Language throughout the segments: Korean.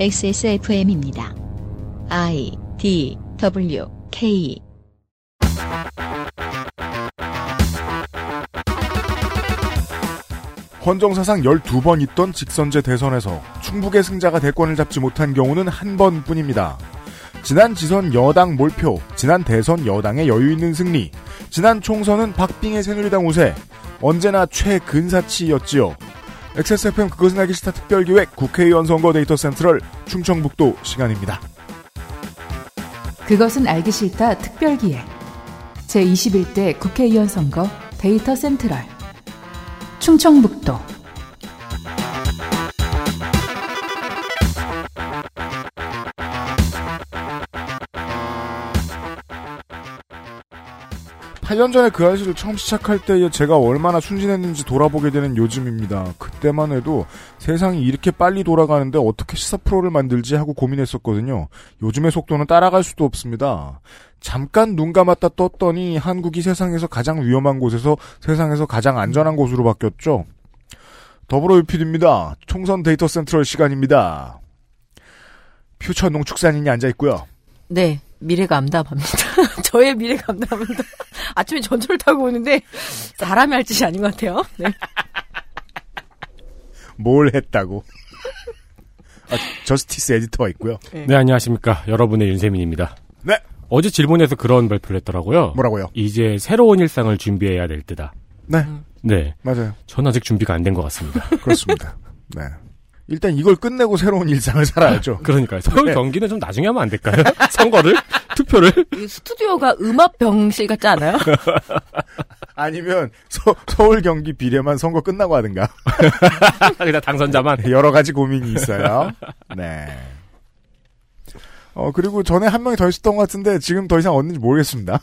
XSFM입니다. I D W K 헌정사상 12번 있던 직선제 대선에서 충북의 승자가 대권을 잡지 못한 경우는 한 번뿐입니다. 지난 지선 여당 몰표, 지난 대선 여당의 여유 있는 승리, 지난 총선은 박빙의 새누리당 우세, 언제나 최근사치였지요. XSFM 그것은 알기 싫다 특별기획 국회의원 선거 데이터 센트럴 충청북도 시간입니다. 그것은 알기 싫다 특별기획. 제21대 국회의원 선거 데이터 센트럴. 충청북도 팔년 전에 그 아이를 처음 시작할 때 제가 얼마나 순진했는지 돌아보게 되는 요즘입니다. 그때만 해도 세상이 이렇게 빨리 돌아가는데 어떻게 시사 프로를 만들지 하고 고민했었거든요. 요즘의 속도는 따라갈 수도 없습니다. 잠깐 눈 감았다 떴더니 한국이 세상에서 가장 위험한 곳에서 세상에서 가장 안전한 곳으로 바뀌었죠. 더불어 유피드입니다. 총선 데이터 센트럴 시간입니다. 퓨처 농축산인이 앉아 있고요. 네, 미래가 암담합니다. 저의 미래가 암담합니다. 아침에 전철 타고 오는데 사람이 할 짓이 아닌 것 같아요. 네. 뭘 했다고. 아, 저스티스 에디터가 있고요. 네. 네, 안녕하십니까. 여러분의 윤세민입니다. 네. 어제 질문에서 그런 발표를 했더라고요. 뭐라고요? 이제 새로운 일상을 준비해야 될 때다. 네, 네. 맞아요. 전 아직 준비가 안 된 것 같습니다. 그렇습니다. 네. 일단 이걸 끝내고 새로운 일상을 살아야죠. 그러니까요. 서울 네. 경기는 좀 나중에 하면 안 될까요? 선거를? 투표를? 이 스튜디오가 음압 병실 같지 않아요? 아니면 서, 서울 경기 비례만 선거 끝나고 하든가. 그냥 당선자만. 여러 가지 고민이 있어요. 네. 어, 그리고 전에 한 명이 더 있었던 것 같은데 지금 더 이상 없는지 모르겠습니다.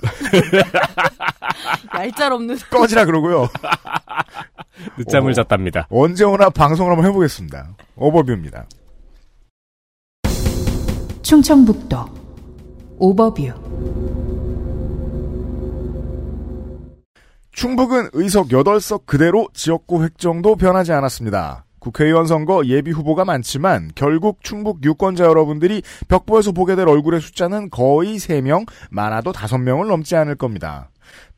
얄짤 없는. 꺼지라 그러고요. 늦잠을 오. 잤답니다. 언제 오나 방송을 한번 해보겠습니다. 오버뷰입니다. 충청북도 오버뷰 충북은 의석 8석 그대로 지역구 획정도 변하지 않았습니다. 국회의원 선거 예비 후보가 많지만 결국 충북 유권자 여러분들이 벽보에서 보게 될 얼굴의 숫자는 거의 3명, 많아도 5명을 넘지 않을 겁니다.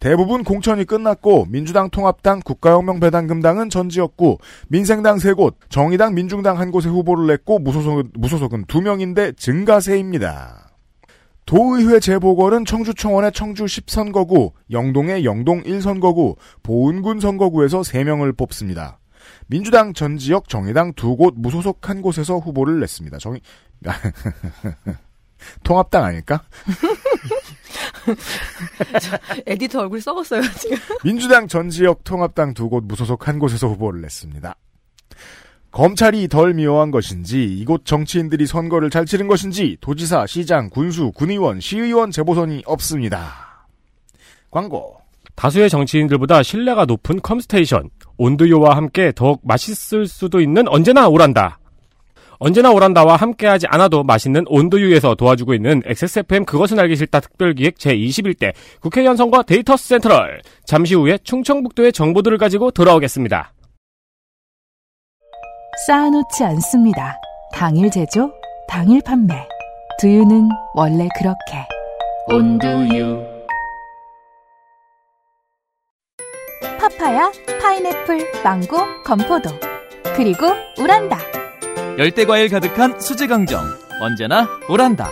대부분 공천이 끝났고 민주당 통합당 국가혁명배당금당은 전 지역구, 민생당 3곳, 정의당 민중당 한 곳에 후보를 냈고 무소속은, 무소속은 2명인데 증가세입니다. 도의회 재보궐은 청주청원의 청주 10선거구, 영동의 영동 1선거구, 보은군 선거구에서 3명을 뽑습니다. 민주당 전 지역 정의당 두 곳 무소속 한 곳에서 후보를 냈습니다. 정의 통합당 아닐까? 에디터 얼굴 썩었어요, 지금. 민주당 전 지역 통합당 두 곳 무소속 한 곳에서 후보를 냈습니다. 검찰이 덜 미워한 것인지 이곳 정치인들이 선거를 잘 치른 것인지 도지사, 시장, 군수, 군의원, 시의원 재보선이 없습니다. 광고. 다수의 정치인들보다 신뢰가 높은 컴스테이션, 온두유와 함께 더욱 맛있을 수도 있는 언제나 오란다. 언제나 오란다와 함께하지 않아도 맛있는 온두유에서 도와주고 있는 XSFM 그것은 알기 싫다 특별기획 제21대 국회의원 선거 데이터 센트럴. 잠시 후에 충청북도의 정보들을 가지고 돌아오겠습니다. 쌓아놓지 않습니다. 당일 제조, 당일 판매. 두유는 원래 그렇게. 온두유 파파야, 파인애플, 망고, 건포도. 그리고 오란다. 열대 과일 가득한 수제 강정 언제나 오란다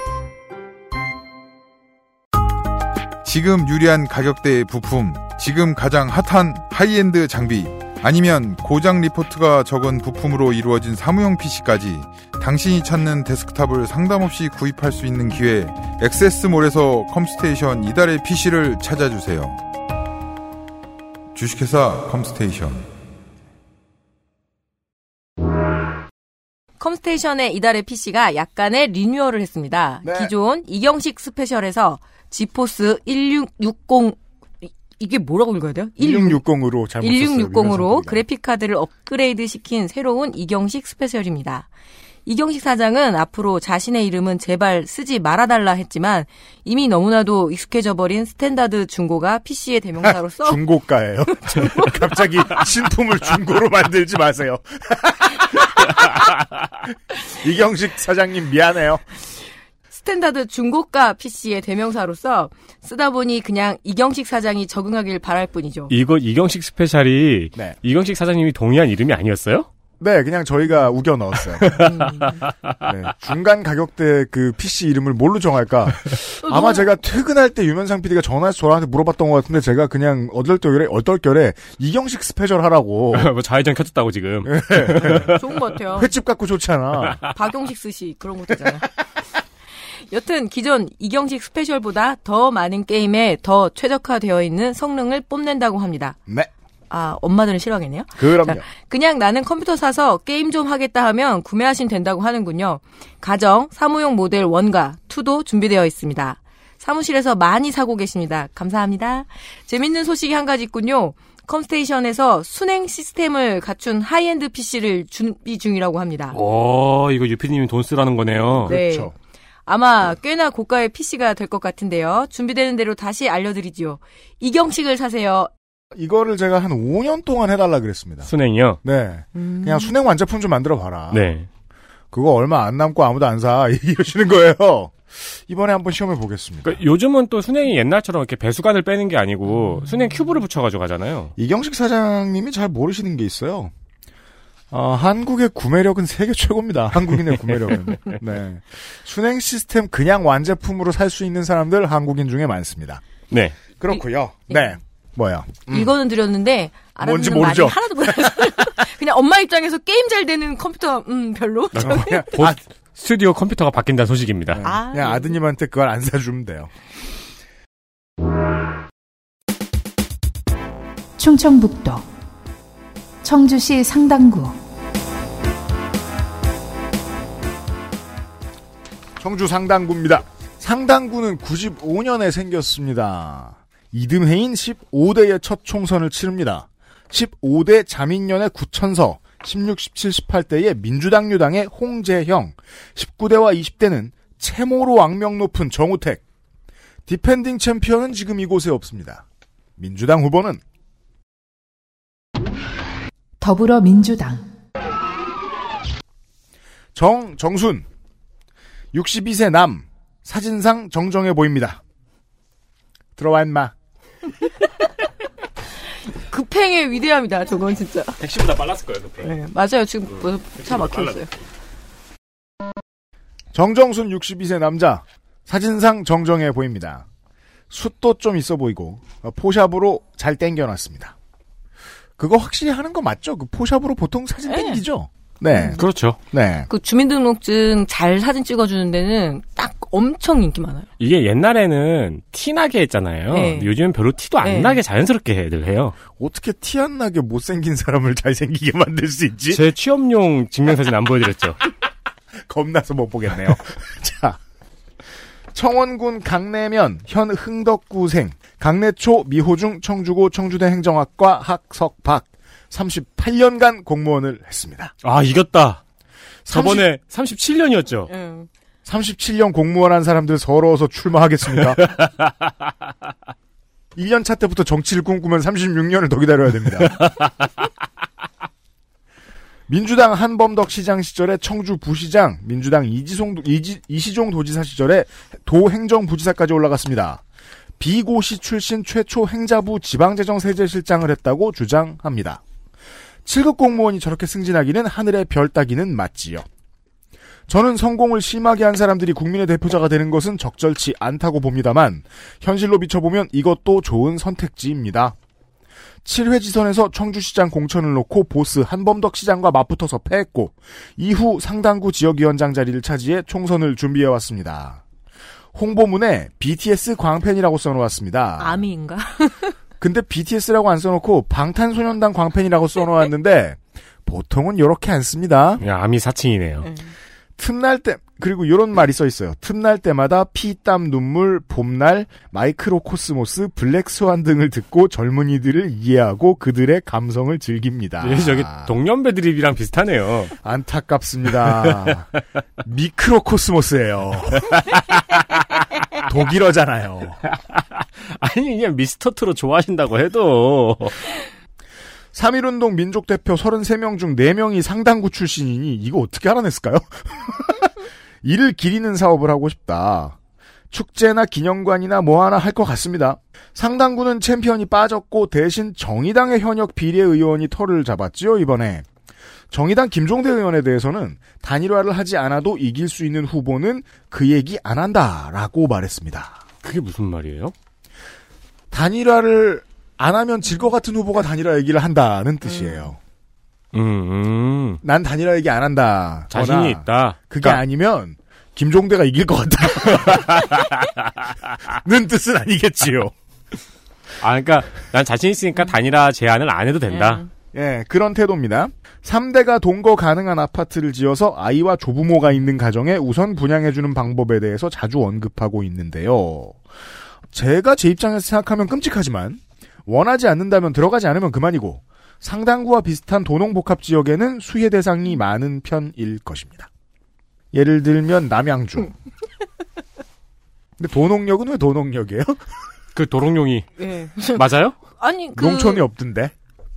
지금 유리한 가격대의 부품, 지금 가장 핫한 하이엔드 장비, 아니면 고장 리포트가 적은 부품으로 이루어진 사무용 PC까지 당신이 찾는 데스크탑을 상담 없이 구입할 수 있는 기회, 엑세스몰에서 컴스테이션 이달의 PC를 찾아주세요. 주식회사 컴스테이션. 컴스테이션의 이달의 PC가 약간의 리뉴얼을 했습니다. 네. 기존 이경식 스페셜에서 지포스 1660 이- 이게 뭐라고 읽어야 돼요? 1660으로 잘못 썼어요. 1660으로 그래픽 카드를 업그레이드 시킨 새로운 이경식 스페셜입니다. 이경식 사장은 앞으로 자신의 이름은 제발 쓰지 말아달라 했지만 이미 너무나도 익숙해져 버린 스탠다드 중고가 PC의 대명사로서 중고가예요. 갑자기 신품을 중고로 만들지 마세요. 이경식 사장님 미안해요. 스탠다드 중고가 PC의 대명사로서 쓰다 보니 그냥 이경식 사장이 적응하길 바랄 뿐이죠. 이거 이경식 스페셜이 네. 이경식 사장님이 동의한 이름이 아니었어요? 네, 그냥 저희가 우겨 넣었어요. 네, 중간 가격대 그 PC 이름을 뭘로 정할까? 아마 제가 퇴근할 때 유면상 PD가 전화해서 저한테 물어봤던 것 같은데 제가 그냥 어떨결에 어떨결에 이경식 스페셜 하라고 뭐 좌회전 켜졌다고 지금. 좋은 것 같아요. 횟집 갖고 좋잖아. 박용식 스시 그런 것도 있잖아요. 여튼 기존 이경식 스페셜보다 더 많은 게임에 더 최적화되어 있는 성능을 뽐낸다고 합니다. 네, 아 엄마들은 싫어하겠네요. 그럼요. 자, 그냥 나는 컴퓨터 사서 게임 좀 하겠다 하면 구매하시면 된다고 하는군요. 가정, 사무용 모델 1과 2도 준비되어 있습니다. 사무실에서 많이 사고 계십니다. 감사합니다. 재밌는 소식이 한 가지 있군요. 컴스테이션에서 수냉 시스템을 갖춘 high-end PC를 준비 중이라고 합니다. 오, 이거 유피님이 돈 쓰라는 거네요. 네. 그렇죠. 아마 꽤나 고가의 PC가 될 것 같은데요. 준비되는 대로 다시 알려드리지요. 이경식을 사세요. 이거를 제가 한 5년 동안 해달라 그랬습니다. 순행이요? 네, 음. 그냥 순행 완제품 좀 만들어 봐라. 네. 그거 얼마 안 남고 아무도 안 사. 이러시는 거예요. 이번에 한번 시험해 보겠습니다. 그러니까 요즘은 또 순행이 옛날처럼 이렇게 배수관을 빼는 게 아니고 순행 큐브를 붙여가지고 가잖아요. 이경식 사장님이 잘 모르시는 게 있어요. 어, 한국의 구매력은 세계 최고입니다. 한국인의 구매력은. 네. 순행 시스템 그냥 완제품으로 살 수 있는 사람들 한국인 중에 많습니다. 네. 그렇고요. 이- 네. 뭐야? 음. 이거는 드렸는데 뭔지 모르죠? 하나도 몰라요. 그냥 엄마 입장에서 게임 잘 되는 컴퓨터 음 별로. 곧 아, 스튜디오 컴퓨터가 바뀐다는 소식입니다. 네. 아, 그냥 네. 아드님한테 그걸 안 사주면 돼요. 충청북도 청주시 상당구 청주 상당구입니다. 상당구는 95년에 생겼습니다. 이듬해인 15대의 첫 총선을 치릅니다. 15대 자민련의 구천서, 16, 17, 18대의 민주당 유당의 홍재형, 19대와 20대는 채모로 악명 높은 정우택. defending 챔피언은 지금 이곳에 없습니다. 민주당 후보는 더불어민주당 정, 정순. 62세 남. 사진상 정정해 보입니다. 들어와 임마. 급행의 위대함이다. 저건 진짜. 택시보다 빨랐을 거예요, 그 네, 맞아요. 지금 뭐차 막혀 있어요. 정정순 62세 남자. 사진상 정정해 보입니다. 숱도 좀 있어 보이고 어, 포샵으로 잘 땡겨놨습니다. 그거 확실히 하는 거 맞죠? 그 포샵으로 보통 사진 네. 땡기죠? 네. 그렇죠. 네. 그 주민등록증 잘 사진 찍어주는 데는 딱 엄청 인기 많아요. 이게 옛날에는 티나게 했잖아요. 네. 요즘은 별로 티도 안 네. 나게 자연스럽게 애들 해요. 어떻게 티 안 나게 못생긴 사람을 잘생기게 만들 수 있지? 제 취업용 증명사진 안 보여드렸죠. 겁나서 못 보겠네요. 자. 청원군 강내면 현 흥덕구생 강내초 미호중 청주고 청주대 행정학과 학석 박 38년간 공무원을 했습니다. 아, 이겼다. 저번에 37년이었죠. 응. 37년 공무원 한 사람들 서러워서 출마하겠습니까? 1년 차 때부터 정치를 꿈꾸면 36년을 더 기다려야 됩니다. 민주당 한범덕 시장 시절에 청주 부시장, 민주당 이지송, 이지, 이시종 도지사 시절에 도행정부지사까지 올라갔습니다. 비고시 출신 최초 행자부 지방재정세제실장을 했다고 주장합니다. 7급 공무원이 저렇게 승진하기는 하늘의 별 따기는 맞지요. 저는 성공을 심하게 한 사람들이 국민의 대표자가 되는 것은 적절치 않다고 봅니다만 현실로 비춰보면 이것도 좋은 선택지입니다. 7회 지선에서 청주시장 공천을 놓고 보스 한범덕 시장과 맞붙어서 패했고 이후 상당구 지역위원장 자리를 차지해 총선을 준비해왔습니다. 홍보문에 BTS 광팬이라고 써놓았습니다. 아미인가? 근데 BTS라고 안 써놓고 방탄소년단 광팬이라고 써놓았는데 보통은 이렇게 안 씁니다. 그냥 아미 사칭이네요. 응. 틈날 때 그리고 이런 말이 써 있어요. 틈날 때마다 피, 땀, 눈물, 봄날, Mikrokosmos, Black Swan 등을 듣고 젊은이들을 이해하고 그들의 감성을 즐깁니다. 예, 저기 동년배 드립이랑 비슷하네요. 안타깝습니다. 미크로 코스모스예요. 독일어잖아요. 아니 그냥 미스터 트롯 좋아하신다고 해도 3.1운동 민족대표 33명 중 4명이 상당구 출신이니 이거 어떻게 알아냈을까요? 이를 기리는 사업을 하고 싶다. 축제나 기념관이나 뭐 하나 할 것 같습니다. 상당구는 챔피언이 빠졌고 대신 정의당의 현역 비례 의원이 털을 잡았지요, 이번에. 정의당 김종대 의원에 대해서는 단일화를 하지 않아도 이길 수 있는 후보는 그 얘기 안 한다라고 말했습니다. 그게 무슨 말이에요? 단일화를 안 하면 질 것 같은 후보가 단일화 얘기를 한다는 뜻이에요. 음, 음. 난 단일화 얘기 안 한다. 자신이 있다. 그게 그러니까 아니면 김종대가 이길 것 같다. 는 뜻은 아니겠지요. 아, 그러니까 난 자신 있으니까 단일화 제안을 안 해도 된다. 음. 예, 그런 태도입니다. 3대가 동거 가능한 아파트를 지어서 아이와 조부모가 있는 가정에 우선 분양해주는 방법에 대해서 자주 언급하고 있는데요. 제가 제 입장에서 생각하면 끔찍하지만 원하지 않는다면 들어가지 않으면 그만이고 상당구와 비슷한 도농복합 지역에는 수혜 대상이 많은 편일 것입니다. 예를 들면 남양주. 근데 도농역은 왜 도농역이에요? 그 도롱뇽이 예. 맞아요? 아니 그 농촌이 없던데.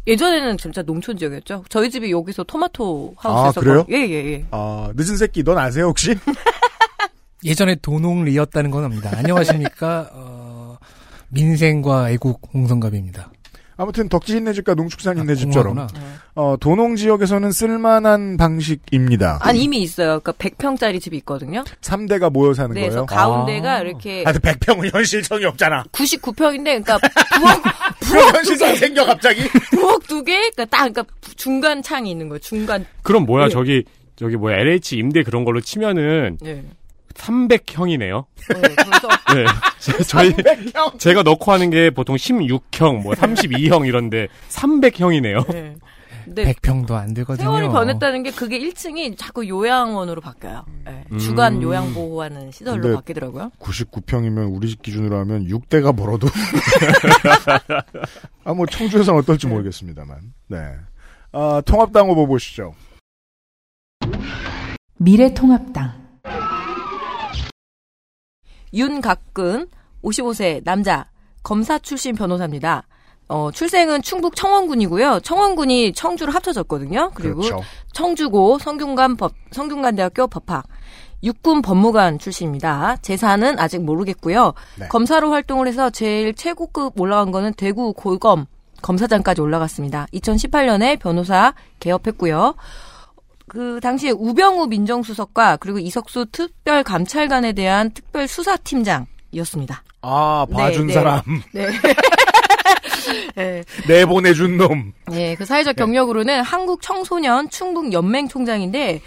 예전에는 진짜 농촌 지역이었죠. 저희 집이 여기서 토마토 하우스에서 아, 그래요? 예예 예. 아, 늦은 새끼 넌 아세요 혹시? 예전에 도농리였다는 건 압니다. 안녕하십니까. 어, 민생과 애국 홍성갑입니다. 아무튼 덕지 있네 집과 농축산 있네 아, 집처럼 공화구나. 어, 도농 지역에서는 쓸만한 방식입니다. 아니 이미 있어요. 그러니까 100평짜리 집이 있거든요. 3대가 모여 사는 네, 그래서 거예요. 가운데가 아. 이렇게 아, 근데 100평은 현실성이 없잖아. 99평인데 그러니까 부엌 그럼 현실성 생겨 갑자기. 부엌 두 개, 그러니까 딱 그러니까 중간 창이 있는 거예요. 중간. 그럼 뭐야 예. 저기 저기 뭐야 LH 임대 그런 걸로 치면은 예. 300형이네요. 네, 네. 제- 저희 제가 넣고 하는 게 보통 16형, 뭐 32형 이런데 300형이네요. 네. 근데 100평도 안 되거든요. 세월이 변했다는 게 그게 1층이 자꾸 요양원으로 바뀌어요. 예, 주간 음. 요양 보호하는 시설로 바뀌더라고요. 99평이면 우리 집 기준으로 하면 6대가 벌어도. 아, 뭐 청주에서는 어떨지 모르겠습니다만. 네. 아, 통합당 후보 보시죠. 미래통합당 윤각근 55세 남자 검사 출신 변호사입니다. 어, 출생은 충북 청원군이고요. 청원군이 청주로 합쳐졌거든요. 그리고 그렇죠. 청주고 성균관 법 성균관대학교 법학 육군 법무관 출신입니다. 재산은 아직 모르겠고요. 네. 검사로 활동을 해서 제일 최고급 올라간 거는 대구 고검 검사장까지 올라갔습니다. 2018년에 변호사 개업했고요. 그 당시에 우병우 민정수석과 그리고 이석수 특별감찰관에 대한 특별수사팀장이었습니다. 아, 봐준 네, 네. 사람. 네. 네. 내보내준 놈. 네, 그 사회적 경력으로는 한국 청소년 충북 연맹 총장인데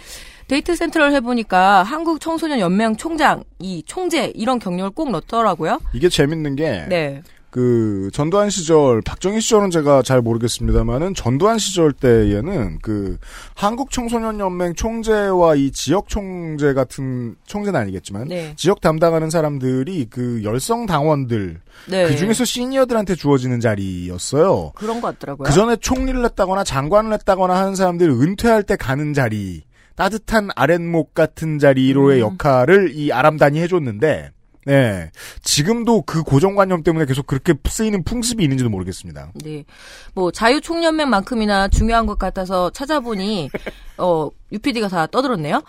데이트 센터를 해보니까 한국 청소년 연맹 총장, 이 총재 이런 경력을 꼭 넣더라고요. 이게 재밌는 게. 네, 그 전두환 시절 박정희 시절은 제가 잘 모르겠습니다만은 전두환 시절 때에는 그 한국 청소년 연맹 총재와 이 지역 총재 같은 총재는 아니겠지만 네, 지역 담당하는 사람들이 그 열성 당원들 네. 그 중에서 시니어들한테 주어지는 자리였어요. 그런 것 같더라고요. 그 전에 총리를 했다거나 장관을 했다거나 하는 사람들이 은퇴할 때 가는 자리 따뜻한 아랫목 같은 자리로의 음. 역할을 이 아람단이 해줬는데 네 지금도 그 고정관념 때문에 계속 그렇게 쓰이는 풍습이 있는지도 모르겠습니다. 네, 뭐 자유총연맹만큼이나 중요한 것 같아서 찾아보니 어 UPD가 다 떠들었네요.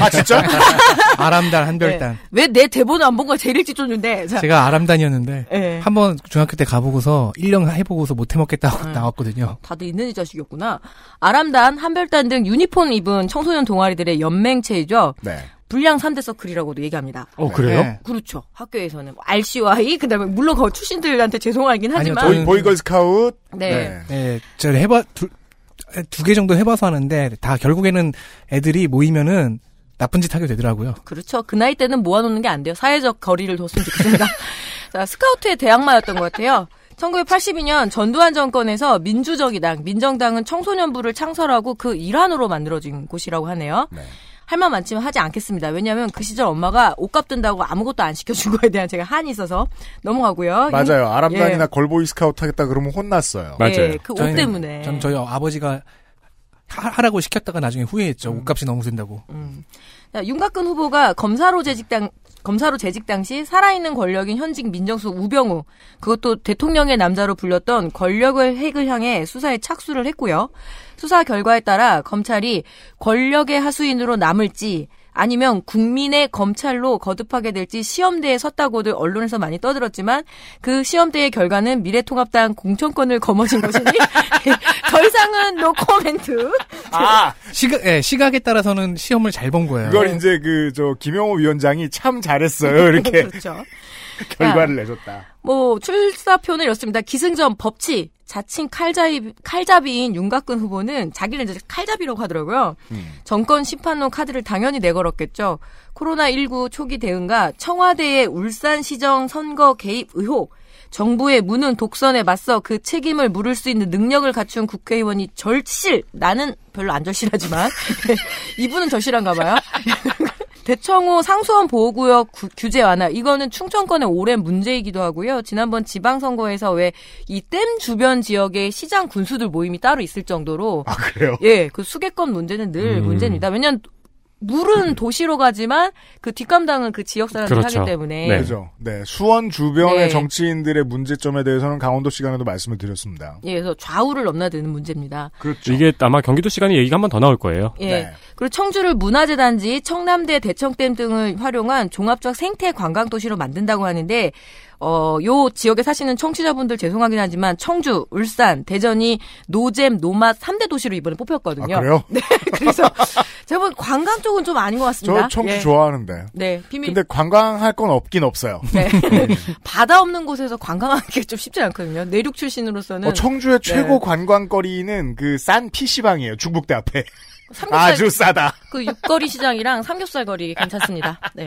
아 진짜? 아람단 한별단. 왜 내 대본을 안 본 거야? 제일 일찍 줬는데. 자, 제가 아람단이었는데 네. 한번 중학교 때 가보고서 1년 해보고서 못 해먹겠다고 음. 나왔거든요. 다들 있는 이 자식이었구나. 아람단, 한별단 등 유니폼 입은 청소년 동아리들의 연맹체이죠. 네. 불량 3대 서클이라고도 얘기합니다. 어 그래요? 네. 그렇죠. 학교에서는 RCY 그 다음에 물론 그 출신들한테 죄송하긴 아니요, 하지만 저희는- 보이 보이걸 스카웃. 네. 네, 제가 해봐 두개 정도 해봐서 하는데 다 결국에는 애들이 모이면은 나쁜 짓 하게 되더라고요. 그렇죠. 그 나이 때는 모아놓는 게 안 돼요. 사회적 거리를 뒀으면 좋겠습니다. 자, 스카우트의 대항마였던 것 같아요. 1982년 전두환 정권에서 민주정의당, 민정당은 청소년부를 창설하고 그 일환으로 만들어진 곳이라고 하네요. 네. 할 말 많지만 하지 않겠습니다. 왜냐하면 그 시절 엄마가 옷값 든다고 아무것도 안 시켜준 거에 대한 제가 한이 있어서 넘어가고요. 맞아요. 아람단이나 예. 걸보이 스카웃 하겠다 그러면 혼났어요. 맞아요. 예, 그옷 저희는- 때문에. 전 저희 아버지가 하, 하라고 시켰다가 나중에 후회했죠. 옷값이 너무 든다고. 음. 자, 윤곽근 후보가 검사로 재직당 검사로 재직 당시 살아있는 권력인 현직 민정수 우병우 그것도 대통령의 남자로 불렸던 권력을 핵을 향해 수사에 착수를 했고요. 수사 결과에 따라 검찰이 권력의 하수인으로 남을지 아니면 국민의 검찰로 거듭하게 될지 시험대에 섰다고들 언론에서 많이 떠들었지만 그 시험대의 결과는 미래통합당 공천권을 거머쥔 것이니 더 이상은 노 코멘트. 아, 시각, 예, 시각에 따라서는 시험을 잘 본 거예요. 그걸 이제 그, 저, 김형오 위원장이 참 잘했어요. 이렇게 그렇죠. 결과를 내줬다. 뭐 출사표는 이렇습니다. 기승전 법치 자칭 칼잡이 칼잡이인 윤갑근 후보는 자기는 이제 칼잡이라고 하더라고요. 음. 정권 심판론 카드를 당연히 내걸었겠죠. 코로나19 초기 대응과 청와대의 울산시정 선거 개입 의혹, 정부의 무능 독선에 맞서 그 책임을 물을 수 있는 능력을 갖춘 국회의원이 절실, 나는 별로 안 절실하지만, 이분은 절실한가 봐요. 대청호 상수원 보호구역 구- 규제 완화 이거는 충청권의 오랜 문제이기도 하고요. 지난번 지방선거에서 왜 이 댐 주변 지역에 시장 군수들 모임이 따로 있을 정도로 아, 그래요? 예, 그 수개권 문제는 늘 음. 문제입니다. 왜냐면 물은 도시로 가지만 그 뒷감당은 그 지역 사람들이 그렇죠. 하기 때문에 네. 그죠. 네. 수원 주변의 네. 정치인들의 문제점에 대해서는 강원도 시간에도 말씀을 드렸습니다. 예, 그래서 좌우를 넘나드는 문제입니다. 그렇죠. 이게 아마 경기도 시간에 얘기가 한 번 더 나올 거예요. 예. 네. 그리고 청주를 문화재 단지, 청남대 대청댐 등을 활용한 종합적 생태 관광 도시로 만든다고 하는데 어, 요 지역에 사시는 청취자분들 죄송하긴 하지만 청주, 울산, 대전이 노잼, 노맛 3대 도시로 이번에 뽑혔거든요. 아, 그래요? 그래서 제가 관광 쪽은 좀 아닌 것 같습니다. 저 청주 예. 좋아하는데. 네, 비밀. 근데 관광할 건 없긴 없어요. 네. 바다 없는 곳에서 관광하기 좀 쉽지 않거든요. 내륙 출신으로서는 어, 청주의 네. 최고 관광거리는 그 싼 PC방이에요. 충북대 앞에. 삼겹살 아주 싸다. 그 육거리 시장이랑 삼겹살 거리 괜찮습니다. 네.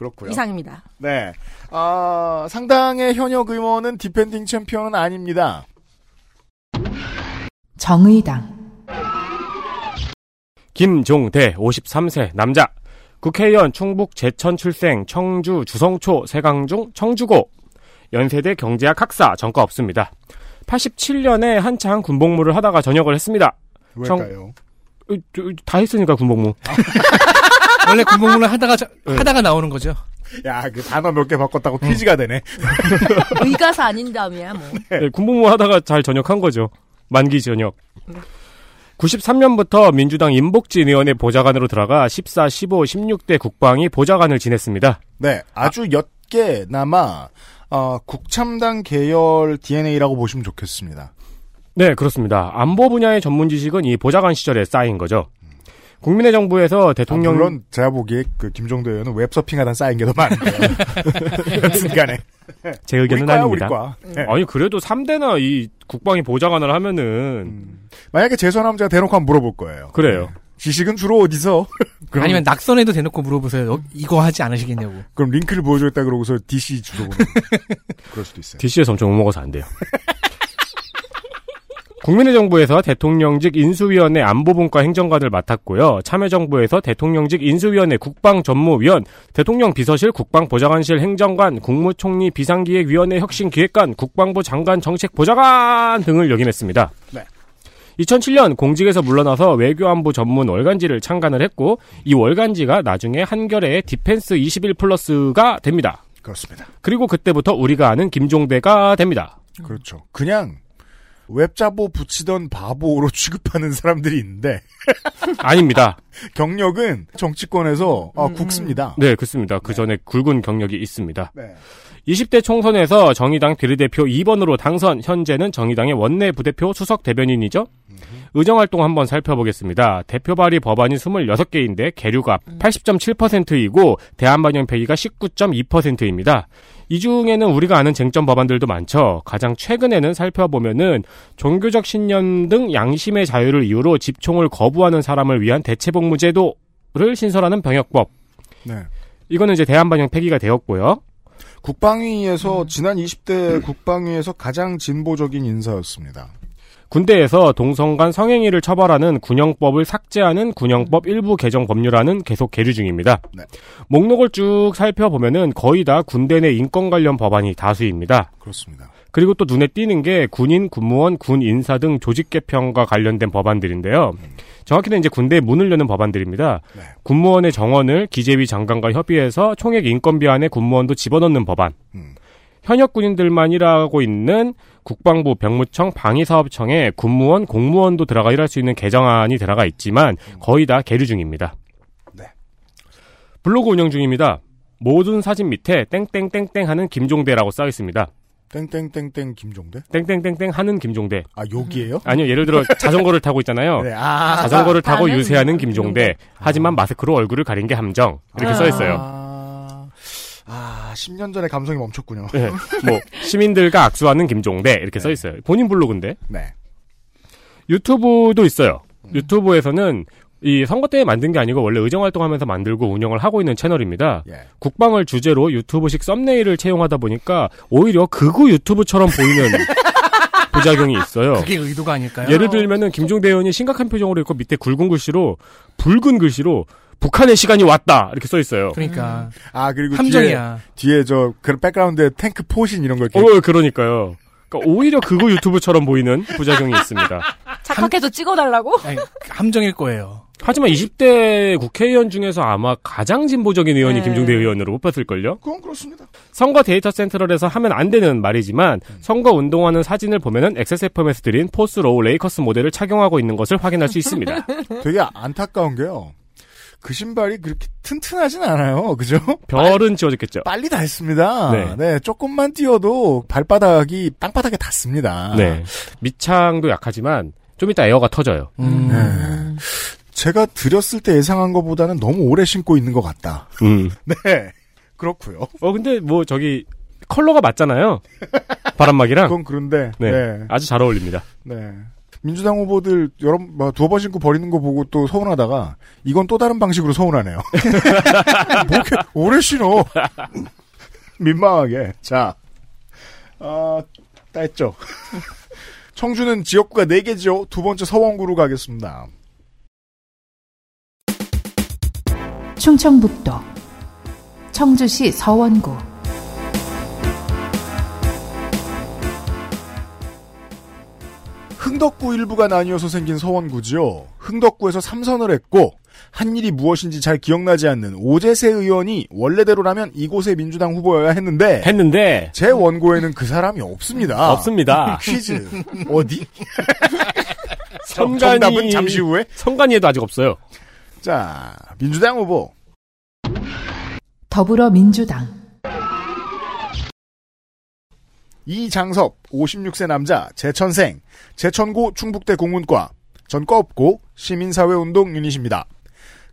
그렇고요. 이상입니다. 네. 아, 상당의 현역 의원은 defending champion은 아닙니다. 정의당, 김종대 53세 남자 국회의원 충북 제천 출생 청주 주성초 세강중 청주고 연세대 경제학 학사 전과 없습니다. 87년에 한창 군복무를 하다가 전역을 했습니다. 왜일까요? 어, 저, 다 했으니까 군복무. 원래 군복무를 하다가, 저- 네. 하다가 나오는 거죠. 야, 그 단어 몇 개 바꿨다고 퀴즈가 되네. 의가사 아닌 다음이야 뭐. 네, 군복무 하다가 잘 전역한 거죠. 만기 전역. 93년부터 민주당 임복진 의원의 보좌관으로 들어가 14, 15, 16대 국방위 보좌관을 지냈습니다. 네, 아주 옅게나마 어, 국참당 계열 DNA라고 보시면 좋겠습니다. 네, 그렇습니다. 안보 분야의 전문 지식은 이 보좌관 시절에 쌓인 거죠. 국민의 정부에서 아, 대통령 물론 제가 보기에 그 김종도 의원은 웹서핑하다 쌓인 게 더 많은 거예요. 여튼간에 제 의견은 우리 과야, 아닙니다. 우리 과. 네. 아니 그래도 3대나 이 국방위 보좌관을 하면은 음. 만약에 재선하면 제가 대놓고 한번 물어볼 거예요. 그래요. 네. 지식은 주로 어디서? 그럼, 아니면 낙선에도 대놓고 물어보세요. 어, 이거 하지 않으시겠냐고. 그럼 링크를 보여줬다 그러고서 DC 주소 보내. 그럴 수도 있어요. DC에서 엄청 욕먹어서 안 돼요. 국민의 정부에서 대통령직 인수위원회 안보분과 행정관을 맡았고요. 참여정부에서 대통령직 인수위원회 국방전무위원, 대통령 비서실 국방보좌관실 행정관, 국무총리 비상기획위원회 혁신기획관, 국방부 장관 정책보좌관 등을 역임했습니다. 네. 2007년 공직에서 물러나서 외교안보 전문 월간지를 창간을 했고 이 월간지가 나중에 한겨레의 디펜스 21 플러스가 됩니다. 그렇습니다. 그리고 그때부터 우리가 아는 김종대가 됩니다. 그렇죠. 그냥 웹자보 붙이던 바보로 취급하는 사람들이 있는데 아닙니다. 경력은 정치권에서 어, 음, 국습니다. 네, 그렇습니다. 그 전에 굵은 경력이 있습니다. 네. 20대 총선에서 정의당 비례대표 2번으로 당선, 현재는 정의당의 원내 부대표 수석 대변인이죠. 의정활동 한번 살펴보겠습니다. 대표 발의 법안이 26개인데 계류가 80.7%이고 대한반영 폐기가 19.2%입니다. 이 중에는 우리가 아는 쟁점 법안들도 많죠. 가장 최근에는 살펴보면은 종교적 신념 등 양심의 자유를 이유로 집총을 거부하는 사람을 위한 대체복무제도를 신설하는 병역법. 네. 이거는 이제 대한반영 폐기가 되었고요. 국방위에서 지난 20대 국방위에서 가장 진보적인 인사였습니다. 군대에서 동성 간 성행위를 처벌하는 군형법을 삭제하는 군형법 일부 개정 법률안은 계속 계류 중입니다. 네. 목록을 쭉 살펴보면은 거의 다 군대 내 인권 관련 법안이 다수입니다. 그렇습니다. 그리고 또 눈에 띄는 게 군인, 군무원, 군 인사 등 조직 개편과 관련된 법안들인데요. 정확히는 이제 군대에 문을 여는 법안들입니다. 네. 군무원의 정원을 기재위 장관과 협의해서 총액 인건비 안에 군무원도 집어넣는 법안. 음. 현역 군인들만 일하고 있는 국방부, 병무청, 방위사업청에 군무원, 공무원도 들어가 일할 수 있는 개정안이 들어가 있지만 거의 다 계류 중입니다. 네. 블로그 운영 중입니다. 모든 사진 밑에 땡땡땡땡 하는 김종대라고 써 있습니다. 땡땡땡땡 김종대? 땡땡땡땡 하는 김종대. 아 여기에요? 아니요, 예를 들어 자전거를 타고 있잖아요. 네. 아. 자전거를 타고 유세하는 김종대. 하지만 마스크로 얼굴을 가린 게 함정. 이렇게 아. 써 있어요. 아, 아 10년 전에 감성이 멈췄군요. 네. 뭐 시민들과 악수하는 김종대 이렇게 써 있어요. 본인 블로그인데. 네. 유튜브도 있어요. 유튜브에서는 이 선거 때문에 만든 게 아니고 원래 의정 활동하면서 만들고 운영을 하고 있는 채널입니다. 예. 국방을 주제로 유튜브식 썸네일을 채용하다 보니까 오히려 극우 유튜브처럼 보이는 부작용이 있어요. 그게 의도가 아닐까요? 예를 들면은 김종대 의원이 심각한 표정으로 있고 밑에 굵은 글씨로 붉은 글씨로 북한의 시간이 왔다 이렇게 써 있어요. 그러니까 아 그리고 함정이야. 뒤에, 뒤에 저 그런 백그라운드에 탱크 포신 이런 거 이렇게 어, 그러니까요. 그러니까 오히려 극우 유튜브처럼 보이는 부작용이 있습니다. 착각해서 찍어달라고? 아니, 함정일 거예요. 하지만 20대 국회의원 중에서 아마 가장 진보적인 의원이 네. 김종대 의원으로 뽑혔을걸요? 그건 그렇습니다. 선거 데이터 센트럴에서 하면 안 되는 말이지만 선거 운동하는 사진을 보면은 XSFM에서 드린 Force Low Lakers 모델을 착용하고 있는 것을 확인할 수 있습니다. 되게 안타까운 게요. 그 신발이 그렇게 튼튼하진 않아요. 그죠? 별은 지워졌겠죠. 빨리 닳습니다. 네. 네. 조금만 뛰어도 발바닥이 땅바닥에 닿습니다. 네. 밑창도 약하지만 좀 이따 에어가 터져요. 음. 네. 제가 드렸을 때 예상한 것보다는 너무 오래 신고 있는 것 같다. 음. 네. 그렇고요. 어 근데 뭐 저기 컬러가 맞잖아요. 바람막이랑. 그건 그런데 네. 네. 아주 잘 어울립니다. 네. 민주당 후보들 여러 뭐, 두어 번 신고 버리는 거 보고 또 서운하다가 이건 또 다른 방식으로 서운하네요. 뭐 이렇게 오래 신어. 민망하게. 자, 아, 다 했죠. 청주는 지역구가 4개죠. 두 번째 서원구로 가겠습니다. 충청북도 청주시 서원구 흥덕구 일부가 나뉘어서 생긴 서원구지요. 흥덕구에서 삼선을 했고 한 일이 무엇인지 잘 기억나지 않는 오재세 의원이 원래대로라면 이곳의 민주당 후보여야 했는데 했는데 제 원고에는 그 사람이 없습니다. 없습니다. 퀴즈 어디? 선관위 정답은 잠시 후에. 선관위에도 아직 없어요. 자 민주당 후보 더불어민주당 이장섭 56세 남자 제천생 제천고 충북대 공문과 전과 없고 시민사회운동 유닛입니다.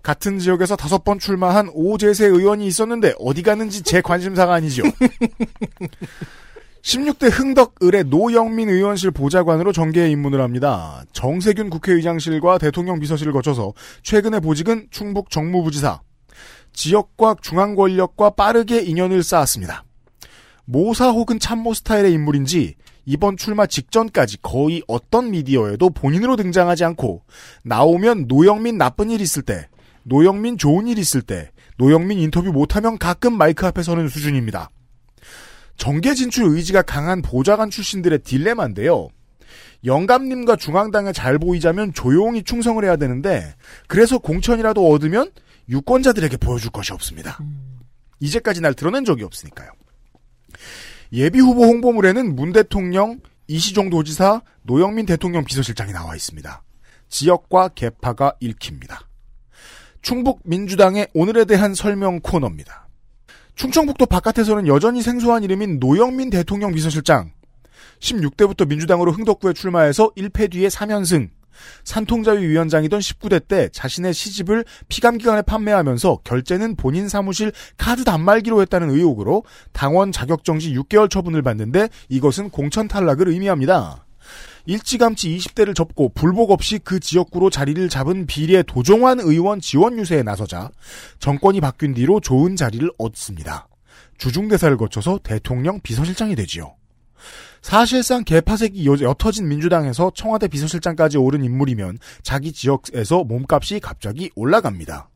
같은 지역에서 다섯 번 출마한 오재세 의원이 있었는데 어디 가는지 제 관심사가 아니죠. 16대 흥덕 을의 노영민 의원실 보좌관으로 정계에 입문을 합니다. 정세균 국회의장실과 대통령 비서실을 거쳐서 최근의 보직은 충북 정무부지사. 지역과 중앙 권력과 빠르게 인연을 쌓았습니다. 모사 혹은 참모 스타일의 인물인지 이번 출마 직전까지 거의 어떤 미디어에도 본인으로 등장하지 않고 나오면 노영민 나쁜 일 있을 때, 노영민 좋은 일 있을 때, 노영민 인터뷰 못하면 가끔 마이크 앞에 서는 수준입니다. 정계 진출 의지가 강한 보좌관 출신들의 딜레마인데요. 영감님과 중앙당에 잘 보이자면 조용히 충성을 해야 되는데 그래서 공천이라도 얻으면 유권자들에게 보여줄 것이 없습니다. 이제까지 날 드러낸 적이 없으니까요. 예비 후보 홍보물에는 문 대통령, 이시종 도지사, 노영민 대통령 비서실장이 나와 있습니다. 지역과 개파가 읽힙니다. 충북 민주당의 오늘에 대한 설명 코너입니다. 충청북도 바깥에서는 여전히 생소한 이름인 노영민 대통령 비서실장. 16대부터 민주당으로 흥덕구에 출마해서 1패 뒤에 3연승. 산통자위 위원장이던 19대 때 자신의 시집을 피감기관에 판매하면서 결제는 본인 사무실 카드 단말기로 했다는 의혹으로 당원 자격정지 6개월 처분을 받는데 이것은 공천 탈락을 의미합니다. 일찌감치 20대를 접고 불복 없이 그 지역구로 자리를 잡은 비례 도종환 의원 지원 유세에 나서자 정권이 바뀐 뒤로 좋은 자리를 얻습니다. 주중대사를 거쳐서 대통령 비서실장이 되지요. 사실상 개파색이 여- 옅어진 민주당에서 청와대 비서실장까지 오른 인물이면 자기 지역에서 몸값이 갑자기 올라갑니다.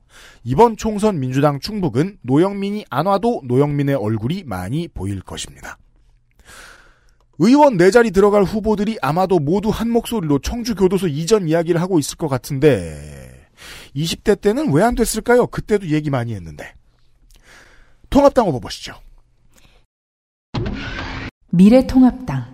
이번 총선 민주당 충북은 노영민이 안 와도 노영민의 얼굴이 많이 보일 것입니다. 의원 네 자리 들어갈 후보들이 아마도 모두 한 목소리로 청주 교도소 이전 이야기를 하고 있을 것 같은데 20대 때는 왜 안 됐을까요? 그때도 얘기 많이 했는데. 통합당 후보 보시죠. 미래통합당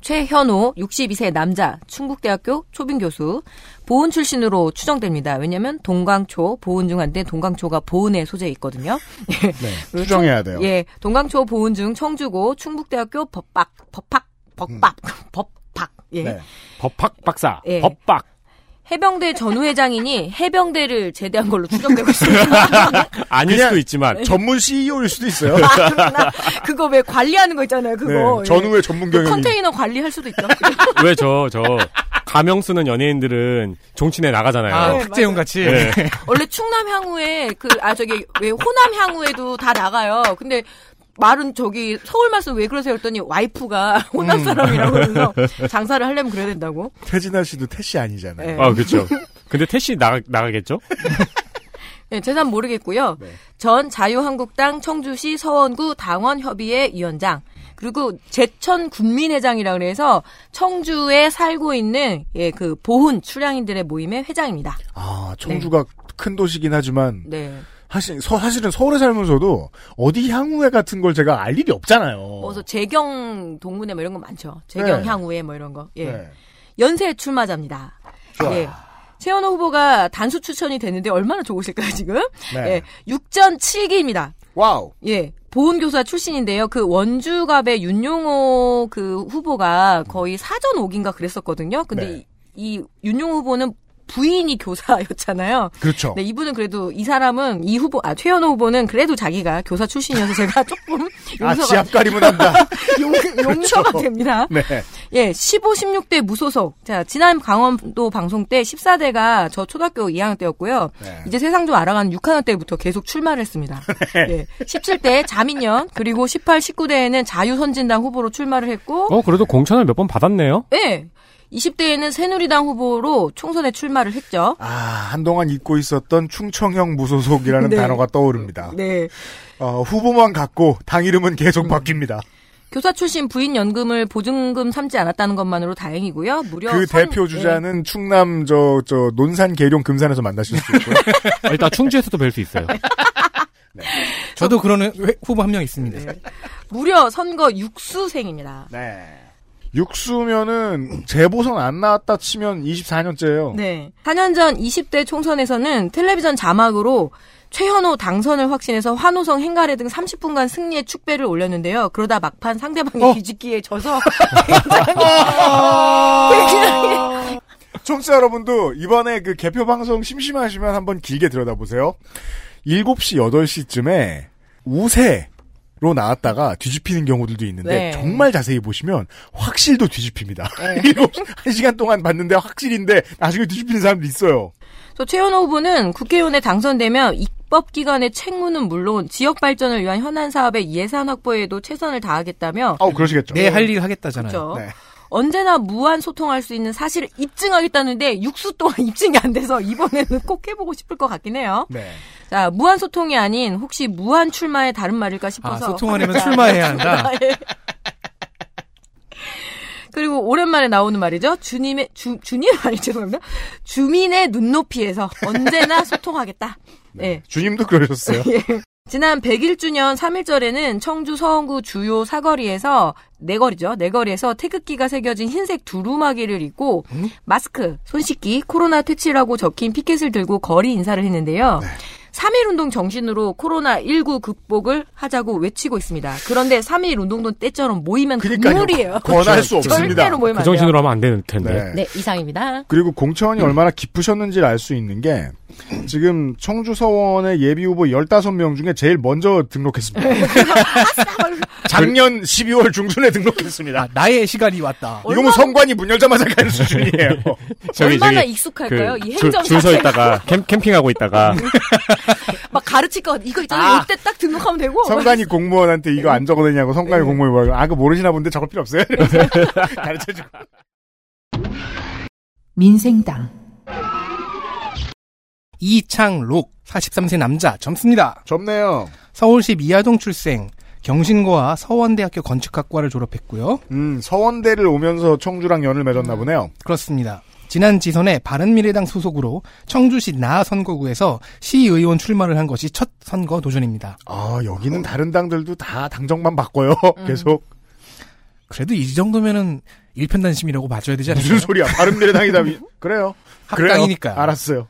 최현호 62세 남자 충북대학교 초빙 교수 보훈 출신으로 추정됩니다. 왜냐하면 동강초 보훈 중 한데 동강초가 보훈에 소재에 있거든요. 네, 그리고 추정해야 돼요. 예, 동강초 보훈 중 청주고 충북대학교 법박 법학 법박 법박 예. 네. 법학 박사. 예. 법박. 해병대 전후회장이니 해병대를 제대한 걸로 추정되고 있습니다. 아닐 수도 있지만. 전문 CEO일 수도 있어요. 그거 왜 관리하는 거 있잖아요. 그거 네, 예. 전후의 전문 그 경영인. 컨테이너 관리할 수도 있죠. 왜 저, 저, 가명 쓰는 연예인들은 종친에 나가잖아요. 아, 네, 특재용 같이. 네. 원래 충남 향후에 그 아 저기 왜 호남 향후에도 다 나가요. 근데 말은 저기 서울 말씀 왜 그러세요? 했더니 와이프가 호남 사람이라고 그러면서 장사를 하려면 그래야 된다고. 태진아 씨도 태씨 아니잖아요. 네. 아, 그렇죠. 근데 태씨 나가, 나가겠죠? 네, 재산 모르겠고요. 네. 전 자유한국당 청주시 서원구 당원협의회 위원장. 그리고 제천 군민회장이라 그래서 청주에 살고 있는 예 그 보훈 출향인들의 모임의 회장입니다. 아, 청주가 큰 도시긴 하지만 네. 사실 서, 사실은 서울에 살면서도 어디 향후회 같은 걸 제가 알 일이 없잖아요. 그래서 재경 동문회 뭐 이런 거 많죠. 재경 네. 향우회 뭐 이런 거. 예. 네. 연쇄 출마자입니다. 예. 최현호 후보가 단수 추천이 됐는데 얼마나 좋으실까요, 지금? 네. 예. 6전 7기입니다. wow. 예. 보훈 교사 출신인데요. 그 원주갑의 윤용호 그 후보가 거의 사전 오기인가 그랬었거든요. 근데 네. 이, 이 윤용호 후보는 부인이 교사였잖아요. 그렇죠. 네, 이분은 그래도 이 사람은 이 후보, 아, 최현호 후보는 그래도 자기가 교사 출신이어서 제가 조금 아, 용서가, 지압 가림은 한다. 용, 용서가 됩니다. 네. 예, 15, 16대 무소속. 자, 지난 강원도 방송 때 14대가 저 초등학교 2학년 때였고요. 네. 이제 세상 좀 알아가는 6학년 때부터 계속 출마를 했습니다. 예, 17대 자민련, 그리고 18, 19대에는 자유선진당 후보로 출마를 했고, 어, 그래도 공천을 몇 번 받았네요? 예, 20대에는 새누리당 후보로 총선에 출마를 했죠. 아, 한동안 잊고 있었던 충청형 무소속이라는 네. 단어가 떠오릅니다. 네. 어, 후보만 갖고 당 이름은 음. 계속 바뀝니다. 교사 출신 부인 연금을 보증금 삼지 않았다는 것만으로 다행이고요. 무려 그 선- 대표 주자는 충남 저, 저, 논산 계룡 금산에서 만나실 수 있고요. 아, 일단 충주에서도 뵐 수 있어요. 저도 그런 회- 후보 한 명 있습니다. 예, 무려 선거 육수생입니다. 네. 육수면은 재보선 안 나왔다 치면 24년째예요. 네. 4년 전 20대 총선에서는 텔레비전 자막으로 최현호 당선을 확신해서 환호성 행가래 등 30분간 승리의 축배를 올렸는데요. 그러다 막판 상대방의 어. 뒤집기에 져서 청취자 여러분도 이번에 그 개표 방송 심심하시면 한번 길게 들여다보세요. 7시, 8시쯤에 우세 로 나왔다가 뒤집히는 경우들도 있는데 네. 정말 자세히 보시면 확실도 뒤집힙니다. 네. 7시, 1시간 동안 봤는데 확실인데 나중에 뒤집히는 사람도 있어요. 또 최현호 후보는 국회의원에 당선되면 입법 기관의 책무는 물론 지역 발전을 위한 현안 사업의 예산 확보에도 최선을 다하겠다며 아우 그러시겠죠. 내할일 하겠다잖아요. 그렇죠. 네. 언제나 무한 소통할 수 있는 사실을 입증하겠다는데 육수 동안 입증이 안 돼서 이번에는 꼭 해보고 싶을 것 같긴 해요. 네. 자, 무한 소통이 아닌 혹시 무한 출마의 다른 말일까 아, 싶어서. 소통하려면 출마해야 한다. 예. 그리고 오랜만에 나오는 말이죠. 주님의 주 주님 아니 죄송합니다. 주민의 눈높이에서 언제나 소통하겠다. 네. 주님도 그러셨어요. 지난 101주년 3일절에는 청주 서원구 주요 사거리에서 네거리죠. 네거리에서 태극기가 새겨진 흰색 두루마기를 입고 마스크, 손 씻기, 코로나 퇴치라고 적힌 피켓을 들고 거리 인사를 했는데요. 3.1 운동 정신으로 코로나19 극복을 하자고 외치고 있습니다. 그런데 3.1 운동도 때처럼 모이면 그러니까요. 국물이에요. 권할 수 없습니다. 절대로 모이면 그안 돼요. 정신으로 하면 안 되는 텐데. 네. 네, 이상입니다. 그리고 공천이 얼마나 깊으셨는지를 알 수 있는 게 지금 청주 서원의 예비 후보 15명 중에 제일 먼저 등록했습니다. 작년 12월 중순에 등록했습니다. 아, 나의 시간이 왔다. 이거 뭐 성관이 문 열자마자 가는 수준이에요. 저기, 얼마나 저기, 익숙할까요? 이 줄, 행정 줄서. 있다가 캠, 캠핑하고 있다가 막 가르칠 것 같아. 이거 있잖아요. 이때 딱 등록하면 되고. 성관이 공무원한테 이거 안 적어내냐고 성관이 공무원이 뭐라고 아, 그거 모르시나 본데 적을 필요 없어요? 가르쳐주고. 민생당 이창록 43세 남자 젊습니다. 젊네요. 서울시 미아동 출생. 경신고와 서원대학교 건축학과를 졸업했고요. 음, 서원대를 오면서 청주랑 연을 맺었나 보네요. 그렇습니다. 지난 지선에 바른미래당 소속으로 청주시 나 선거구에서 시의원 출마를 한 것이 첫 선거 도전입니다. 아, 여기는 다른 당들도 다 당정만 바꿔요. 계속. 그래도 이 정도면은 일편단심이라고 봐줘야 되지 않을까요? 무슨 소리야. 바른미래당이다. 미- 그래요. 그래요. 합당이니까. 알았어요.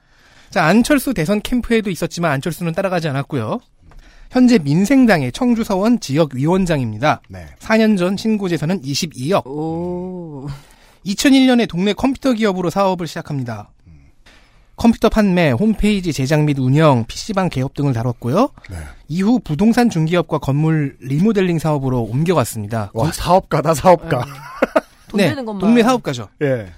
자, 안철수 대선 캠프에도 있었지만 안철수는 따라가지 않았고요. 현재 민생당의 청주서원 지역위원장입니다. 네. 4년 전 신고재산은 22억. 오. 2001년에 동네 컴퓨터 기업으로 사업을 시작합니다. 컴퓨터 판매, 홈페이지 제작 및 운영, PC방 개업 등을 다뤘고요. 네. 이후 부동산 중개업과 건물 리모델링 사업으로 옮겨갔습니다. 와, 사업가다, 사업가. 돈 네, 되는 것만. 동네 사업가죠. 예.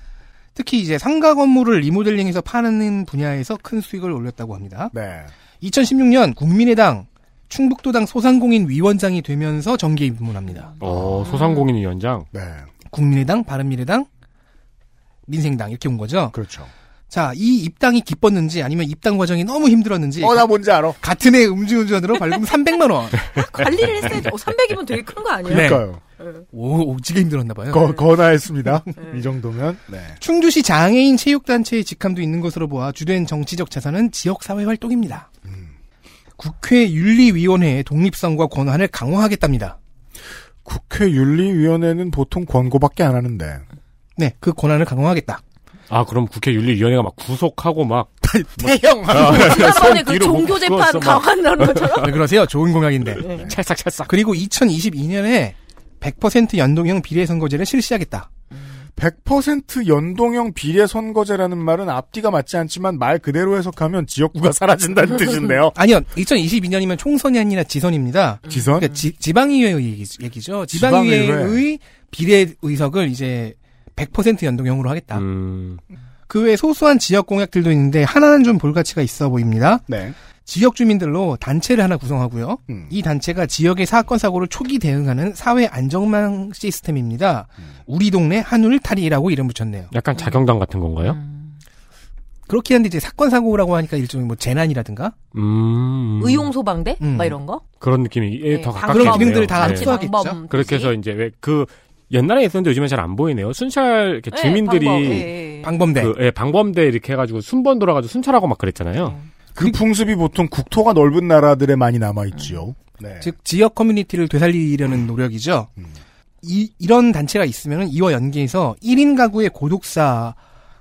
특히 이제 상가 건물을 리모델링해서 파는 분야에서 큰 수익을 올렸다고 합니다. 네. 2016년 국민의당 충북도당 소상공인 위원장이 되면서 정계 입문합니다. 어, 소상공인 위원장. 네. 국민의당, 바른미래당, 민생당 이렇게 온 거죠. 그렇죠. 자, 이 입당이 기뻤는지 아니면 입당 과정이 너무 힘들었는지 어, 나 뭔지 알아. 같은 해 음주운전으로 발금 300만 원. 관리를 했어야지. 어, 300이면 되게 큰 거 아니에요? 네. 그러니까요. 오, 오지게 힘들었나 봐요. 거, 거나했습니다. 이 정도면. 네. 충주시 장애인 체육단체의 직함도 있는 것으로 보아 주된 정치적 자산은 지역사회 활동입니다. 국회 윤리위원회의 독립성과 권한을 강화하겠답니다. 국회 윤리위원회는 보통 권고밖에 안 하는데. 네, 그 권한을 강화하겠다. 아, 그럼 국회 윤리위원회가 막 구속하고 막. 태형! 지난번에 그 뒤로 못 종교 재판 그었어, 막. 강화하는 것처럼. 왜 그러세요? 좋은 공약인데. 찰싹 찰싹. 그리고 2022년에 100% 연동형 비례선거제를 실시하겠다. 100% 연동형 비례 선거제라는 말은 앞뒤가 맞지 않지만 말 그대로 해석하면 지역구가 사라진다는 뜻인데요. 아니요, 2022년이면 총선이 아니라 지선입니다. 지선? 그러니까 지, 지방의회 얘기, 얘기죠. 지방의회. 지방의회의 비례 의석을 이제 100% 연동형으로 하겠다. 음. 그 외에 소소한 지역 공약들도 있는데 하나는 좀 볼 가치가 있어 보입니다. 네. 지역 주민들로 단체를 하나 구성하고요. 음. 이 단체가 지역의 사건 사고를 초기 대응하는 사회 안정망 시스템입니다. 음. 우리 동네 한울타리라고 이름 붙였네요. 약간 자경단 같은 건가요? 그렇긴 한데 이제 사건 사고라고 하니까 일종의 뭐 재난이라든가 음. 의용 소방대? 음. 막 이런 거? 그런 느낌이 예, 네, 더 방법. 가깝게 그런. 기능들을 다 네. 합쳐하겠죠. 방법 그렇게 해서 이제 왜 그 옛날에 있었는데 요즘엔 잘 안 보이네요. 순찰 이렇게 네, 주민들이 예, 예. 방범대. 그 예, 방범대 이렇게 해가지고 순번 돌아가지고 순찰하고 막 그랬잖아요. 그 풍습이 보통 국토가 넓은 나라들에 많이 남아있지요. 네. 즉 지역 커뮤니티를 되살리려는 노력이죠. 음. 이, 이런 단체가 있으면 이와 연계해서 1인 가구의 고독사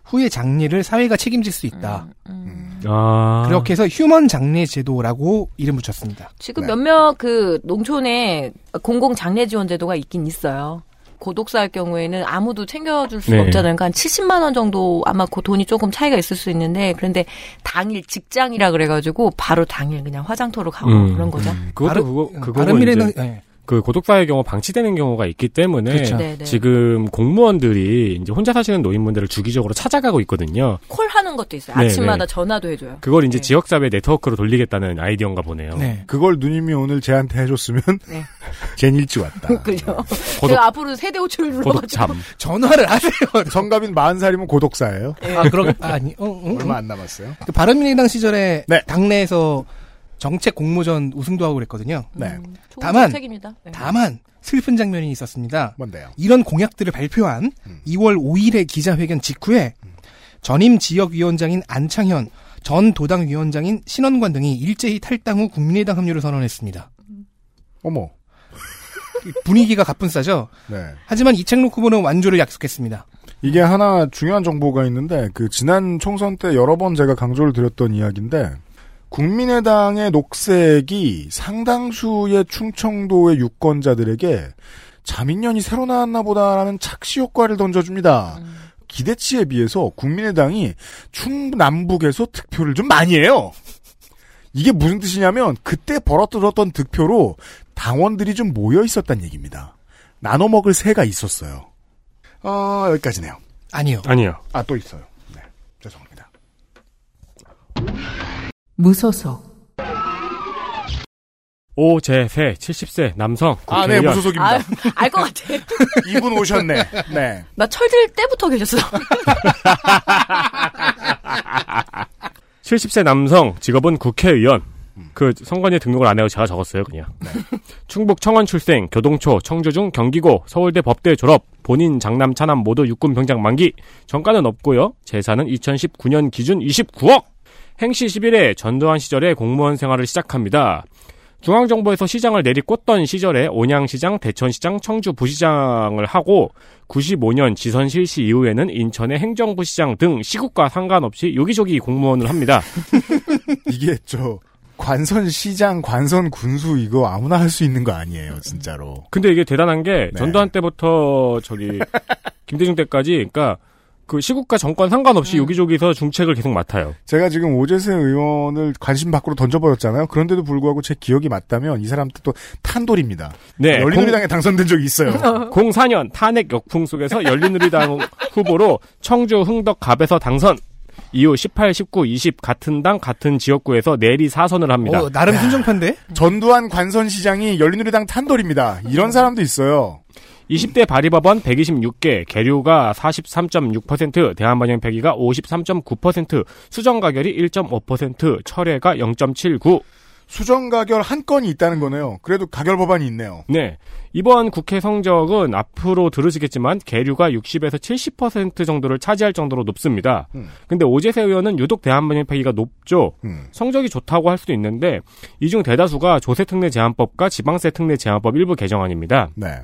후의 장례를 사회가 책임질 수 있다. 음. 아. 그렇게 해서 휴먼 장례 제도라고 이름 붙였습니다. 지금 네. 몇몇 그 농촌에 공공 장례 지원 제도가 있긴 있어요. 고독사할 경우에는 아무도 챙겨줄 수가 네. 없잖아요. 그러니까 한 70만 원 정도 아마 그 돈이 조금 차이가 있을 수 있는데 그런데 당일 직장이라 그래가지고 바로 당일 그냥 화장터로 가고 음. 그런 거죠. 그것도 바른- 그거 그거 바른 미래당 이제 예. 그 고독사의 경우 방치되는 경우가 있기 때문에 그렇죠. 네, 네. 지금 공무원들이 이제 혼자 사시는 노인분들을 주기적으로 찾아가고 있거든요. 콜 하는 것도 있어요. 네, 아침마다 네. 전화도 해줘요. 그걸 이제 네. 지역사회 네트워크로 돌리겠다는 아이디어인가 보네요. 네. 그걸 누님이 오늘 제한테 해줬으면 네. 젠 일찍 왔다. 그죠? 고독- 제가 앞으로 세대 호출을 눌러가지고 고독참. 전화를 하세요. 성갑인 40살이면 고독사예요. 아, 그럼 아니. 어, 어, 어. 얼마 안 남았어요. 그 바른미래당 시절에 네. 당내에서 정책 공모전 우승도 하고 그랬거든요. 네. 음, 좋은 다만- 정책입니다. 네. 다만 슬픈 장면이 있었습니다. 뭔데요? 이런 공약들을 발표한 음. 2월 5일의 기자회견 직후에 전임 지역위원장인 안창현, 전 도당위원장인 신원관 등이 일제히 탈당 후 국민의당 합류를 선언했습니다. 어머. 분위기가 가뿐싸죠. 네. 하지만 이창록 후보는 완조를 약속했습니다. 이게 하나 중요한 정보가 있는데 그 지난 총선 때 여러 번 제가 강조를 드렸던 이야기인데 국민의당의 녹색이 상당수의 충청도의 유권자들에게 자민련이 새로 나왔나 보다라는 착시 효과를 던져줍니다. 기대치에 비해서 국민의당이 충남북에서 득표를 좀 많이 해요. 이게 무슨 뜻이냐면 그때 벌어들었던 득표로 당원들이 좀 모여 있었단 얘기입니다. 나눠 먹을 새가 있었어요. 어, 여기까지네요. 아니요. 아니요. 아, 또 있어요. 네. 죄송합니다. 무소속 오재세 70세 남성 아, 네. 무소속입니다. 알 것 같아. 이분 오셨네. 네. 나 철들 때부터 계셨어. 70세 남성 직업은 국회의원 그 선관위에 등록을 안 해요. 제가 적었어요, 그냥. 충북 청원 출생, 교동초, 청주중, 경기고, 서울대 법대 졸업, 본인 장남 차남 모두 육군 병장 만기. 정가는 없고요. 재산은 2019년 기준 29억. 행시 11회 전두환 시절에 공무원 생활을 시작합니다. 중앙정부에서 시장을 내리꽂던 시절에 온양시장, 대천시장, 청주부시장을 하고 95년 지선 실시 이후에는 인천의 행정부시장 등 시국과 상관없이 여기저기 공무원을 합니다. 이게 저 관선 시장, 관선 군수 이거 아무나 할 수 있는 거 아니에요, 진짜로. 근데 이게 대단한 게 네. 전두환 때부터 저기 김대중 때까지 그러니까 그 시국과 정권 상관없이 여기저기서 중책을 계속 맡아요. 제가 지금 오재세 의원을 관심 밖으로 던져버렸잖아요. 그런데도 불구하고 제 기억이 맞다면 이 사람도 또 탄돌입니다. 네. 열린우리당에 당선된 적이 있어요. 04년 탄핵 역풍 속에서 열린우리당 후보로 청주 흥덕 갑에서 당선. 이후 18, 19, 20 같은 당 같은 지역구에서 내리 사선을 합니다. 어, 나름 순정파인데? 전두환 관선시장이 열린우리당 탄돌입니다. 이런 사람도 있어요. 20대 발의법원 126개, 계류가 43.6%, 대한반영 폐기가 53.9%, 수정 가결이 1.5%, 철회가 0.79. 수정 가결 한 건이 있다는 거네요. 그래도 가결 법안이 있네요. 네. 이번 국회 성적은 앞으로 들으시겠지만 계류가 60에서 70% 정도를 차지할 정도로 높습니다. 음. 근데 오재세 의원은 유독 대한반영 폐기가 높죠. 음. 성적이 좋다고 할 수도 있는데 이 중 대다수가 조세특례 제한법과 지방세 특례 제한법 일부 개정안입니다. 네.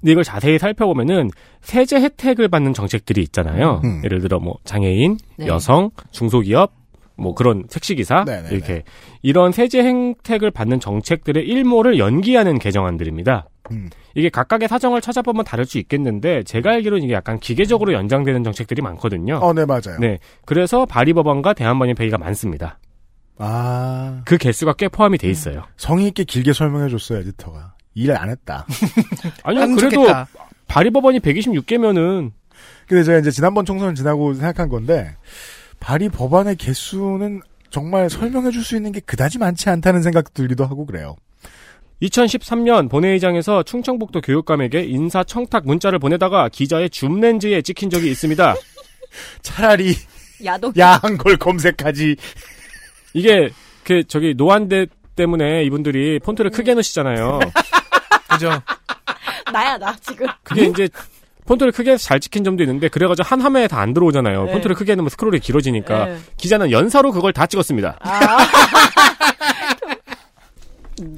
근데 이걸 자세히 살펴보면은 세제 혜택을 받는 정책들이 있잖아요. 음. 예를 들어 뭐 장애인, 네. 여성, 중소기업, 뭐 그런 택시기사 네네네. 이렇게 이런 세제 혜택을 받는 정책들의 일모를 연기하는 개정안들입니다. 음. 이게 각각의 사정을 찾아보면 다를 수 있겠는데 제가 알기로는 이게 약간 기계적으로 연장되는 정책들이 많거든요. 어, 네, 맞아요. 네, 그래서 발의법안과 폐기가 많습니다. 아, 그 개수가 꽤 포함이 돼 있어요. 성의 있게 길게 설명해 줬어요, 에디터가. 일안 했다. 아니요, 안 그래도 좋겠다. 발의법안이 126개면은 근데 제가 이제 지난번 총선 지나고 생각한 건데, 발의 법안의 개수는 정말 설명해 줄 수 있는 게 그다지 많지 않다는 생각 들기도 하고 그래요. 2013년 본회의장에서 충청북도 교육감에게 인사 청탁 문자를 보내다가 기자의 줌렌즈에 찍힌 적이 있습니다. 차라리 야동. 야한 걸 검색하지. 이게 그 저기 노안대 때문에 이분들이 폰트를 크게 넣으시잖아요. 그죠? 나야 나 지금. 그게 이제 폰트를 크게 해서 잘 찍힌 점도 있는데 그래가지고 한 화면에 다 안 들어오잖아요. 네. 폰트를 크게 해놓으면 스크롤이 길어지니까 네. 기자는 연사로 그걸 다 찍었습니다. 아.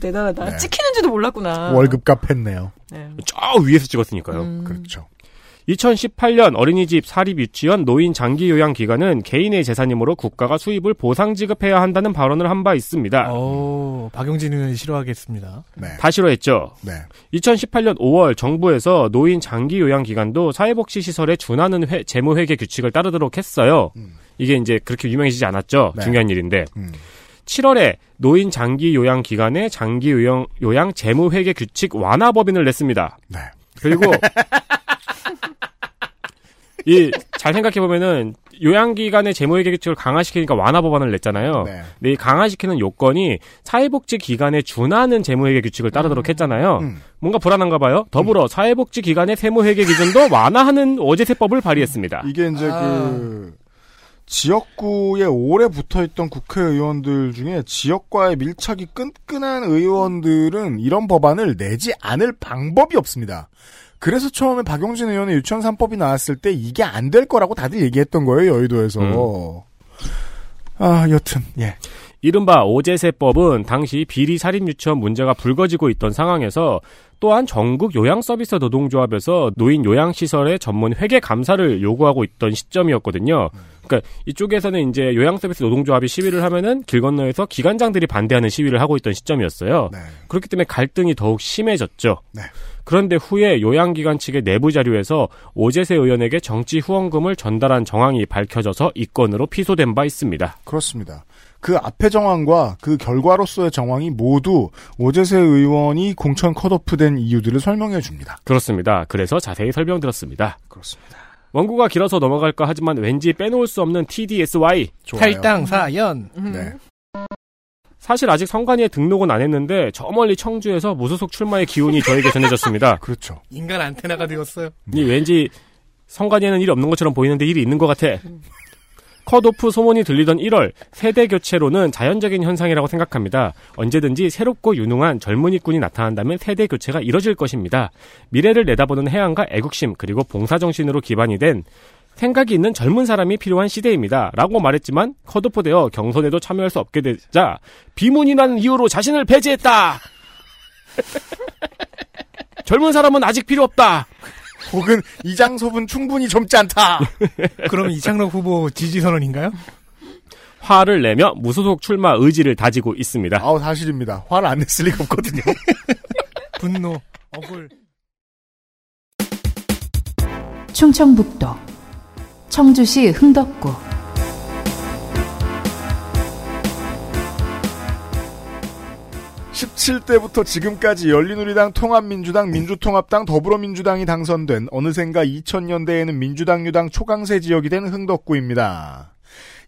대단하다. 네. 찍히는지도 몰랐구나. 월급 값 했네요. 네. 저 위에서 찍었으니까요. 음. 그렇죠. 2018년 어린이집 사립유치원 노인 장기 요양 기관은 개인의 재산이므로 국가가 수입을 보상 지급해야 한다는 발언을 한 바 있습니다. 어, 박용진 의원이 싫어하겠습니다. 네. 다 싫어했죠. 네. 2018년 5월 정부에서 노인 장기 요양 기관도 사회복지 시설에 준하는 회- 재무 회계 규칙을 따르도록 했어요. 음. 이게 이제 그렇게 유명해지지 않았죠. 네. 중요한 일인데. 음. 7월에 노인 장기 요양 기관에 장기 요양 요양 재무 회계 규칙 완화 법인을 냈습니다. 네. 그리고 이 잘 생각해 보면은 요양기관의 재무회계 규칙을 강화시키니까 완화 법안을 냈잖아요. 네. 근데 이 강화시키는 요건이 사회복지기관에 준하는 재무회계 규칙을 따르도록 했잖아요. 음. 뭔가 불안한가 봐요. 더불어 사회복지기관의 세무회계 기준도 완화하는 어제세법을 발의했습니다. 이게 이제 아. 그 지역구에 오래 붙어있던 국회의원들 중에 지역과의 밀착이 끈끈한 의원들은 이런 법안을 내지 않을 방법이 없습니다. 그래서 처음에 박용진 의원의 유치원 3법이 나왔을 때 이게 안 될 거라고 다들 얘기했던 거예요, 여의도에서. 아, 여튼, 예. 이른바 오제세법은 당시 비리 살인 유치원 문제가 불거지고 있던 상황에서 또한 전국 요양 서비스 노동조합에서 노인 요양 시설의 전문 회계 감사를 요구하고 있던 시점이었거든요. 그러니까 이쪽에서는 이제 요양 서비스 노동조합이 시위를 하면은 길 건너에서 기관장들이 반대하는 시위를 하고 있던 시점이었어요. 네. 그렇기 때문에 갈등이 더욱 심해졌죠. 네. 그런데 후에 요양기관 측의 내부 자료에서 오제세 의원에게 정치 후원금을 전달한 정황이 밝혀져서 이 건으로 피소된 바 있습니다. 그렇습니다. 그 앞의 정황과 그 결과로서의 정황이 모두 오재세 의원이 공천 컷오프된 이유들을 설명해 줍니다. 그렇습니다. 그래서 자세히 설명드렸습니다. 그렇습니다. 원고가 길어서 넘어갈까 하지만 왠지 빼놓을 수 없는 TDSY. 좋아요. 탈당 사연. 네. 사실 아직 성관위에 등록은 안 했는데 저 멀리 청주에서 무소속 출마의 기운이 저에게 전해졌습니다. 그렇죠. 인간 안테나가 되었어요. 이 왠지 성관위에는 일이 없는 것처럼 보이는데 일이 있는 것 같아. 컷오프 소문이 들리던 1월 세대 교체로는 자연적인 현상이라고 생각합니다. 언제든지 새롭고 유능한 젊은이꾼이 나타난다면 세대 교체가 이뤄질 것입니다. 미래를 내다보는 해안과 애국심 그리고 봉사정신으로 기반이 된 생각이 있는 젊은 사람이 필요한 시대입니다. 라고 말했지만 컷오프되어 경선에도 참여할 수 없게 되자 비문이라는 이유로 자신을 배제했다. 젊은 사람은 아직 필요 없다. 혹은 이장섭은 충분히 젊지 않다. 그럼 이창록 후보 지지 선언인가요? 화를 내며 무소속 출마 의지를 다지고 있습니다. 아우 사실입니다. 화를 안 냈을 리가 없거든요. 분노, 억울. 충청북도 청주시 흥덕구 17대부터 지금까지 열린우리당, 통합민주당, 민주통합당, 더불어민주당이 당선된 어느샌가 2000년대에는 민주당, 유당 초강세 지역이 된 흥덕구입니다.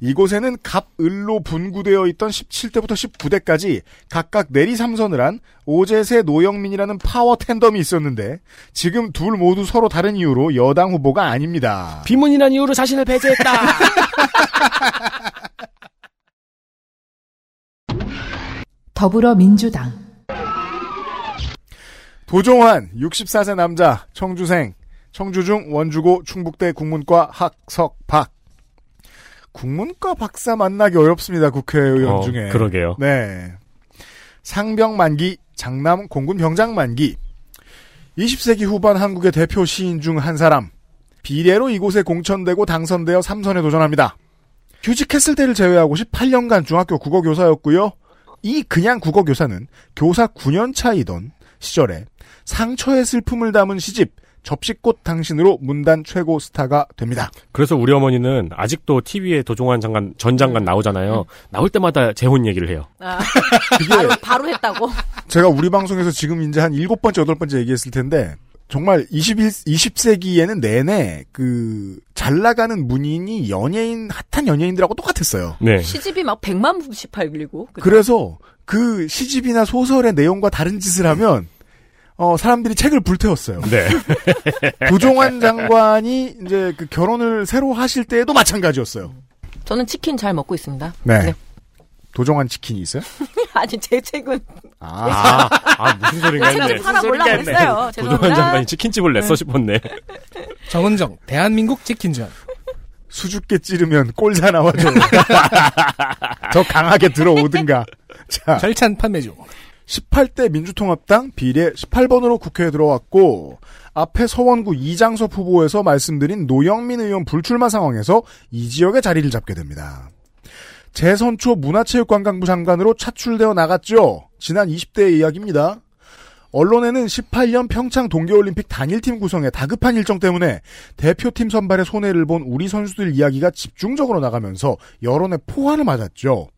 이곳에는 갑, 을로 분구되어 있던 17대부터 19대까지 각각 내리 삼선을 한 오재세, 노영민이라는 파워 텐덤이 있었는데 지금 둘 모두 서로 다른 이유로 여당 후보가 아닙니다. 비문이라는 이유로 자신을 배제했다. 더불어민주당 도종환 64세 남자 청주생 청주중 원주고 충북대 국문과 학석 박 국문과 박사 만나기 어렵습니다 국회의원 어, 중에. 그러게요. 네. 상병 만기 장남 공군 병장 만기. 20세기 후반 한국의 대표 시인 중 한 사람. 비례로 이곳에 공천되고 당선되어 삼선에 도전합니다. 휴직했을 때를 제외하고 18년간 중학교 국어 교사였고요. 이 그냥 국어 교사는 교사 9년 차이던 시절에 상처의 슬픔을 담은 시집 접시꽃 당신으로 문단 최고 스타가 됩니다. 그래서 우리 어머니는 아직도 TV에 도종환 장관, 전 장관 나오잖아요. 나올 때마다 재혼 얘기를 해요. 아, 그게 바로, 바로 했다고. 제가 우리 방송에서 지금 이제 한 일곱 번째, 여덟 번째 얘기했을 텐데 정말 21, 20세기에는 내내 그 잘 나가는 문인이 연예인, 핫한 연예인들하고 똑같았어요. 네. 시집이 막 100만 부씩 팔리고. 그래서 그 시집이나 소설의 내용과 다른 짓을 하면 어, 사람들이 책을 불태웠어요. 네. 도종환 장관이 이제 그 결혼을 새로 하실 때에도 마찬가지였어요. 저는 치킨 잘 먹고 있습니다. 네. 네. 도종환 치킨이 있어요? 아니, 제 책은. 아, 아, 아, 무슨 소린가 제 했네. 책은 팔아보려고 했어요. 도종환 죄송합니다. 장관이 치킨집을 냈어 싶었네. 정은정, 대한민국 치킨전. 수줍게 찌르면 꼴사 나와줘. 더 강하게 들어오든가. 자, 절찬 판매주. 18대 민주통합당 비례 18번으로 국회에 들어왔고 앞에 서원구 이장섭 후보에서 말씀드린 노영민 의원 불출마 상황에서 이 지역의 자리를 잡게 됩니다. 재선 초 문화체육관광부 장관으로 차출되어 나갔죠. 지난 20대의 이야기입니다. 언론에는 18년 평창 동계올림픽 단일팀 구성에 다급한 일정 때문에 대표팀 선발에 손해를 본 우리 선수들 이야기가 집중적으로 나가면서 여론의 포화를 맞았죠.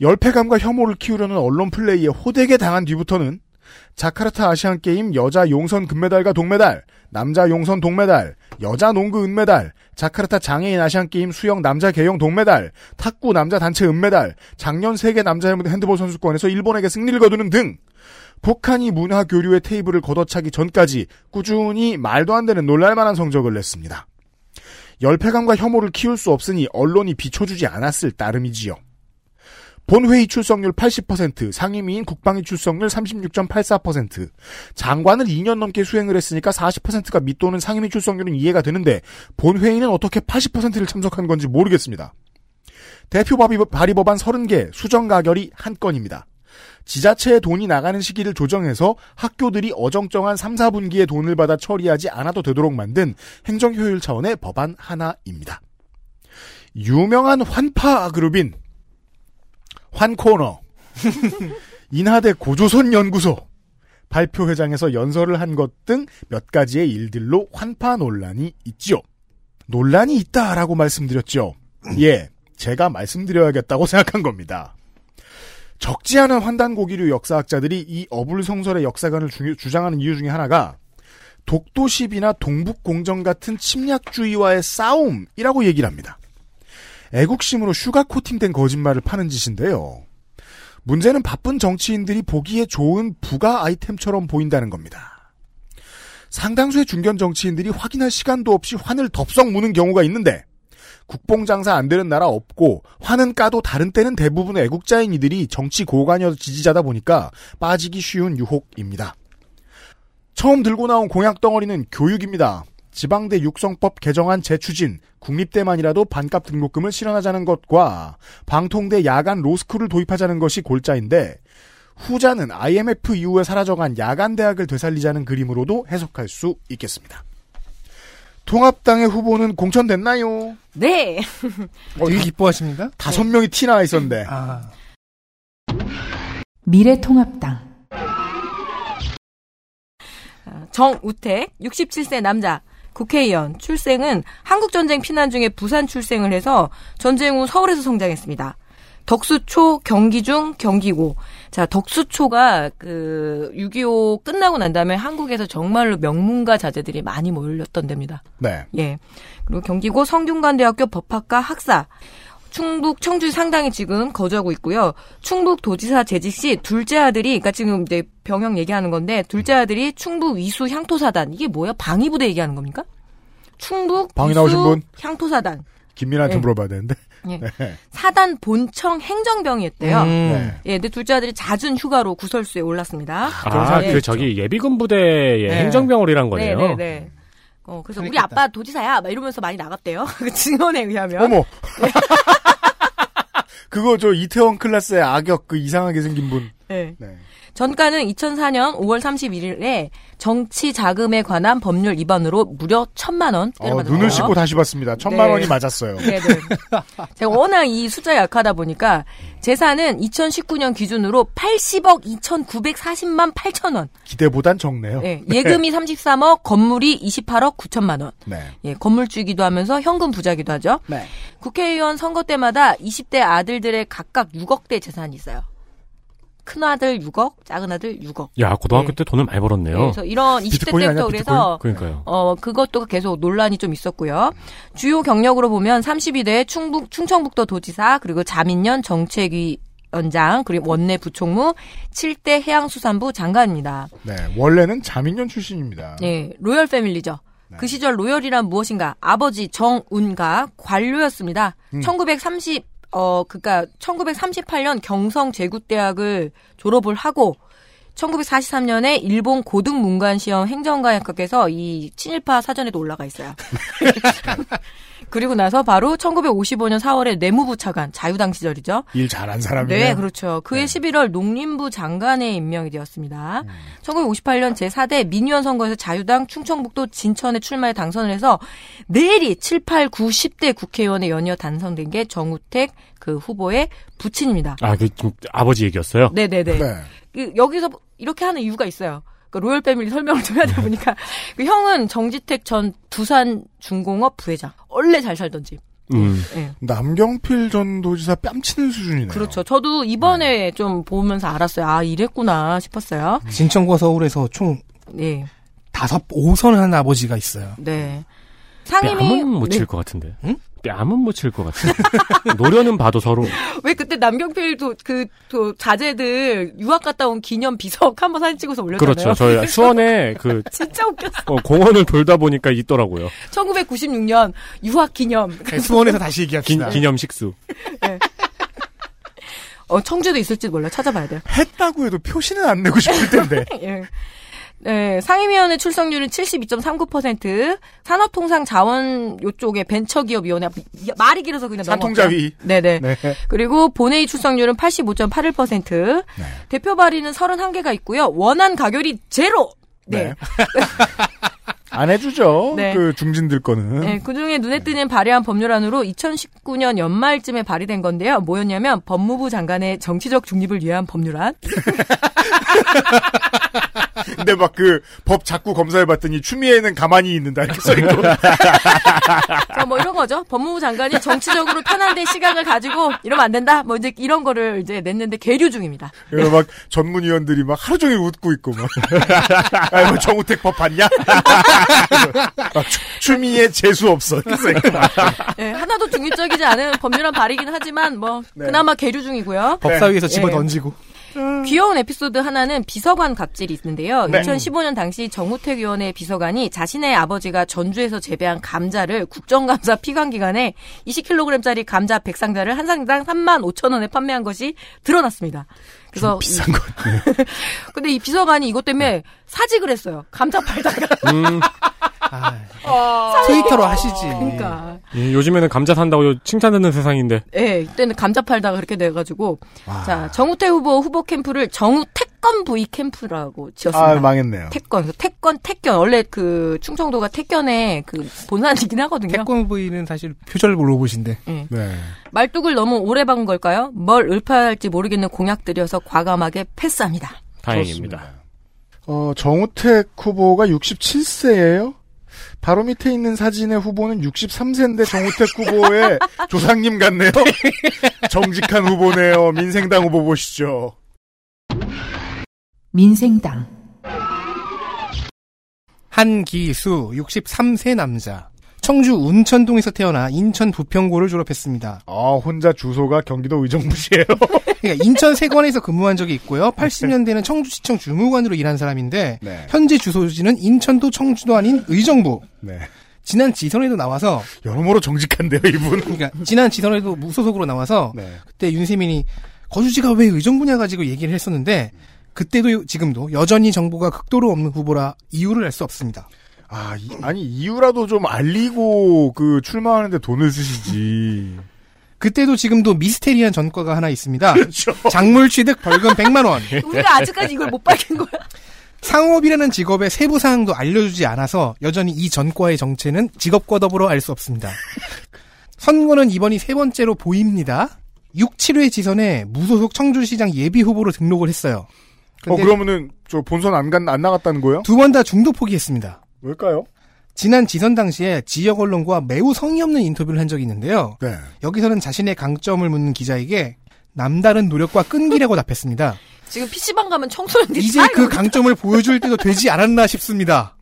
열패감과 혐오를 키우려는 언론 플레이에 호되게 당한 뒤부터는 자카르타 아시안 게임 여자 용선 금메달과 동메달, 남자 용선 동메달, 여자 농구 은메달, 자카르타 장애인 아시안 게임 수영 남자 개영 동메달, 탁구 남자 단체 은메달, 작년 세계 남자 핸드볼 선수권에서 일본에게 승리를 거두는 등 북한이 문화 교류의 테이블을 걷어차기 전까지 꾸준히 말도 안 되는 놀랄만한 성적을 냈습니다. 열패감과 혐오를 키울 수 없으니 언론이 비춰주지 않았을 따름이지요. 본회의 출석률 80%, 상임위인 국방위 출석률 36.84%, 장관을 2년 넘게 수행을 했으니까 40%가 밑도는 상임위 출석률은 이해가 되는데 본회의는 어떻게 80%를 참석한 건지 모르겠습니다. 대표 발의 법안 30개, 수정 가결이 한 건입니다. 지자체에 돈이 나가는 시기를 조정해서 학교들이 어정쩡한 3, 4분기에 돈을 받아 처리하지 않아도 되도록 만든 행정효율 차원의 법안 하나입니다. 유명한 환파 그룹인 환 코너 인하대 고조선 연구소 발표회장에서 연설을 한 것 등 몇 가지의 일들로 환파 논란이 있지요. 논란이 있다라고 말씀드렸죠. 예, 제가 말씀드려야겠다고 생각한 겁니다. 적지 않은 환단고기류 역사학자들이 이 어불성설의 역사관을 주, 주장하는 이유 중에 하나가 독도시비나 동북공정 같은 침략주의와의 싸움이라고 얘기를 합니다. 애국심으로 sugar 코팅된 거짓말을 파는 짓인데요. 문제는 바쁜 정치인들이 보기에 좋은 부가 아이템처럼 보인다는 겁니다. 상당수의 중견 정치인들이 확인할 시간도 없이 환을 덥석 무는 경우가 있는데 국뽕 장사 안 되는 나라 없고 화는 까도 다른 때는 대부분의 애국자인 이들이 정치 고관여 지지자다 보니까 빠지기 쉬운 유혹입니다. 처음 들고 나온 공약 덩어리는 교육입니다. 지방대 육성법 개정안 재추진, 국립대만이라도 반값 등록금을 실현하자는 것과 방통대 야간 로스쿨을 도입하자는 것이 골자인데 후자는 IMF 이후에 사라져간 야간 대학을 되살리자는 그림으로도 해석할 수 있겠습니다. 통합당의 후보는 공천됐나요? 네. 되게 기뻐하십니다. 다섯 명이 티 나와 있었는데. 아, 미래통합당 정우택 67세 남자 국회의원 출생은 한국전쟁 피난 중에 부산 출생을 해서 전쟁 후 서울에서 성장했습니다. 덕수초, 경기중, 경기고. 자, 덕수초가 그, 6.25 끝나고 난 다음에 한국에서 정말로 명문가 자제들이 많이 몰렸던 데입니다. 네. 예. 그리고 경기고 성균관대학교 법학과 학사. 충북 청주 상당히 지금 거주하고 있고요. 충북 도지사 재직 시 둘째 아들이, 그러니까 지금 이제 병영 얘기하는 건데, 둘째 아들이 충북 위수 향토사단. 이게 뭐야? 방위부대 얘기하는 겁니까? 충북 방위 위수 나오신 분? 향토사단. 김민아한테 네. 물어봐야 되는데. 예. 네. 사단 본청 행정병이었대요. 음. 네. 예, 근데 둘째 아들이 낮은 휴가로 구설수에 올랐습니다. 아, 네. 그 저기 예비군 부대의 네. 행정병을이란 거네요. 네, 네, 네. 어, 그래서 우리. 아빠 도지사야, 막 이러면서 많이 나갔대요. 그 증언에 의하면. 어머. 그거 저 이태원 클라스의 악역 그 이상하게 생긴 분. 네. 네. 전가는 2004년 5월 31일에 정치 자금에 관한 법률 위반으로 무려 천만 원 어, 때려맞았어요. 눈을 씻고 다시 봤습니다. 천만 네. 원이 맞았어요. 네 네. 제가 워낙 이 숫자 약하다 보니까 재산은 2019년 기준으로 80억 2,940만 8천 원. 기대보단 적네요. 예, 예금이 33억, 건물이 28억 9천만 원. 네. 예, 건물주기도 하면서 현금 부자기도 하죠. 네. 국회의원 선거 때마다 20대 아들들의 각각 6억대 재산이 있어요. 큰 아들 6억, 작은 아들 6억. 야, 고등학교 네. 때 돈을 많이 벌었네요. 그래서 이런 20대 비트코인 아니야, 때부터 그래서 그러니까요. 어 그것도 계속 논란이 좀 있었고요. 주요 경력으로 보면 32대 충북 충청북도 도지사 그리고 자민련 정책위 원장 그리고 원내 부총무 7대 해양수산부 장관입니다. 네. 원래는 자민련 출신입니다. 네, 로열 패밀리죠. 그 시절 로열이란 무엇인가? 아버지 정운가 관료였습니다. 음. 1930 어, 그니까, 1938년 경성 제국대학을 졸업을 하고, 1943년에 일본 고등문관시험 행정가 합격해서 이 친일파 사전에도 올라가 있어요. 그리고 나서 바로 1955년 4월에 내무부 차관, 자유당 시절이죠. 일 잘한 사람이네요. 네, 그렇죠. 그해 네. 11월 농림부 장관에 임명이 되었습니다. 음. 1958년 제4대 민의원 선거에서 자유당 충청북도 진천에 출마해 당선을 해서 내일이 7, 8, 9, 10대 국회의원에 연이어 당선된 게 정우택 그 후보의 부친입니다. 아, 그, 좀 아버지 얘기였어요? 네네네. 네. 그 여기서 이렇게 하는 이유가 있어요. 그 로열 패밀리 설명을 좀 해야 되다 보니까 그 형은 정지택 전 두산 중공업 부회장. 원래 잘 살던 집. 음. 예. 남경필 전 도지사 뺨치는 수준이네요. 그렇죠. 저도 이번에 좀 보면서 알았어요. 아, 이랬구나 싶었어요. 진천과 서울에서 총 네. 다섯 오선을 한 아버지가 있어요. 네. 상임위 뺨은 못 네. 칠것 같은데. 응? 뺨은 못 칠 것 같은데. 노려는 봐도 서로. 왜 그때 남경필도 그, 또 자제들 유학 갔다 온 기념 비석 한번 사진 찍어서 올렸잖아요. 그렇죠. 저희 수원에 그 진짜 웃겼어. 어, 공원을 돌다 보니까 있더라고요. 1996년 유학 기념. 네, 수원에서 다시 기, 얘기합시다. 기 념 식수. 어, 청주도 있을지 몰라. 찾아봐야 돼요. 했다고 해도 표시는 안 내고 싶을 텐데. 예. 네, 상임위원회 출석률은 72.39%, 산업통상자원 요쪽에 벤처기업위원회 말이 길어서 그냥 산통자위. 네네. 네. 그리고 본회의 출석률은 85.81%, 네. 대표 발의는 31개가 있고요. 원안 가결이 제로. 네. 네. 안 해주죠. 네. 그 중진들 거는. 네, 그중에 눈에 띄는 발의한 법률안으로 2019년 연말쯤에 발의된 건데요. 뭐였냐면 법무부 장관의 정치적 중립을 위한 법률안. 근데 막 그 법 자꾸 검사해봤더니 추미애는 가만히 있는다 이렇게 써있고. 저 뭐 이런 거죠. 법무부 장관이 정치적으로 편한데 시각을 가지고 이러면 안 된다. 뭐 이제 이런 거를 이제 냈는데 계류 중입니다. 그래서 막 전문위원들이 막 하루 종일 웃고 있고 막. 아이 뭐 정우택 법 봤냐? 추- 추미애 재수 없어. 이렇게 써있고. 예, 하나도 중립적이지 않은 법률안 발의긴 하지만 뭐 네. 그나마 계류 중이고요. 법사위에서 집어 네. 던지고. 귀여운 에피소드 하나는 비서관 갑질이 있는데요. 네. 2015년 당시 정우택 의원의 비서관이 자신의 아버지가 전주에서 재배한 감자를 국정감사 피감 기간에 20kg짜리 감자 100상자를 한 상당 3만 5천 원에 판매한 것이 드러났습니다. 그래서 비싼 것. 근데 이 비서관이 이것 때문에 사직을 했어요. 감자 팔다가. 음, 아, 트위터로 하시지. 그러니까. 예, 요즘에는 감자 산다고 칭찬 듣는 세상인데. 예, 이때는 감자 팔다가 그렇게 돼가지고. 자, 정우택 후보 후보 캠프를 정우택건 V 캠프라고 지었습니다. 아, 망했네요. 태권, 태권, 태견. 원래 그 충청도가 태견의 그 본산이긴 하거든요. 태권 부위는 사실 표절 로봇인데. 예. 네. 말뚝을 너무 오래 박은 걸까요? 뭘 읊어할지 모르겠는 공약들이어서 과감하게 패스합니다. 다행입니다. 그렇습니다. 어, 정우택 후보가 67세예요. 바로 밑에 있는 사진의 후보는 63세인데 정우택 후보의 조상님 같네요. 정직한 후보네요. 민생당 후보 보시죠. 민생당, 한기수 63세 남자. 청주 운천동에서 태어나 인천 부평고를 졸업했습니다. 아, 혼자 주소가 경기도 의정부시예요. 그러니까 인천 세관에서 근무한 적이 있고요. 80년대는 청주시청 주무관으로 일한 사람인데 네. 현재 주소지는 인천도 청주도 아닌 의정부. 네. 지난 지선에도 나와서 여러모로 정직한데요, 이분. 그러니까 지난 지선에도 무소속으로 나와서 네. 그때 윤세민이 거주지가 왜 의정부냐 가지고 얘기를 했었는데 그때도 지금도 여전히 정보가 극도로 없는 후보라 이유를 알 수 없습니다. 아, 이- 아니, 이유라도 좀 알리고, 그, 출마하는데 돈을 쓰시지. 그때도 지금도 미스테리한 전과가 하나 있습니다. 그렇죠. 작물 취득 벌금 100만 원. 우리가 아직까지 이걸 못 밝힌 거야. 상업이라는 직업의 세부 사항도 알려주지 않아서 여전히 이 전과의 정체는 직업과 더불어 알 수 없습니다. 선거는 이번이 세 번째로 보입니다. 6, 7회 지선에 무소속 청주시장 예비 후보로 등록을 했어요. 어, 그러면은, 저 본선 안 간, 안 나갔다는 거예요? 두 번 다 중도 포기했습니다. 왜일까요? 지난 지선 당시에 지역 언론과 매우 성의 없는 인터뷰를 한 적이 있는데요. 네. 여기서는 자신의 강점을 묻는 기자에게 남다른 노력과 끈기라고 답했습니다. 지금 PC방 가면 청소년들이 이제 다그 강점을 보여줄 때도 되지 않았나 싶습니다.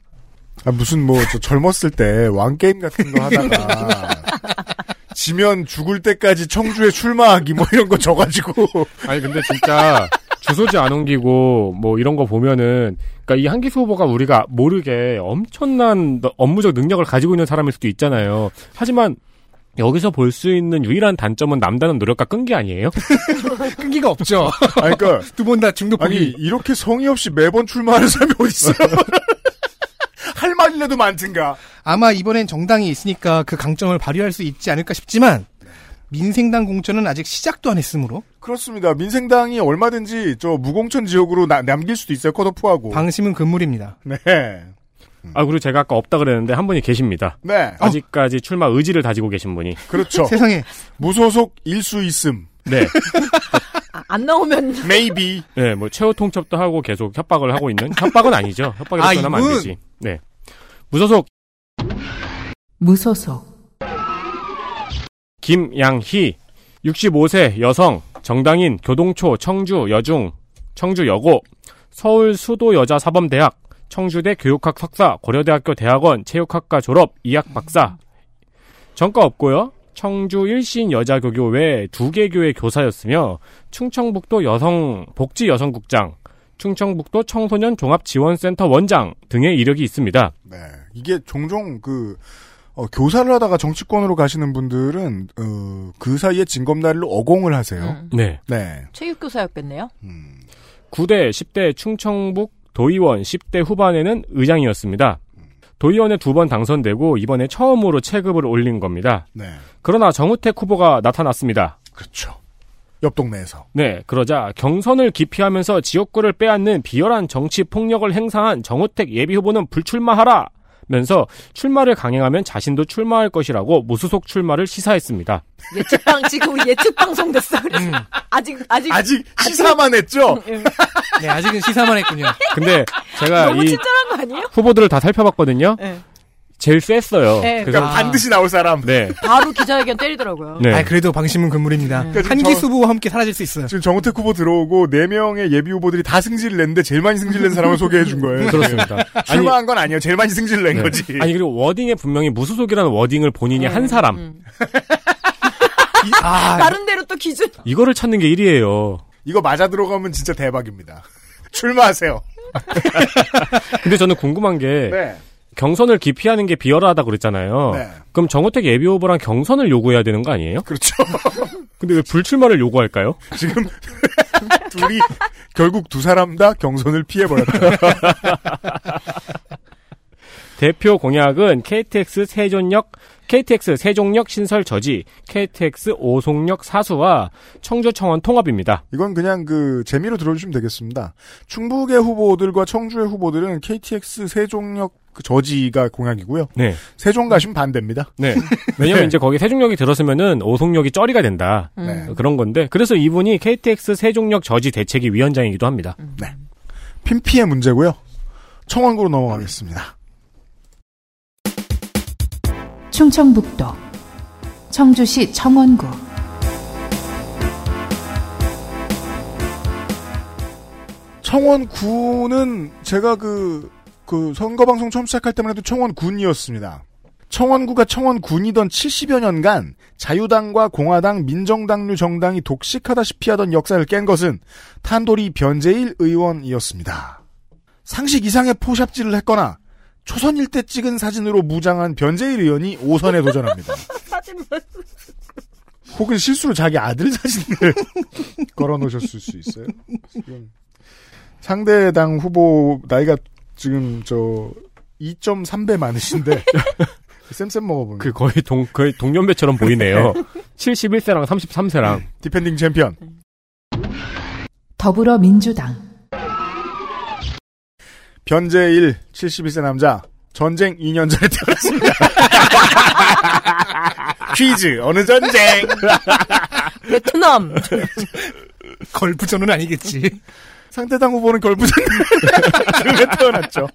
아, 무슨 뭐, 저 젊었을 때 왕게임 같은 거 하다가, 지면 죽을 때까지 청주에 출마하기 뭐 이런 거 져가지고. 아니 근데 진짜 주소지 안 옮기고 뭐 이런 거 보면은 그러니까 이 한기수 후보가 우리가 모르게 엄청난 너- 업무적 능력을 가지고 있는 사람일 수도 있잖아요. 하지만 여기서 볼 수 있는 유일한 단점은 남다른 노력과 끈기 아니에요? 끈기가 없죠. 아니, 그니까, 두 번다 포기. 아니, 이렇게 성의 없이 매번 출마하는 사람이 어딨어요? 할 말이라도 많든가. 아마 이번엔 정당이 있으니까 그 강점을 발휘할 수 있지 않을까 싶지만 민생당 공천은 아직 시작도 안 했으므로 그렇습니다. 민생당이 얼마든지 저 무공천 지역으로 나- 남길 수도 있어요. 컷오프하고. 방심은 금물입니다. 네. 아 그리고 제가 아까 없다 그랬는데 한 분이 계십니다. 네. 아직까지 출마 의지를 다지고 계신 분이. 그렇죠. 세상에 무소속 일수 있음. 네. 아, 안 나오면 Maybe. 네, 뭐 최후 통첩도 하고 계속 협박을 하고 있는 협박은 아니죠. 협박이라고 아, 표현하면 안? 되지. 네. 무소속 무소속, 김양희 65세 여성 정당인 교동초 청주 여중 청주 여고 서울 수도 여자 사범대학 청주대 교육학 석사 고려대학교 대학원 체육학과 졸업 이학 박사 전과 없고요. 청주 1신 여자교교 외 두 개 교회 교사였으며 충청북도 여성 복지 여성국장 충청북도 청소년 종합지원센터 원장 등의 이력이 있습니다. 네. 이게 종종 그, 어, 교사를 하다가 정치권으로 가시는 분들은, 어, 그 사이에 징검다리로 어공을 하세요. 음. 네. 네. 체육교사였겠네요. 음. 9대, 10대 충청북 도의원 10대 후반에는 의장이었습니다. 도의원에 두 번 당선되고 이번에 처음으로 체급을 올린 겁니다. 네. 그러나 정우택 후보가 나타났습니다. 그렇죠. 옆 동네에서. 네, 그러자 경선을 기피하면서 지역구를 빼앗는 비열한 정치 폭력을 행사한 정우택 예비 후보는 불출마하라! 면서 출마를 강행하면 자신도 출마할 것이라고 무소속 출마를 시사했습니다. 예측방 지금 우리 예측 방송 됐어. 그래서 아직 아직 아직 시사만 했죠? 예. 네 아직은 시사만 했군요. 근데 제가 너무 이 친절한 거 아니에요? 후보들을 다 살펴봤거든요. 네. 제일 셌어요. 네, 그래서 그러니까 반드시 나올 사람. 네. 바로 기자회견 때리더라고요. 네. 아 그래도 방심은 금물입니다. 그러니까 지금 한기수 저- 후보와 함께 사라질 수 있어요. 지금 정우택 후보 들어오고 네 명의 예비 후보들이 다 승질을 냈는데 제일 많이 승질 낸 사람을 소개해 준 거예요. 그렇습니다. 출마한 건 아니에요. 제일 많이 승질을 낸 네. 거지. 아니 그리고 워딩에 분명히 무소속이라는 워딩을 본인이 한 사람 음. 아 나름대로 또 기준. 이거를 찾는 게 1위예요. 이거 맞아 들어가면 진짜 대박입니다. 출마하세요. 근데 저는 궁금한 게 네. 경선을 기피하는 게 비열하다고 그랬잖아요. 네. 그럼 정호택 예비 후보랑 경선을 요구해야 되는 거 아니에요? 그렇죠. 근데 왜 불출마를 요구할까요? 지금 둘이 결국 두 사람 다 경선을 피해버렸다. 대표 공약은 KTX 세종역 KTX 세종역 신설 저지, KTX 오송역 사수와 청주 청원 통합입니다. 이건 그냥 그 재미로 들어주시면 되겠습니다. 충북의 후보들과 청주의 후보들은 KTX 세종역 그 저지가 공약이고요. 네. 세종 가시면 반대입니다. 네. 왜냐면 이제 거기 세종역이 들었으면은 오송역이 쩌리가 된다. 네. 그런 건데 그래서 이분이 KTX 세종역 저지 대책위 위원장이기도 합니다. 네. 핀피의 문제고요. 청원구로 넘어가겠습니다. 충청북도 청주시 청원구 청원구는 제가 그, 그 선거방송 처음 시작할 때만 해도 청원군이었습니다. 청원구가 청원군이던 70여 년간 자유당과 공화당, 민정당류 정당이 독식하다시피 하던 역사를 깬 것은 탄도리 변재일 의원이었습니다. 상식 이상의 포샵질을 했거나 초선 일 때 찍은 사진으로 무장한 변재일 의원이 5선에 도전합니다. 혹은 실수로 자기 아들 사진을 걸어놓으셨을 수 있어요. 지금 상대 당 후보 나이가 지금 저 2.3배 많으신데 쌤쌤 먹어보면 그 거의 동 거의 동년배처럼 보이네요. 71세랑 33세랑 defending champion 더불어민주당 변재일 71세 남자 전쟁 2년 전에 태어났습니다. 퀴즈 어느 전쟁? 베트남. 걸프전은 아니겠지. 상대당 후보는 걸프전 중에 태어났죠.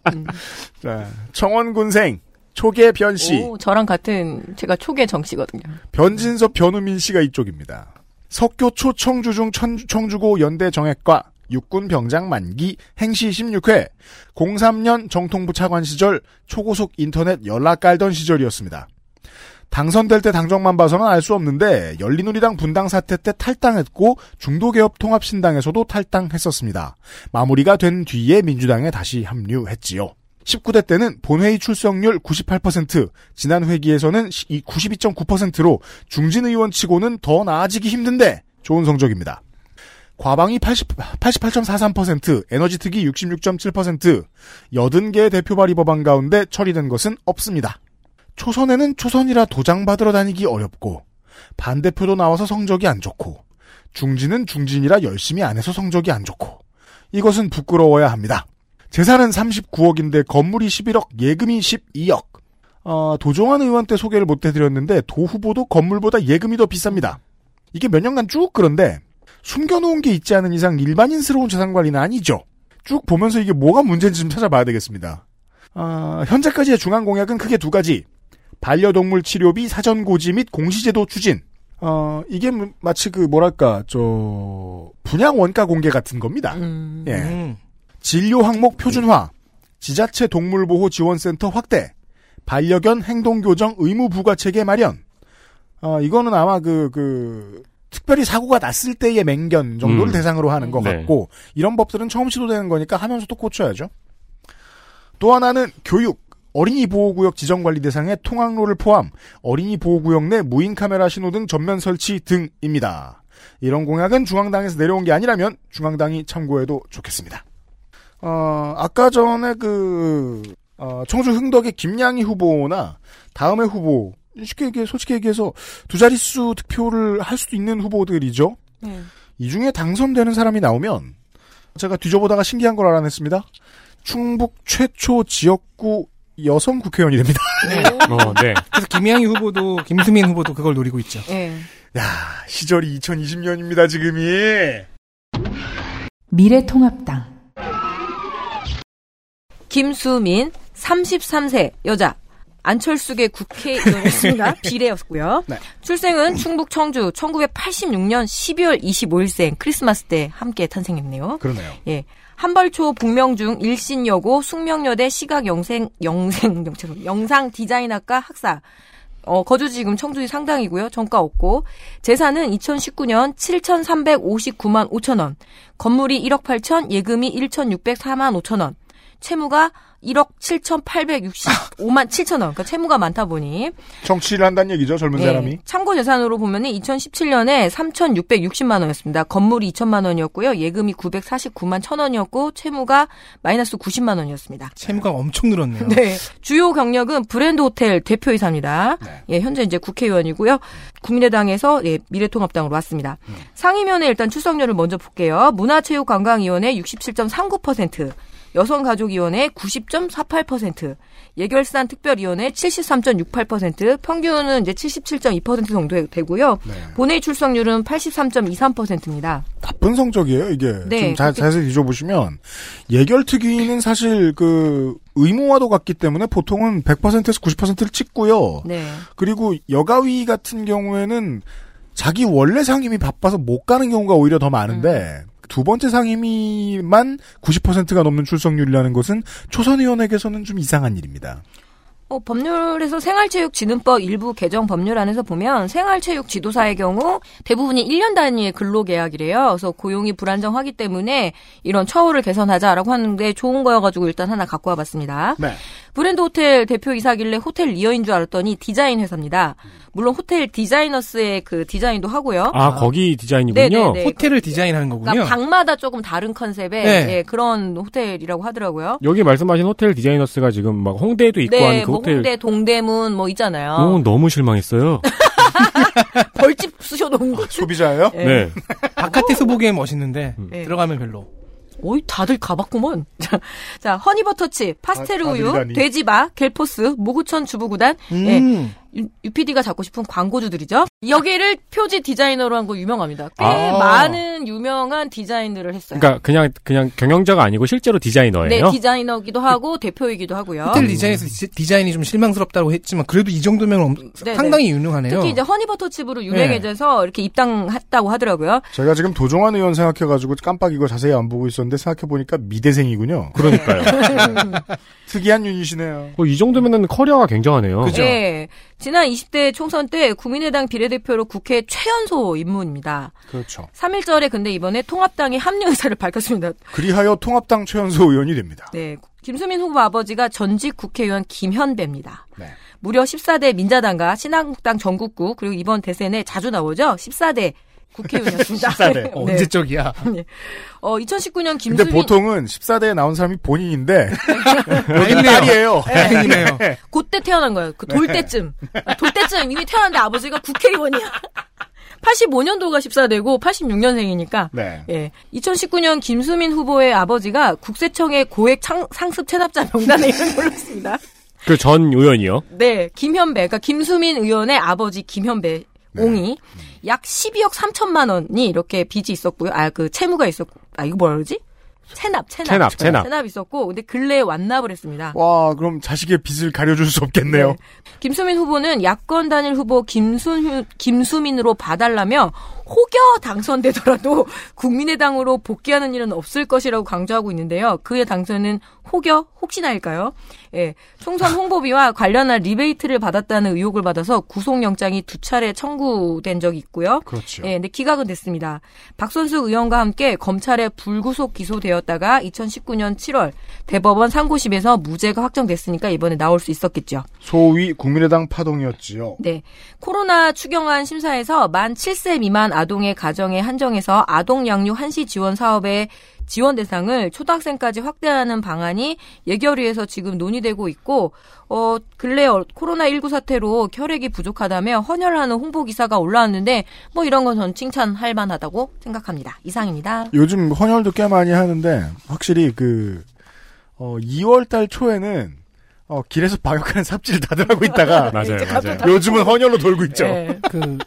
자 청원군생 초계 변씨 오, 저랑 같은 제가 초계 정씨거든요. 변진섭 변우민 씨가 이쪽입니다. 석교초 청주중 천- 청주고 연대 정액과 육군 병장 만기 행시 16회 03년 정통부 차관 시절 초고속 인터넷 연락 깔던 시절이었습니다. 당선될 때 당정만 봐서는 알 수 없는데 열린우리당 분당 사태 때 탈당했고 중도개혁통합신당에서도 탈당했었습니다. 마무리가 된 뒤에 민주당에 다시 합류했지요. 19대 때는 본회의 출석률 98%, 지난 회기에서는 92.9%로 중진 의원 치고는 더 나아지기 힘든데 좋은 성적입니다. 과방이 80, 88.43%, 에너지 특위 66.7%, 80개의 대표 발의 법안 가운데 처리된 것은 없습니다. 초선에는 초선이라 도장 받으러 다니기 어렵고, 반대표도 나와서 성적이 안 좋고, 중진은 중진이라 열심히 안 해서 성적이 안 좋고, 이것은 부끄러워야 합니다. 재산은 39억인데 건물이 11억, 예금이 12억. 어, 도종환 의원 때 소개를 못 해드렸는데 도 후보도 건물보다 예금이 더 비쌉니다. 이게 몇 년간 쭉 그런데 숨겨놓은 게 있지 않은 이상 일반인스러운 재산 관리는 아니죠. 쭉 보면서 이게 뭐가 문제인지 좀 찾아봐야 되겠습니다. 아, 현재까지의 중앙 공약은 크게 두 가지. 반려동물 치료비 사전 고지 및 공시제도 추진. 어, 이게 뭐- 마치 그 뭐랄까 저 분양 원가 공개 같은 겁니다. 음. 예. 음. 진료 항목 표준화, 지자체 동물보호 지원센터 확대, 반려견 행동교정 의무 부과 체계 마련. 어, 이거는 아마 그, 그, 특별히 사고가 났을 때의 맹견 정도를 음. 대상으로 하는 것 네. 같고, 이런 법들은 처음 시도되는 거니까 하면서 또 고쳐야죠. 또 하나는 교육, 어린이 보호구역 지정관리 대상의 통학로를 포함 어린이 보호구역 내 무인 카메라 신호 등 전면 설치 등입니다. 이런 공약은 중앙당에서 내려온 게 아니라면 중앙당이 참고해도 좋겠습니다. 어, 아까 전에 그, 어, 청주 흥덕의 김양희 후보나 다음의 후보, 쉽게 얘기해, 솔직히 얘기해서 두 자릿수 득표를 할 수도 있는 후보들이죠. 네. 이 중에 당선되는 사람이 나오면 제가 뒤져보다가 신기한 걸 알아냈습니다. 충북 최초 지역구 여성 국회의원이 됩니다. 어, 네. 그래서 김양희 후보도 김수민 후보도 그걸 노리고 있죠. 예. 야, 시절이 2020년입니다, 지금이. 미래통합당 김수민 33세 여자 안철수계 국회의원이었습니다. 비례였고요. 네. 출생은 충북 청주 1986년 12월 25일생 크리스마스 때 함께 탄생했네요. 그러네요. 예. 한벌초 북명중 일신여고 숙명여대 시각 영생 영생 영상 디자인학과 학사 어, 거주지 지금 청주시 상당이고요. 정가 없고. 재산은 2019년 7,359만 5천 원. 건물이 1억 8천, 예금이 1,604만 5천 원. 채무가 1억 7,865만 7천 원. 그러니까 채무가 많다 보니. 정치를 한다는 얘기죠, 젊은 예, 사람이. 참고 재산으로 보면은 2017년에 3,660만 원이었습니다. 건물이 2천만 원이었고요. 예금이 949만 1천 원이었고 채무가 마이너스 90만 원이었습니다. 채무가 엄청 늘었네요. 네. 주요 경력은 브랜드 호텔 대표이사입니다. 예, 현재 이제 국회의원이고요. 국민의당에서 예, 미래통합당으로 왔습니다. 상임위원회 일단 출석률을 먼저 볼게요. 문화체육관광위원회 67.39%, 여성가족위원회 90.48%, 예결산 특별위원회 73.68%, 평균은 이제 77.2% 정도 되고요. 본회의 출석률은 83.23%입니다. 나쁜 성적이에요, 이게. 네, 좀 자, 자세히 뒤져보시면, 예결특위는 사실 그, 의무화도 같기 때문에 보통은 100%에서 90%를 찍고요. 네. 그리고 여가위 같은 경우에는 자기 원래 상임이 바빠서 못 가는 경우가 오히려 더 많은데, 두 번째 상임위만 90%가 넘는 출석률이라는 것은 초선 의원에게서는 좀 이상한 일입니다. 어, 법률에서 생활체육진흥법 일부 개정 법률안에서 보면 생활체육 지도사의 경우 대부분이 1년 단위의 근로계약이래요. 그래서 고용이 불안정하기 때문에 이런 처우를 개선하자라고 하는데 좋은 거여가지고 일단 하나 갖고 와봤습니다. 네. 브랜드 호텔 대표 이사길래 호텔리어인 줄 알았더니 디자인 회사입니다. 물론 호텔 디자이너스의 그 디자인도 하고요. 아, 거기 디자인이군요. 네네네. 호텔을 디자인하는 거군요. 그러니까 방마다 조금 다른 컨셉의 네. 예, 그런 호텔이라고 하더라고요. 여기 말씀하신 호텔 디자이너스가 지금 막 홍대에도 있고 네, 하는 그 뭐 호텔. 홍대, 동대문 뭐 있잖아요. 오, 너무 실망했어요. 벌집 쑤셔놓은 거. 소비자예요? 예. 네. 바깥에서 보기엔 멋있는데 네. 들어가면 별로. 어이, 다들 가봤구먼. 자, 자, 허니버터치, 파스텔 아, 우유. 돼지바, 갤포스, 모구천 주부구단, 예, 음. UPD가 잡고 싶은 광고주들이죠. 여기를 표지 디자이너로 한 거 유명합니다. 꽤 아. 많은 유명한 디자인들을 했어요. 그러니까 그냥 그냥 경영자가 아니고 실제로 디자이너예요. 네, 디자이너기도 하고 대표이기도 하고요. 호텔 디자인에서 디- 디자인이 좀 실망스럽다고 했지만 그래도 이 정도면 엄- 네, 상당히 유능하네요. 특히 이제 허니버터칩으로 유명해져서 이렇게 입당했다고 하더라고요. 제가 지금 도종환 의원 생각해가지고 깜빡 이거 자세히 안 보고 있었는데 생각해보니까 미대생이군요. 그러니까요. 특이한 유닛이네요. 어, 이 정도면은 커리어가 굉장하네요. 그죠? 예. 지난 20대 총선 때 국민의당 비례대표로 국회 최연소 입문입니다. 그렇죠. 3일절에 근데 이번에 통합당이 합류 의사를 밝혔습니다. 그리하여 통합당 최연소 의원이 됩니다. 네. 김수민 후보 아버지가 전직 국회의원 김현배입니다. 네. 무려 14대 민자당과 신한국당 전국구 그리고 이번 대선에 자주 나오죠. 14대 국회의원이었습니다. 14대. 어, 네. 언제적이야. 어, 2019년 근데 김수민 보통은 14대에 나온 사람이 본인인데 다행이네요. 딸이에요. 다행이네요. 그때 태어난 거예요. 그 돌 때쯤. 아, 돌 때쯤 이미 태어났는데 아버지가 국회의원이야. 85년도가 14대고 86년생이니까 네. 예. 2019년 김수민 후보의 아버지가 국세청의 고액 창- 상습 체납자 명단에 이름을 올렸습니다. 그 전 의원이요. 네, 김현배, 그러니까 김수민 의원의 아버지 김현배 네. 옹이 약 12억 3천만 원이 이렇게 빚이 있었고요. 아, 그 채무가 있었고, 아 이거 뭐라 그러지? 체납, 체납, 체납, 체납. 체납 있었고, 근데 근래에 완납을 했습니다. 와, 그럼 자식의 빚을 가려줄 수 없겠네요. 네. 김수민 후보는 야권 단일 후보 김순, 김수민으로 봐달라며 혹여 당선되더라도 국민의당으로 복귀하는 일은 없을 것이라고 강조하고 있는데요. 그의 당선은 혹여 혹시나일까요? 예, 총선 홍보비와 관련한 리베이트를 받았다는 의혹을 받아서 구속영장이 두 차례 청구된 적이 있고요. 그렇죠. 예, 근데 기각은 됐습니다. 박선수 의원과 함께 검찰에 불구속 기소되었다가 2019년 7월 대법원 상고심에서 무죄가 확정됐으니까 이번에 나올 수 있었겠죠. 소위 국민의당 파동이었지요. 네. 코로나 추경안 심사에서 만 7세 미만 아동의 가정에 한정해서 아동 양육 한시 지원 사업의 지원 대상을 초등학생까지 확대하는 방안이 예결위에서 지금 논의되고 있고 어 근래 어, 코로나19 사태로 혈액이 부족하다며 헌혈하는 홍보 기사가 올라왔는데 뭐 이런 건 전 칭찬할 만하다고 생각합니다. 이상입니다. 요즘 헌혈도 꽤 많이 하는데 확실히 그 어, 2월 달 초에는 어, 길에서 방역하는 삽질 다들 하고 있다가 맞아요, 맞아요. 요즘은 헌혈로 돌고 있죠. 네. 그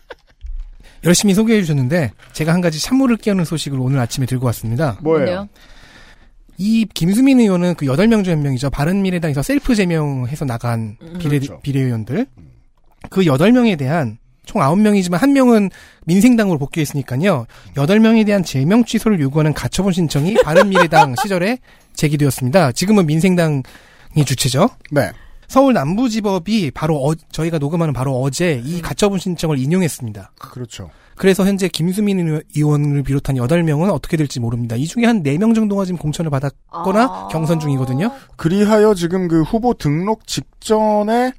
열심히 소개해 주셨는데 제가 한 가지 찬물을 끼얹는 소식을 오늘 아침에 들고 왔습니다. 뭐예요? 이 김수민 의원은 그 8명 중 한 명이죠. 바른미래당에서 셀프 제명해서 나간 비례, 그렇죠. 비례의원들. 그 8명에 대한 총 9명이지만 한 명은 민생당으로 복귀했으니까요. 8명에 대한 제명 취소를 요구하는 가처분 신청이 바른미래당 시절에 제기되었습니다. 지금은 민생당이 주체죠. 네. 서울 남부지법이 바로 어- 저희가 녹음하는 바로 어제 이 가처분 신청을 인용했습니다. 그렇죠. 그래서 현재 김수민 의원- 의원을 비롯한 8명은 어떻게 될지 모릅니다. 이 중에 한 4명 정도가 지금 공천을 받았거나 아. 경선 중이거든요. 그리하여 지금 그 후보 등록 직전에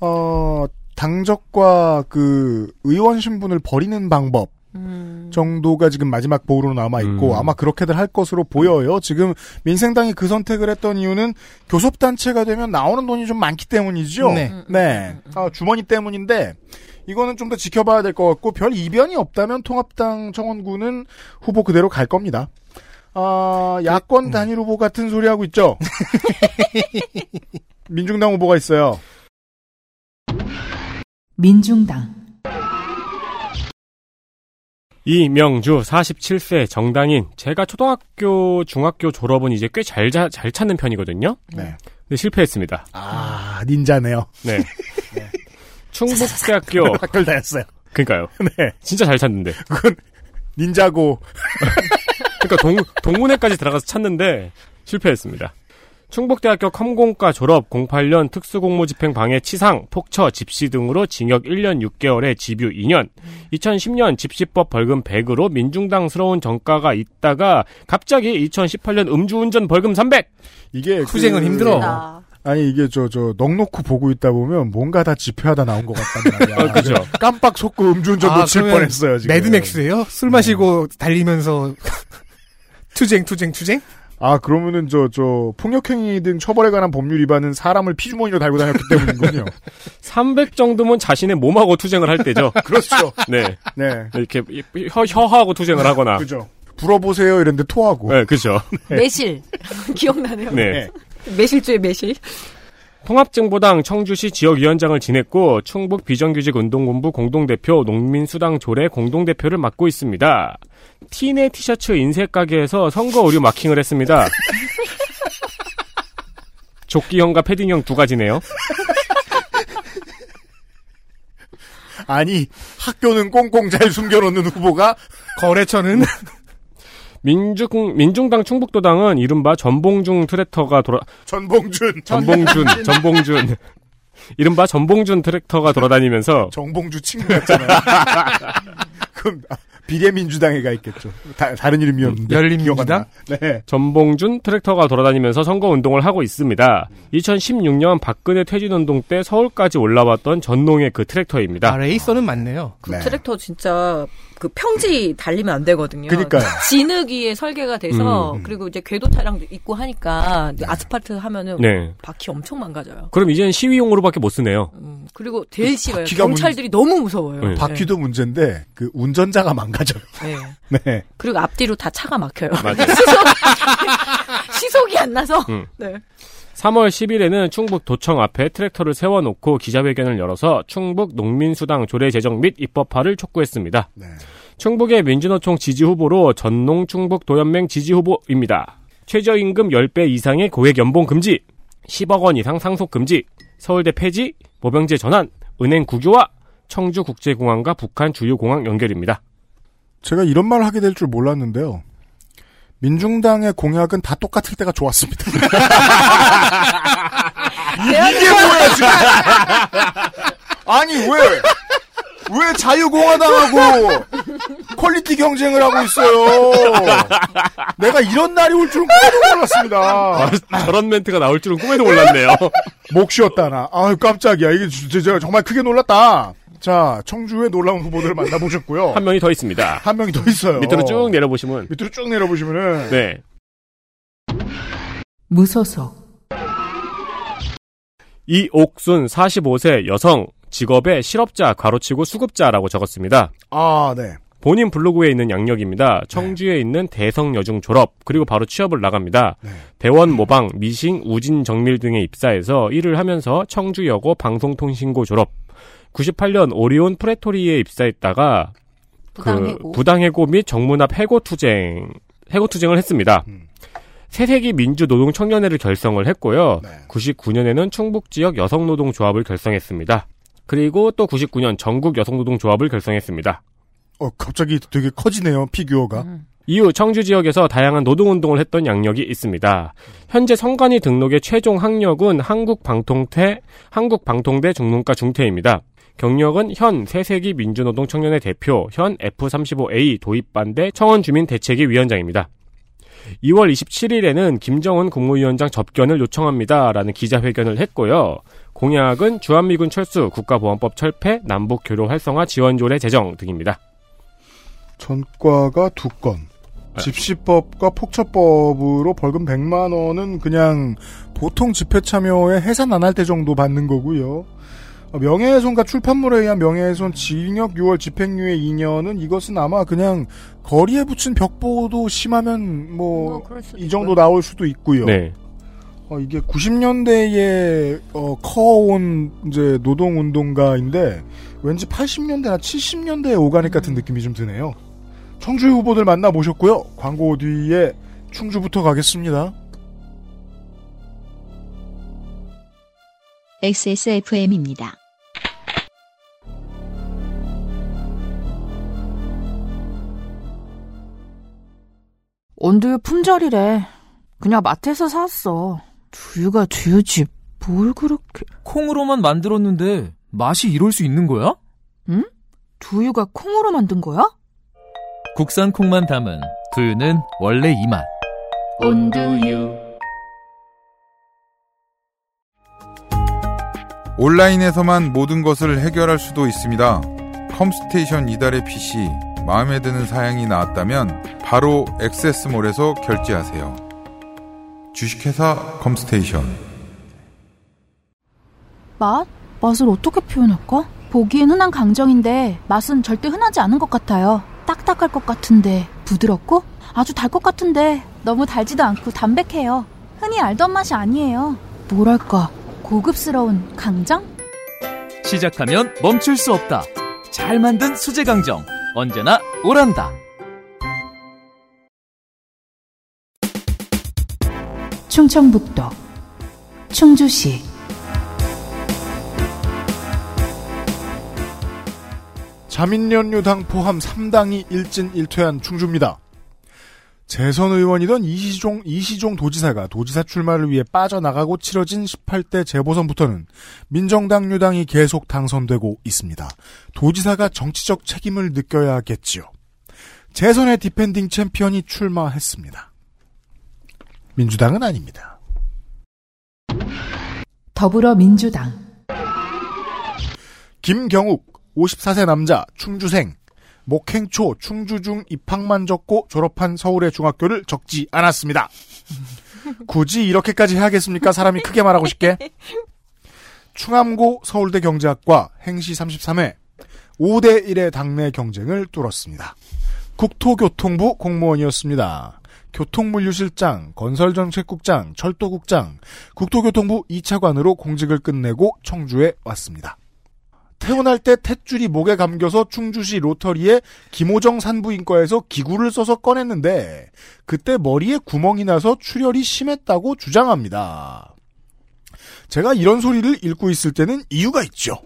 어 당적과 그 의원 신분을 버리는 방법 음. 정도가 지금 마지막 보루로 남아 있고 음. 아마 그렇게들 할 것으로 보여요. 지금 민생당이 그 선택을 했던 이유는 교섭 단체가 되면 나오는 돈이 좀 많기 때문이죠. 네. 음, 네. 아, 주머니 때문인데 이거는 좀 더 지켜봐야 될 것 같고 별 이변이 없다면 통합당 청원구는 후보 그대로 갈 겁니다. 아, 야권 음. 단일 후보 같은 소리 하고 있죠. 민중당 후보가 있어요. 민중당, 이명주 47세 정당인 제가 초등학교 중학교 졸업은 이제 꽤 잘 잘 찾는 편이거든요. 네. 근데 실패했습니다. 아, 닌자네요. 네. 충북대학교 학교를 다녔어요. 그러니까요. 네. 진짜 잘 찾는데. 그건 닌자고 그러니까 동 동문회까지 들어가서 찾는데 실패했습니다. 충북대학교 컴공과 졸업 08년 특수공무집행 방해 치상, 폭처, 집시 등으로 징역 1년 6개월에 집유 2년. 2010년 집시법 벌금 100으로 민중당스러운 정가가 있다가 갑자기 2018년 음주운전 벌금 300. 이게 투쟁은 그- 힘들어. 나. 아니 이게 저 저 넋 놓고 보고 있다 보면 뭔가 다 집회하다 나온 것 같단 말이야. 어, 그죠. 깜빡 속고 음주운전 아, 놓칠 뻔했어요 지금. 매드맥스예요? 술 마시고 달리면서 투쟁 투쟁 투쟁? 아 그러면은 저 저 폭력행위 등 처벌에 관한 법률 위반은 사람을 피주머니로 달고 다녔기 때문이군요. 300 정도면 자신의 몸하고 투쟁을 할 때죠. 그렇죠. 네. 네. 이렇게 혀, 혀하고 투쟁을 하거나. 그죠. 불어보세요 이랬는데 토하고. 네, 그죠. 매실. 기억나네요. 네. 네. 매실주의 매실. 통합정보당 청주시 지역위원장을 지냈고 충북 비정규직 운동본부 공동대표 농민수당 조례 공동대표를 맡고 있습니다. 티네 티셔츠 인쇄 가게에서 선거 의류 마킹을 했습니다. 조끼형과 패딩형 두 가지네요. 아니 학교는 꽁꽁 잘 숨겨놓는 후보가 거래처는 민중 민중당 충북도당은 이른바 전봉중 트랙터가 돌아 전봉준, 전봉준 전봉준 이른바 전봉준 트랙터가 돌아다니면서 정봉주 친구였잖아요. 그럼 아, 비례민주당에 가 있겠죠. 다, 른 이름이었는데. 열린민주당? 네. 전봉준 트랙터가 돌아다니면서 선거운동을 하고 있습니다. 2016년 박근혜 퇴진운동 때 서울까지 올라왔던 전농의 그 트랙터입니다. 아, 레이서는 맞네요. 그 네. 트랙터 진짜 그 평지 달리면 안 되거든요. 그러니까요. 진흙위에 설계가 돼서 음. 그리고 이제 궤도 차량도 있고 하니까 아스팔트 하면은 네. 바퀴 엄청 망가져요. 그럼 이제는 시위용으로밖에 못 쓰네요. 음, 그리고 제일 싫어요. 경찰들이 너무 무서워요. 네. 바퀴도 문제인데 그 운전자가 망가져요. 네. 네. 네. 그리고 앞뒤로 다 차가 막혀요. 맞아요. 시속이 안 나서. 음. 네. 3월 10일에는 충북 도청 앞에 트랙터를 세워놓고 기자회견을 열어서 충북 농민수당 조례 제정 및 입법화를 촉구했습니다. 네. 충북의 민주노총 지지 후보로 전농 충북 도연맹 지지 후보입니다. 최저임금 10배 이상의 고액 연봉 금지, 10억 원 이상 상속 금지, 서울대 폐지, 모병제 전환, 은행 국유화, 청주 국제공항과 북한 주요 공항 연결입니다. 제가 이런 말을 하게 될 줄 몰랐는데요. 민중당의 공약은 다 똑같을 때가 좋았습니다. 이게 뭐야 지금? 아니 왜? 왜 자유공화당하고 quality 경쟁을 하고 있어요? 내가 이런 날이 올 줄은 꿈에도 몰랐습니다. 저런 멘트가 나올 줄은 꿈에도 몰랐네요. 목 쉬었다 나. 아유 깜짝이야. 이게 진짜 제가 정말 크게 놀랐다. 자 청주의 놀라운 후보들을 만나보셨고요. 한 명이 더 있습니다. 한 명이 더 있어요. 밑으로 쭉 내려보시면 밑으로 쭉 내려보시면은 네. 무소속, 이옥순 45세 여성 직업에 실업자 가로치고 수급자라고 적었습니다. 아 네. 본인 블로그에 있는 양력입니다. 청주에 있는 대성여중 졸업 그리고 바로 취업을 나갑니다. 네. 대원 모방, 미싱, 우진 정밀 등에 입사해서 일을 하면서 청주여고 방송통신고 졸업. 98년 오리온 프레토리에 입사했다가 부당해고. 그 부당해고 및 정문 앞 해고 투쟁 해고 투쟁을 했습니다. 음. 새세기 민주노동 청년회를 결성을 했고요. 네. 99년에는 충북 지역 여성노동조합을 결성했습니다. 그리고 또 99년 전국 여성노동조합을 결성했습니다. 어 갑자기 되게 커지네요 피규어가. 음. 이후 청주 지역에서 다양한 노동운동을 했던 양력이 있습니다. 현재 성관이 등록의 최종 학력은 한국방통대, 한국방통대 중문과 중퇴입니다. 경력은 현 새세기 민주노동 청년의 대표, 현 F35A 도입반대 청원주민 대책위 위원장입니다. 2월 27일에는 김정은 국무위원장 접견을 요청합니다. 라는 기자회견을 했고요. 공약은 주한미군 철수, 국가보안법 철폐, 남북 교류 활성화 지원조례 제정 등입니다. 전과가 두 건. 집시법과 폭처법으로 벌금 100만 원은 그냥 보통 집회 참여에 해산 안 할 때 정도 받는 거고요. 어, 명예훼손과 출판물에 의한 명예훼손 징역 6월 집행유예 2년은 이것은 아마 그냥 거리에 붙인 벽보도 심하면 뭐 이 정도 나올 수도 있고요. 네. 어, 이게 90년대에 어, 커온 이제 노동 운동가인데 왠지 80년대나 70년대의 오가닉 같은 느낌이 좀 드네요. 청주 후보들 만나 보셨고요. 광고 뒤에 충주부터 가겠습니다. XSFM입니다. 온두유 품절이래. 그냥 마트에서 샀어. 두유가 두유지. 뭘 그렇게... 콩으로만 만들었는데 맛이 이럴 수 있는 거야? 응? 두유가 콩으로 만든 거야? 국산 콩만 담은 두유는 원래 이 맛. 온두유. 온라인에서만 모든 것을 해결할 수도 있습니다. 컴스테이션 이달의 PC 마음에 드는 사양이 나왔다면 바로 액세스몰에서 결제하세요. 주식회사 컴스테이션 맛? 맛을 어떻게 표현할까? 보기엔 흔한 강정인데 맛은 절대 흔하지 않은 것 같아요. 딱딱할 것 같은데 부드럽고 아주 달 것 같은데 너무 달지도 않고 담백해요. 흔히 알던 맛이 아니에요. 뭐랄까 고급스러운 강정? 시작하면 멈출 수 없다. 잘 만든 수제 강정. 언제나 오란다. 충청북도 충주시 자민연유당 포함 3당이 일진 일퇴한 충주입니다. 재선 의원이던 이시종, 이시종 도지사가 도지사 출마를 위해 빠져나가고 치러진 18대 재보선부터는 민정당 유당이 계속 당선되고 있습니다. 도지사가 정치적 책임을 느껴야겠지요. 재선의 디펜딩 챔피언이 출마했습니다. 민주당은 아닙니다. 더불어민주당 김경욱 54세 남자 충주생 목행초 충주 중 입학만 적고 졸업한 서울의 중학교를 적지 않았습니다. 굳이 이렇게까지 해야겠습니까? 사람이 크게 말하고 싶게. 충암고 서울대 경제학과 행시 33회 5대 1의 당내 경쟁을 뚫었습니다. 국토교통부 공무원이었습니다. 교통물류실장, 건설정책국장, 철도국장, 국토교통부 2차관으로 공직을 끝내고 청주에 왔습니다. 태어날 때 탯줄이 목에 감겨서 충주시 로터리에 김호정 산부인과에서 기구를 써서 꺼냈는데 그때 머리에 구멍이 나서 출혈이 심했다고 주장합니다. 제가 이런 소리를 읽고 있을 때는 이유가 있죠.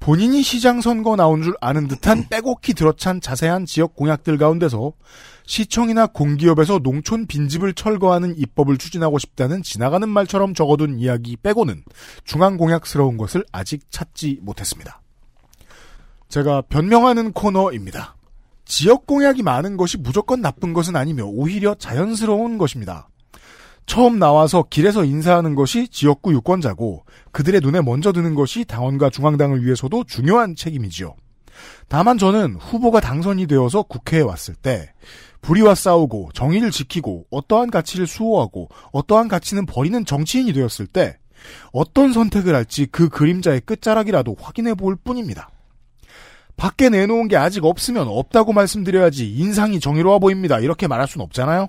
본인이 시장 선거 나온 줄 아는 듯한 빼곡히 들어찬 자세한 지역 공약들 가운데서 시청이나 공기업에서 농촌 빈집을 철거하는 입법을 추진하고 싶다는 지나가는 말처럼 적어둔 이야기 빼고는 중앙공약스러운 것을 아직 찾지 못했습니다. 제가 변명하는 코너입니다. 지역 공약이 많은 것이 무조건 나쁜 것은 아니며 오히려 자연스러운 것입니다. 처음 나와서 길에서 인사하는 것이 지역구 유권자고 그들의 눈에 먼저 드는 것이 당원과 중앙당을 위해서도 중요한 책임이지요. 다만 저는 후보가 당선이 되어서 국회에 왔을 때 불의와 싸우고 정의를 지키고 어떠한 가치를 수호하고 어떠한 가치는 버리는 정치인이 되었을 때 어떤 선택을 할지 그 그림자의 끝자락이라도 확인해 볼 뿐입니다. 밖에 내놓은 게 아직 없으면 없다고 말씀드려야지 인상이 정의로워 보입니다. 이렇게 말할 수는 없잖아요.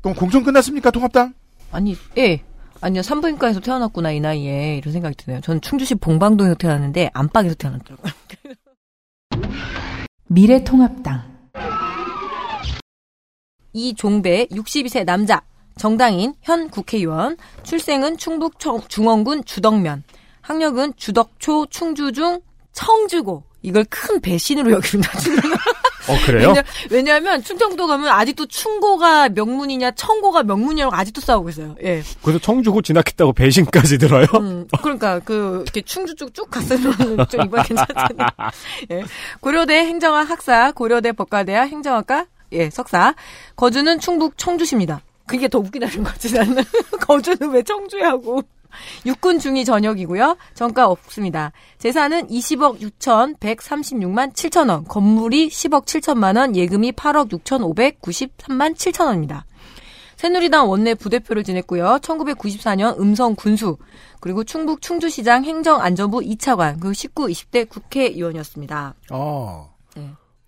그럼 공천 끝났습니까, 통합당? 아니, 예. 아니요, 산부인과에서 태어났구나, 이 나이에. 이런 생각이 드네요. 저는 충주시 봉방동에서 태어났는데, 안팎에서 태어났더라고요. 미래통합당 이종배 62세 남자 정당인 현 국회의원 출생은 충북 청, 중원군 주덕면 학력은 주덕초 충주중 청주고 이걸 큰 배신으로 여깁니다. 어, 그래요? 왜냐, 하면 충청도 가면 아직도 충고가 명문이냐 청고가 명문이냐고 아직도 싸우고 있어요. 예. 그래서 청주고 진학했다고 배신까지 들어요? 음, 그러니까 그 이렇게 충주 쭉쭉 갔으면 좀 이번 괜찮잖아요. 예. 고려대 행정학 학사, 고려대 법과대학 행정학과 예 석사, 거주는 충북 청주시입니다. 그게 더 웃기다는 거지 나는 거주는 왜 청주야고. 육군 중위 전역이고요. 전가 없습니다. 재산은 20억 6천 136만 7천 원, 건물이 10억 7천만 원, 예금이 8억 6천 593만 7천 원입니다. 새누리당 원내 부대표를 지냈고요. 1994년 음성 군수, 그리고 충북 충주시장 행정안전부 2차관, 그리고 19, 20대 국회의원이었습니다. 아.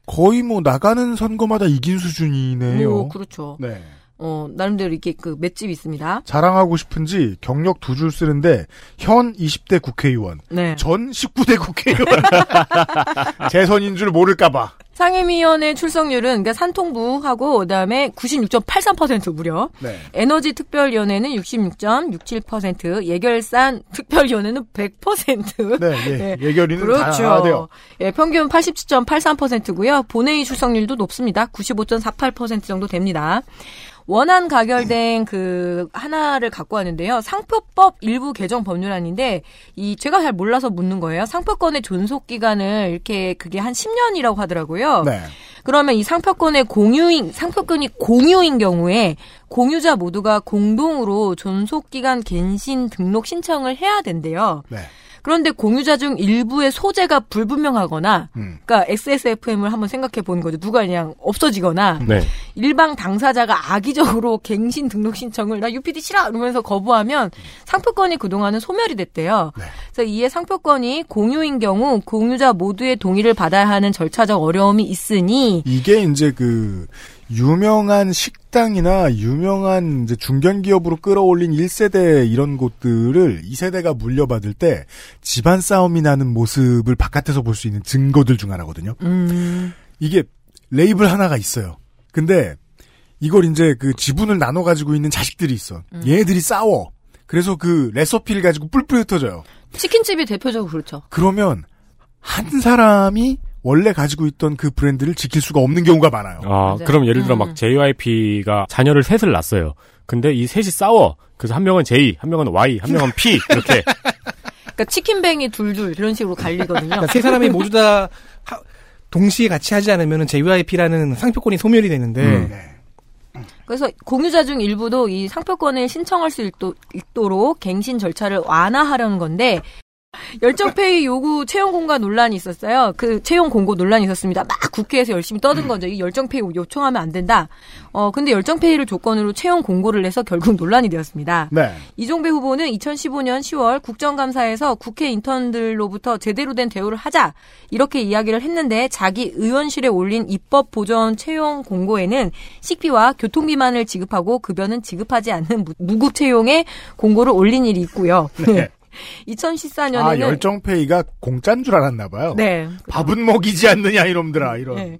네. 거의 뭐 나가는 선거마다 이긴 수준이네요. 뭐 그렇죠. 네. 어, 나름대로 이렇게 그 맷집이 있습니다. 자랑하고 싶은지 경력 두 줄 쓰는데 현 20대 국회의원, 네. 전 19대 국회의원. 재선인 줄 모를까봐. 상임위원회 출석률은 그러니까 산통부하고 그다음에 96.83% 무려. 네. 에너지 특별위원회는 66.67%, 예결산 특별위원회는 100%. 네, 예. 네. 예결위는 그렇죠. 다 돼요. 예, 평균 87.83%고요. 본회의 출석률도 높습니다. 95.48% 정도 됩니다. 원안 가결된 그 하나를 갖고 왔는데요. 상표법 일부 개정 법률안인데 이 제가 잘 몰라서 묻는 거예요. 상표권의 존속 기간을 이렇게 그게 한 10년이라고 하더라고요. 네. 그러면 이 상표권의 공유인 상표권이 공유인 경우에 공유자 모두가 공동으로 존속 기간 갱신 등록 신청을 해야 된대요. 네. 그런데 공유자 중 일부의 소재가 불분명하거나, 음. 그러니까 XSFM을 한번 생각해 보는 거죠. 누가 그냥 없어지거나, 네. 일방 당사자가 악의적으로 갱신 등록 신청을 나 UPD 싫어 이러면서 거부하면 상표권이 그동안은 소멸이 됐대요. 네. 그래서 이에 상표권이 공유인 경우 공유자 모두의 동의를 받아야 하는 절차적 어려움이 있으니 이게 이제 그 유명한 식당이나 유명한 이제 중견 기업으로 끌어올린 1세대 이런 곳들을 2세대가 물려받을 때 집안 싸움이 나는 모습을 바깥에서 볼 수 있는 증거들 중 하나거든요. 음, 이게 레이블 하나가 있어요. 근데 이걸 이제 그 지분을 나눠 가지고 있는 자식들이 있어. 얘네들이 싸워. 그래서 그 레시피를 가지고 뿔뿔이 흩어져요. 치킨집이 대표적으로 그렇죠. 그러면 한 사람이 원래 가지고 있던 그 브랜드를 지킬 수가 없는 경우가 많아요. 아, 맞아요. 그럼 예를 들어 음. 막 JYP가 자녀를 셋을 낳았어요. 근데 이 셋이 싸워. 그래서 한 명은 J, 한 명은 Y, 한 명은 P 이렇게 그러니까 치킨뱅이 둘둘 이런 식으로 갈리거든요. 그러니까 세 사람이 모두 다 하- 동시에 같이 하지 않으면 JYP라는 상표권이 소멸이 되는데 음. 그래서 공유자 중 일부도 이 상표권을 신청할 수 있도, 있도록 갱신 절차를 완화하려는 건데 열정페이 요구 채용 공고 논란이 있었어요. 그 채용 공고 논란이 있었습니다. 막 국회에서 열심히 떠든 거죠. 이 열정페이 요청하면 안 된다. 어 근데 열정페이를 조건으로 채용 공고를 내서 결국 논란이 되었습니다. 네. 이종배 후보는 2015년 10월 국정감사에서 국회 인턴들로부터 제대로 된 대우를 하자 이렇게 이야기를 했는데 자기 의원실에 올린 입법 보전 채용 공고에는 식비와 교통비만을 지급하고 급여는 지급하지 않는 무- 무급 채용의 공고를 올린 일이 있고요. 네. 2014년에는 아, 열정페이가 공짜인 줄 알았나 봐요. 네. 밥은 먹이지 않느냐 이놈들아 이런. 네.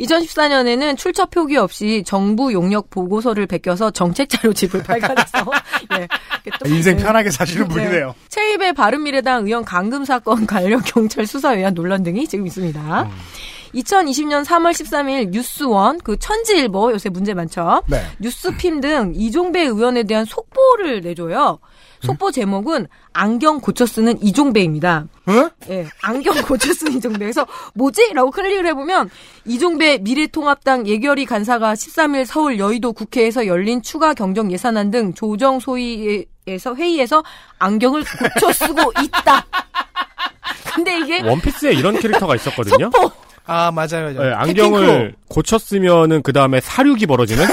2014년에는 출처 표기 없이 정부 용역 보고서를 베껴서 정책 자료 집을 발간해서 예, 또- 인생 네. 편하게 사시는 분이네요. 최입의 바른미래당 의원 감금 사건 관련 경찰 수사에 의한 논란 등이 지금 있습니다. 2020년 3월 13일 뉴스원 그 천지일보 요새 문제 많죠. 네. 뉴스핌 등 이종배 의원에 대한 속보를 내줘요. 속보 제목은 안경 고쳐 쓰는 이종배입니다. 어? 예, 안경 고쳐 쓰는 이종배에서 뭐지? 라고 클릭을 해보면 이종배 미래통합당 예결위 간사가 13일 서울 여의도 국회에서 열린 추가 경정 예산안 등 조정 소위에서 회의에서 안경을 고쳐 쓰고 있다. 근데 이게 원피스에 이런 캐릭터가 있었거든요. 속보 아 맞아요. 맞아요. 네, 안경을 고쳤으면은 그 다음에 살육이 벌어지는.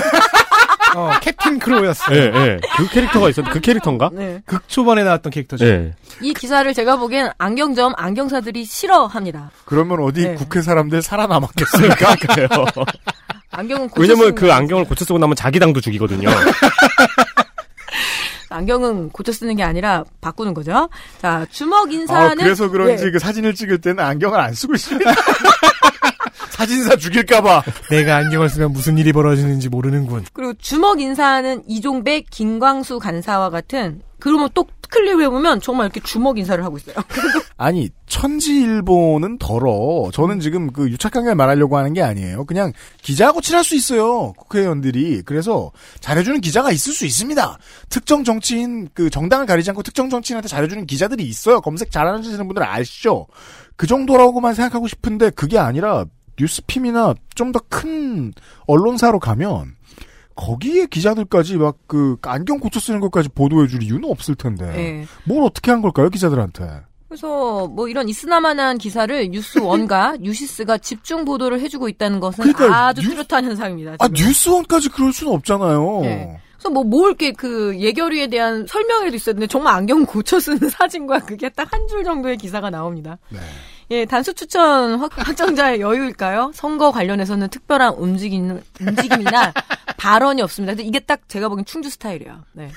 캡틴 크로우. 어, 캡틴 크로우였어요. 예, 예. 그 캐릭터가 있었. 그 캐릭터인가? 네. 극 초반에 나왔던 캐릭터죠. 예. 이 기사를 제가 보기엔 안경점 안경사들이 싫어합니다. 그러면 어디 네. 국회 사람들 살아남았겠습니까? 그래요. 안경은 고쳐 왜냐면 쓰는 그게 안경을 고쳐 쓰고 나면 자기 당도 죽이거든요. 안경은 고쳐 쓰는 게 아니라 바꾸는 거죠. 자, 주먹 아, 인사는 그래서 그런지 예. 그 사진을 찍을 때는 안경을 안 쓰고 있습니다. 사진사 죽일까봐. 내가 안경을 쓰면 무슨 일이 벌어지는지 모르는군. 그리고 주먹 인사는 이종배, 김광수 간사와 같은 그러면 또 클릭을 해보면 정말 이렇게 주먹 인사를 하고 있어요. 아니 천지일보는 덜어. 저는 지금 그 유착관계를 말하려고 하는 게 아니에요. 그냥 기자하고 친할 수 있어요. 국회의원들이. 그래서 잘해주는 기자가 있을 수 있습니다. 특정 정치인 그 정당을 가리지 않고 특정 정치인한테 잘해주는 기자들이 있어요. 검색 잘하시는 분들 아시죠? 그 정도라고만 생각하고 싶은데 그게 아니라 뉴스핌이나 좀 더 큰 언론사로 가면 거기에 기자들까지 막 그 안경 고쳐 쓰는 것까지 보도해줄 이유는 없을 텐데 네. 뭘 어떻게 한 걸까요 기자들한테? 그래서 뭐 이런 있으나마나한 기사를 뉴스원과 뉴시스가 집중 보도를 해주고 있다는 것은 그러니까요. 아주 뉴- 뚜렷한 현상입니다. 아 지금. 뉴스원까지 그럴 수는 없잖아요. 네. 그래서 뭐, 뭐 이렇게 그 예결위에 대한 설명회도 있었는데 정말 안경 고쳐 쓰는 사진과 그게 딱 한 줄 정도의 기사가 나옵니다. 네. 예, 단수 추천 확, 확정자의 여유일까요? 선거 관련해서는 특별한 움직임, 움직임이나 발언이 없습니다. 근데 이게 딱 제가 보기엔 충주 스타일이에요. 네.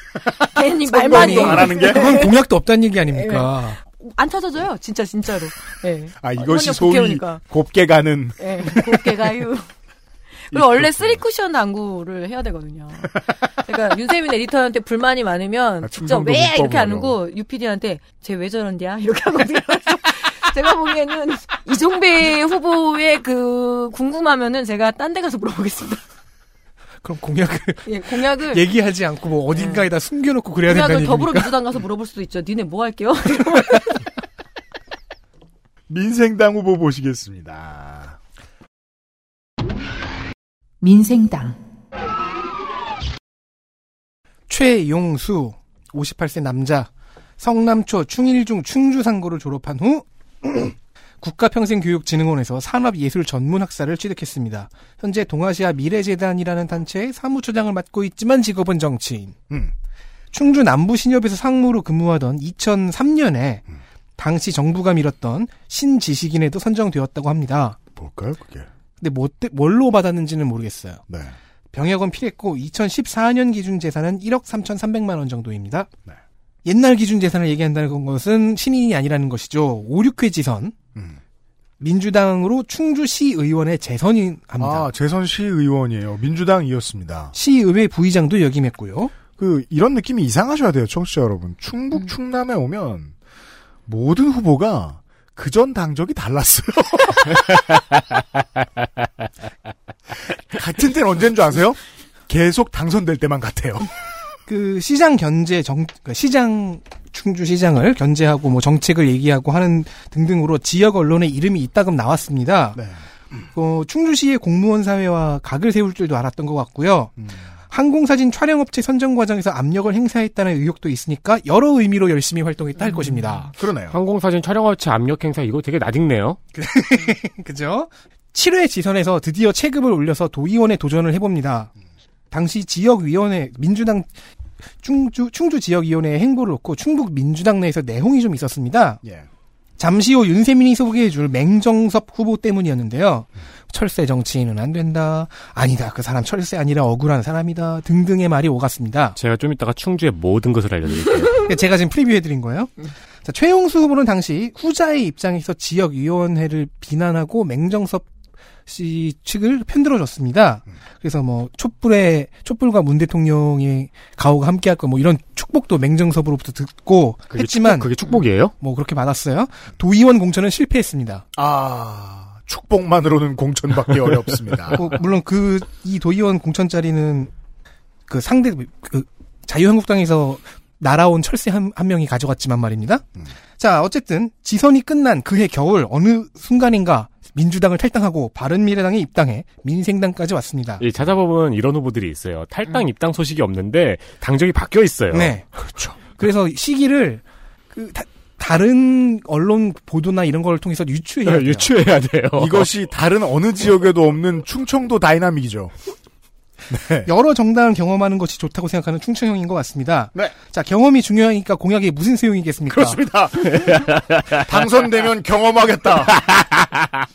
괜히 말만 선거도 안 하는 게? 그건 공약도 없다는 얘기 아닙니까? 안 찾아져요. 진짜 진짜로. 예. 아 이것이 워낙 소위 국회의원이니까. 곱게 가는 예, 곱게 가요. 그리고 원래 쓰리 쿠션 당구를 해야 되거든요. 그러니까 윤세민 에디터한테 불만이 많으면 아, 진짜 왜못 이렇게 안. 하고 유피디한테 쟤 왜 저런데야 이렇게 하거든요. 제가 보기에는 이종배 후보의 그 궁금하면은 제가 딴 데 가서 물어보겠습니다. 그럼 공약을 예, 공약을 얘기하지 않고 뭐 어딘가에다 숨겨놓고 그래야 된다는 공약을 얘기입니까? 더불어민주당 가서 물어볼 수도 있죠. 니네 뭐 할게요? 민생당 후보 보시겠습니다. 민생당 최용수 58세 남자 성남초 충일중 충주상고를 졸업한 후 국가평생교육진흥원에서 산업예술 전문 학사를 취득했습니다. 현재 동아시아 미래재단이라는 단체의 사무처장을 맡고 있지만 직업은 정치인. 음. 충주 남부신협에서 상무로 근무하던 2003년에 당시 정부가 밀었던 신지식인에도 선정되었다고 합니다. 뭘까요 그게? 근데 뭐, 때- 뭘로 받았는지는 모르겠어요. 네. 병역은 필했고 2014년 기준 재산은 1억 3,300만 원 정도입니다. 네. 옛날 기준 재산을 얘기한다는 것은 신인이 아니라는 것이죠. 5, 6회 지선. 음. 민주당으로 충주시 의원에 재선이 합니다. 아 재선시 의원이에요. 민주당이었습니다. 시의회 부의장도 역임했고요. 그 이런 느낌이 이상하셔야 돼요, 청취자 여러분. 충북 음. 충남에 오면 모든 후보가 그 전 당적이 달랐어요. 같은 때는 언제인 줄 아세요? 계속 당선될 때만 같아요. 그 시장 견제 정그 시장 충주 시장을 견제하고 뭐 정책을 얘기하고 하는 등등으로 지역 언론에 이름이 이따금 나왔습니다. 네. 어, 충주시의 공무원 사회와 각을 세울 줄도 알았던 것 같고요. 음. 항공사진 촬영업체 선정 과정에서 압력을 행사했다는 의혹도 있으니까 여러 의미로 열심히 활동했다 할 것입니다. 그러네요. 항공사진 촬영업체 압력 행사 이거 되게 낯익네요. 그죠? 7회 지선에서 드디어 체급을 올려서 도의원에 도전을 해봅니다. 당시 지역위원회, 민주당 충주, 충주 지역위원회의 행보를 놓고 충북 민주당 내에서 내홍이 좀 있었습니다. 예. 잠시 후 윤세민이 소개해줄 맹정섭 후보 때문이었는데요. 철새 정치인은 안 된다. 아니다. 그 사람 철새 아니라 억울한 사람이다. 등등의 말이 오갔습니다. 제가 좀 이따가 충주의 모든 것을 알려드릴게요. 그러니까 제가 지금 프리뷰해드린 거예요. 자, 최용수 후보는 당시 후자의 입장에서 지역위원회를 비난하고 맹정섭 씨 측을 편들어줬습니다. 그래서 뭐 촛불에 촛불과 문 대통령의 가오가 함께할 거뭐 이런 축복도 맹정섭으로부터 듣고 그게 했지만 축복, 그게 축복이에요? 뭐 그렇게 받았어요. 도의원 공천은 실패했습니다. 아 축복만으로는 공천받기 어렵습니다. 뭐 물론 그 이 도의원 공천 자리는 그 상대 그 자유한국당에서 날아온 철새 한, 한 명이 가져갔지만 말입니다. 음. 자 어쨌든 지선이 끝난 그해 겨울 어느 순간인가 민주당을 탈당하고 바른미래당에 입당해 민생당까지 왔습니다. 이 찾아보면 이런 후보들이 있어요. 탈당 입당 소식이 없는데 당적이 바뀌어 있어요. 네, 그렇죠. 그래서 시기를 그 다, 다른 언론 보도나 이런 걸 통해서 유추해야 돼요. 네, 유추해야 돼요. 이것이 다른 어느 지역에도 없는 충청도 다이나믹이죠. 여러 정당을 경험하는 것이 좋다고 생각하는 충청형인 것 같습니다. 네. 자 경험이 중요하니까 공약이 무슨 소용이겠습니까? 그렇습니다. 당선되면 경험하겠다.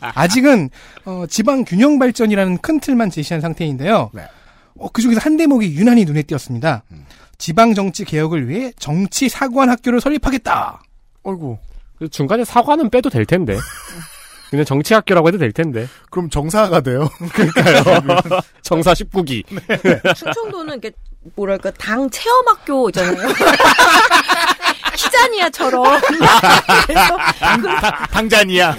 아직은 어, 지방 균형 발전이라는 큰 틀만 제시한 상태인데요. 네. 어, 그 중에서 한 대목이 유난히 눈에 띄었습니다. 음. 지방 정치 개혁을 위해 정치 사관 학교를 설립하겠다. 어이구. 중간에 사과는 빼도 될 텐데. 그냥 정치학교라고 해도 될 텐데. 그럼 정사가 돼요. 정사 19기. 충청도는 이렇게 뭐랄까 당 체험학교 있잖아요. 키자니아처럼 그래서 당자니야.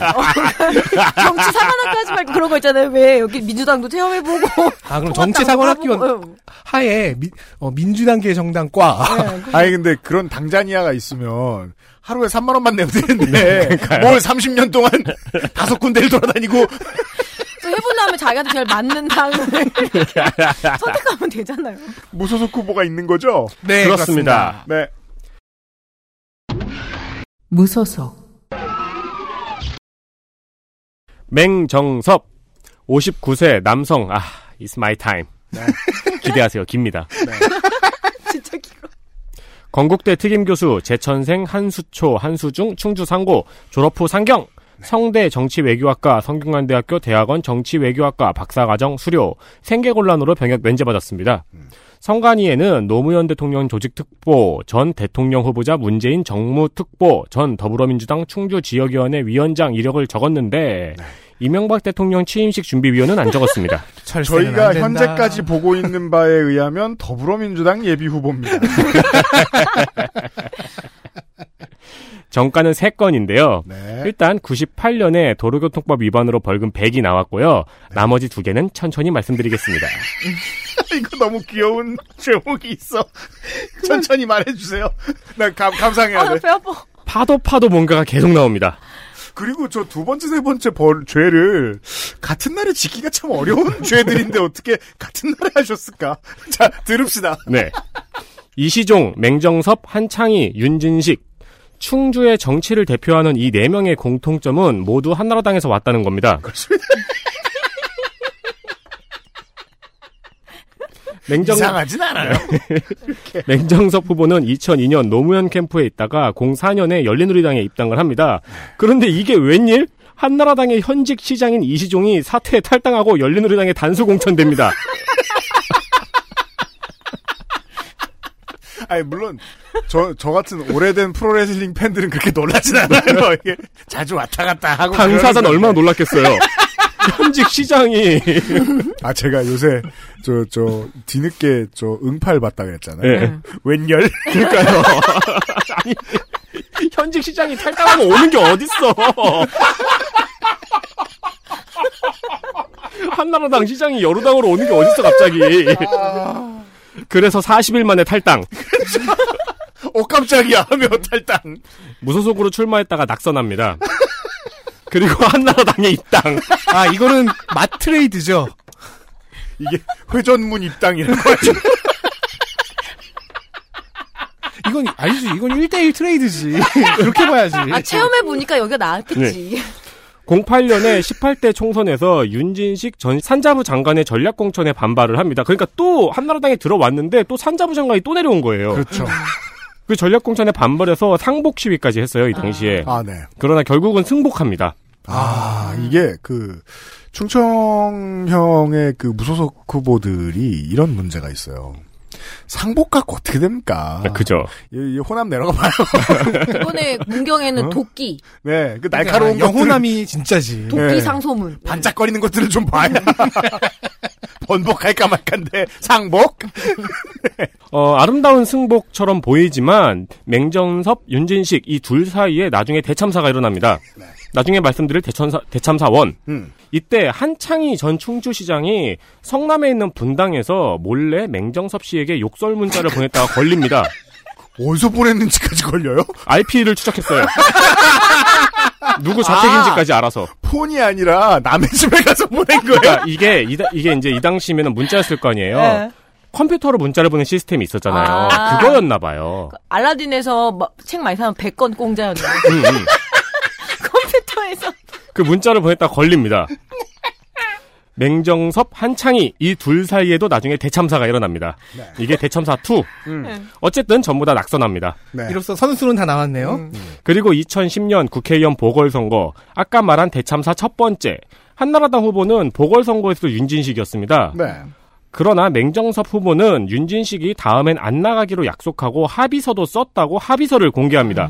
정치 사관학교 하지 말고 그런 거 있잖아요. 왜 여기 민주당도 체험해보고 아, 그럼 정치 사관학교 해보고. 하에 미- 어, 민주당계 정당과. 아니 근데 그런 당자니아가 있으면 하루에 3만 원만 내면 되는데 뭘 30년 동안 다섯 군데를 돌아다니고 또 해본 다음에 자기한테 제일 맞는 당을 선택하면 되잖아요. 무소속 후보가 있는 거죠? 네, 그렇습니다. 네. 무소속 맹정섭 59세 남성 아 it's my time 기대하세요 깁니다 길어. 건국대 특임 교수 재천생 한수초 한수중 충주 상고 졸업 후 상경 성대 정치외교학과 성균관대학교 대학원 정치외교학과 박사과정 수료 생계곤란으로 병역 면제받았습니다. 성관위에는 노무현 대통령 조직특보, 전 대통령 후보자 문재인 정무특보, 전 더불어민주당 충주지역위원회 위원장 이력을 적었는데 이명박 대통령 취임식 준비위원은 안 적었습니다. 저희가 안. 현재까지 보고 있는 바에 의하면 더불어민주당 예비 후보입니다. 정가는 3건인데요. 네. 일단 98년에 도로교통법 위반으로 벌금 100이 나왔고요. 나머지 두 개는 천천히 말씀드리겠습니다. 이거 너무 귀여운 제목이 있어. 천천히 말해주세요. 나 감, 감상해야 아, 돼. 배 아파. 파도 파도 뭔가가 계속 나옵니다. 그리고 저 두 번째, 세 번째 벌, 죄를 같은 날에 짓기가 참 어려운 죄들인데 어떻게 같은 날에 하셨을까? 자, 들읍시다. 네. 이시종, 맹정섭, 한창희, 윤진식, 충주의 정치를 대표하는 이 네 명의 공통점은 모두 한나라당에서 왔다는 겁니다. 맹정, 이상하진 않아요. 맹정섭 후보는 2002년 노무현 캠프에 있다가 04년에 열린우리당에 입당을 합니다. 그런데 이게 웬일? 한나라당의 현직 시장인 이시종이 사퇴에 탈당하고 열린우리당에 단수 공천됩니다. 아니, 물론, 저, 저 같은 오래된 프로레슬링 팬들은 그렇게 놀라진 않아요. 이게 자주 왔다 갔다 하고. 당사자는 얼마나. 놀랐겠어요. 현직 시장이 아, 제가 요새, 저, 저, 뒤늦게, 저, 응팔 받다 그랬잖아요. 예. 웬열? 그러니까요. 아니, 현직 시장이 탈당하고 오는 게 어딨어. 한나라당 시장이 여루당으로 오는 게 어딨어, 갑자기. 그래서 40일 만에 탈당. 어, 깜짝이야. 하며 탈당. 무소속으로 출마했다가 낙선합니다. 그리고 한나라당에 입당. 아, 이거는 마트레이드죠. 이게 회전문 입당이라는 거죠. 이건 아니지. 이건 1대1 트레이드지. 그렇게 봐야지. 아, 체험해 보니까 여기가 나았겠지. 08년에 18대 총선에서 윤진식 전 산자부 장관의 전략공천에 반발을 합니다. 그러니까 또 한나라당에 들어왔는데 또 산자부 장관이 또 내려온 거예요. 그렇죠. 그 전략공천에 반발해서 상복 시위까지 했어요, 이 당시에. 아, 네. 그러나 결국은 승복합니다. 아, 이게 그 충청형의 그 무소속 후보들이 이런 문제가 있어요. 상복 갖고 어떻게 됩니까? 네, 그죠. 이, 이 호남 내려가 봐요. 이번에 문경에는 어? 도끼, 네, 그 날카로운 그러니까 것들, 영호남이 진짜지. 도끼 네. 상소문. 반짝거리는 것들을 좀 봐야 번복할까 말까인데 상복? 어, 아름다운 승복처럼 보이지만 맹정섭, 윤진식 이 둘 사이에 나중에 대참사가 일어납니다. 나중에 말씀드릴 대천사, 대참사 원. 음. 이때 한창희 전 충주시장이 성남에 있는 분당에서 몰래 맹정섭 씨에게 욕설 문자를 보냈다가 걸립니다. 어디서 보냈는지까지 걸려요? IP를 추적했어요. 누구 자택인지까지 알아서. 폰이 아니라 남의 집에 가서 보낸 거예요. 그러니까 이게 이, 게 이제 이 당시면은 문자였을 거 아니에요. 네. 컴퓨터로 문자를 보낸 시스템이 있었잖아요. 아. 그거였나 봐요. 알라딘에서 막책 많이 사면 100건 공짜였는데. 음, 음. 그 문자를 보냈다 걸립니다. 맹정섭, 한창희 이 둘 사이에도 나중에 대참사가 일어납니다. 이게 대참사 2. 음. 어쨌든 전부 다 낙선합니다. 네. 이로써 선수는 다 나왔네요. 그리고 2010년 국회의원 보궐선거 아까 말한 대참사 첫 번째 한나라당 후보는 보궐선거에서도 윤진식이었습니다. 네. 그러나 맹정섭 후보는 윤진식이 다음엔 안 나가기로 약속하고 합의서도 썼다고 합의서를 공개합니다.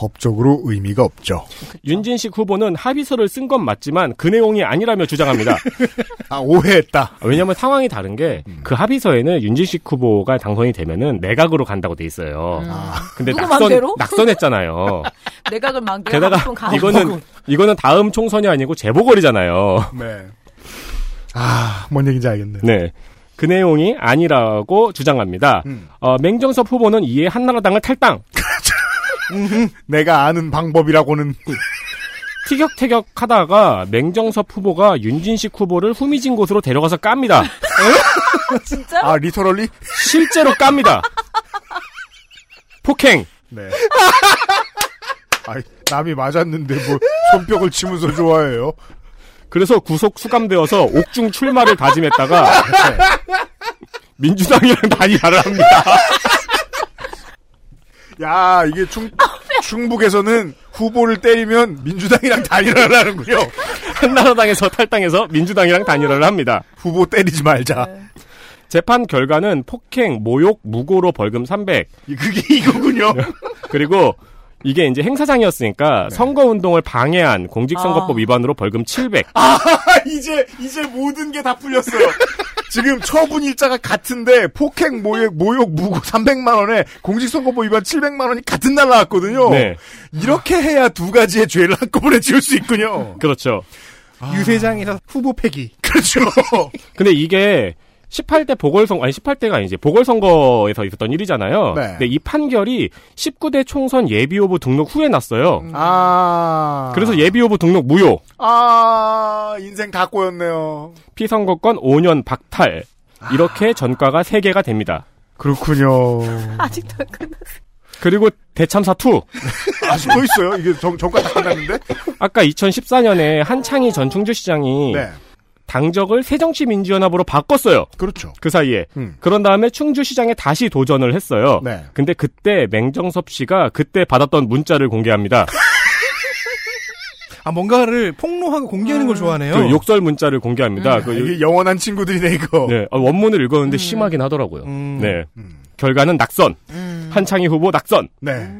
법적으로 의미가 없죠. 윤진식 후보는 합의서를 쓴 건 맞지만 그 내용이 아니라며 주장합니다. 아, 오해했다. 왜냐하면 상황이 다른 게 그 합의서에는 윤진식 후보가 당선이 되면은 내각으로 간다고 돼 있어요. 근데 누구 낙선 맘대로? 낙선했잖아요. 내각을 막 내가 게다가 가. 이거는 이거는 다음 총선이 아니고 재보궐이잖아요. 네. 아, 뭔 얘기인지 알겠네. 네. 그 내용이 아니라고 주장합니다. 음. 어, 맹정섭 후보는 이에 한나라당을 탈당. 내가 아는 방법이라고는 티격태격 하다가 맹정섭 후보가 윤진식 후보를 후미진 곳으로 데려가서 깝니다. 진짜? 아 리터럴리 실제로 깝니다. 폭행. 네. 아 남이 맞았는데 뭐 손뼉을 치면서 좋아해요. 그래서 구속 수감되어서 옥중 출마를 다짐했다가 민주당이랑 단일화를 합니다. 야 이게 충 충북에서는 후보를 때리면 민주당이랑 단일화를 하는군요. 한나라당에서 탈당해서 민주당이랑 단일화를 합니다. 후보 때리지 말자. 재판 결과는 폭행, 모욕, 무고로 벌금 300. 그게 이거군요. 그리고 이게 이제 행사장이었으니까 선거운동을 방해한 공직선거법 아. 위반으로 벌금 700. 아 이제 이제 모든 게 다 풀렸어요. 지금 처분 일자가 같은데 폭행 모욕 모욕 무고 300만 원에 공직선거법 위반 700만 원이 같은 날 나왔거든요. 네. 이렇게 해야 두 가지의 죄를 한꺼번에 지을 수 있군요. 그렇죠. 유세장에서 후보 폐기. 그렇죠. 근데 이게 18대 보궐선거, 아니 18대가 아니지, 보궐선거에서 있었던 일이잖아요. 네. 근데 이 판결이 19대 총선 예비후보 등록 후에 났어요. 아. 그래서 예비후보 등록 무효. 아, 인생 다 꼬였네요. 피선거권 5년 박탈. 이렇게 전과가 3개가 됩니다. 그렇군요. 아직도 안 끝났어. 그리고 대참사 2. 아직 더 있어요? 이게 정, 정가 다 끝났는데? 아까 2014년에 한창희 전 충주시장이 네. 당적을 새정치민주연합으로 바꿨어요. 그렇죠. 그 사이에. 음. 그런 다음에 충주시장에 다시 도전을 했어요. 네. 근데 그때 맹정섭 씨가 그때 받았던 문자를 공개합니다. 아 뭔가를 폭로하고 공개하는 걸 좋아하네요. 그 욕설 문자를 공개합니다. 그 이게 영원한 친구들이네, 이거. 네, 아, 원문을 읽었는데 심하긴 하더라고요. 음. 네. 결과는 낙선. 한창희 후보 낙선. 네.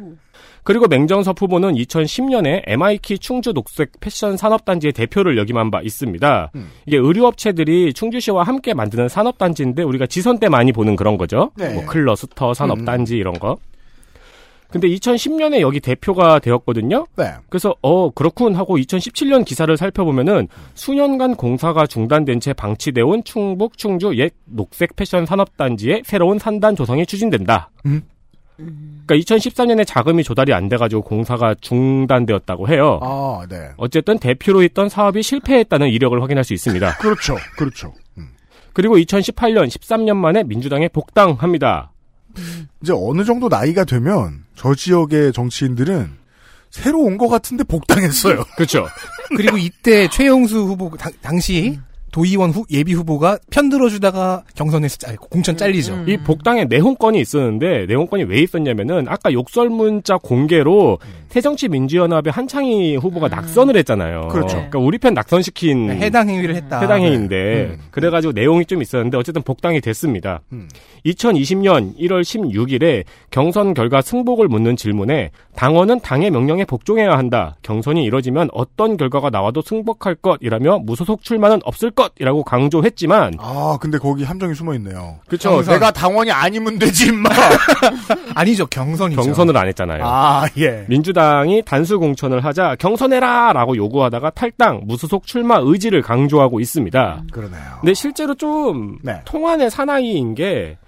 그리고 맹정섭 후보는 2010년에 MIK 충주 녹색 패션 산업단지의 대표를 역임한 바 있습니다. 음. 이게 의류업체들이 충주시와 함께 만드는 산업단지인데 우리가 지선 때 많이 보는 그런 거죠. 네. 음. 뭐 클러스터 산업단지 이런 거. 근데 2010년에 여기 대표가 되었거든요. 네. 그래서 어 그렇군 하고 2017년 기사를 살펴보면은 수년간 공사가 중단된 채 방치돼 온 충북 충주 옛 녹색 패션 산업단지의 새로운 산단 조성이 추진된다. 음. 그러니까 2014년에 자금이 조달이 안 돼가지고 공사가 중단되었다고 해요. 아, 네. 어쨌든 대표로 있던 사업이 실패했다는 이력을 확인할 수 있습니다. 그렇죠. 그렇죠. 음. 그리고 2018년 13년 만에 민주당에 복당합니다. 이제 어느 정도 나이가 되면 저 지역의 정치인들은 새로 온 것 같은데 복당했어요. 그렇죠. 그리고 이때 최영수 후보 당, 당시 도의원 후, 예비 후보가 편들어주다가 경선에서 짤, 공천 잘리죠. 이 복당에 내홍권이 있었는데 내홍권이 왜 있었냐면은 아까 욕설 문자 공개로 새정치민주연합의 한창희 후보가 낙선을 했잖아요. 그렇죠. 그러니까 우리 편 낙선시킨 네, 해당 행위를 했다. 해당 행위인데 음. 그래가지고 내용이 좀 있었는데 어쨌든 복당이 됐습니다. 음. 2020년 1월 16일에 경선 결과 승복을 묻는 질문에 당원은 당의 명령에 복종해야 한다. 경선이 이뤄지면 어떤 결과가 나와도 승복할 것이라며 무소속 출마는 없을 것 이라고 강조했지만 아, 근데 거기 함정이 숨어 있네요. 그쵸 경선. 내가 당원이 아니면 되지, 임마. 아니죠, 경선이죠. 경선을 안 했잖아요. 아, 예. 민주당이 단수 공천을 하자 경선해라라고 요구하다가 탈당, 무소속 출마 의지를 강조하고 있습니다. 그러네요. 근데 실제로 좀 네. 통안의 사나이인 게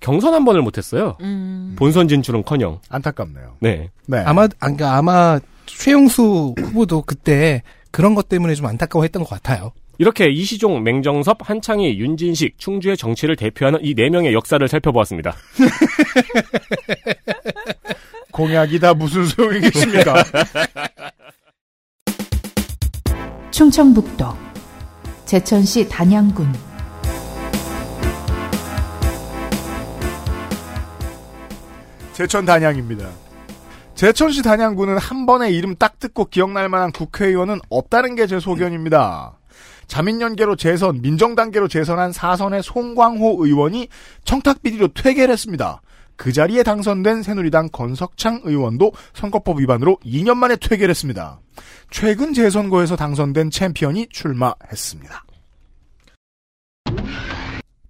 경선 한 번을 못했어요. 음. 본선 진출은커녕. 안타깝네요. 네. 네. 아마, 아, 그러니까 아마 최영수 후보도 그때 그런 것 때문에 좀 안타까워했던 것 같아요. 이렇게 이시종, 맹정섭, 한창희, 윤진식, 충주의 정치를 대표하는 이 네 명의 역사를 살펴보았습니다. 공약이 다 무슨 소용이 겠습니까? 충청북도 제천시 단양군 제천 단양입니다. 제천시 단양구는 한 번에 이름 딱 듣고 기억날 만한 국회의원은 없다는 게 제 소견입니다. 자민연계로 재선, 민정단계로 재선한 사선의 송광호 의원이 청탁 비리로 퇴계를 했습니다. 그 자리에 당선된 새누리당 건석창 의원도 선거법 위반으로 2년 만에 퇴계를 했습니다. 최근 재선거에서 당선된 챔피언이 출마했습니다.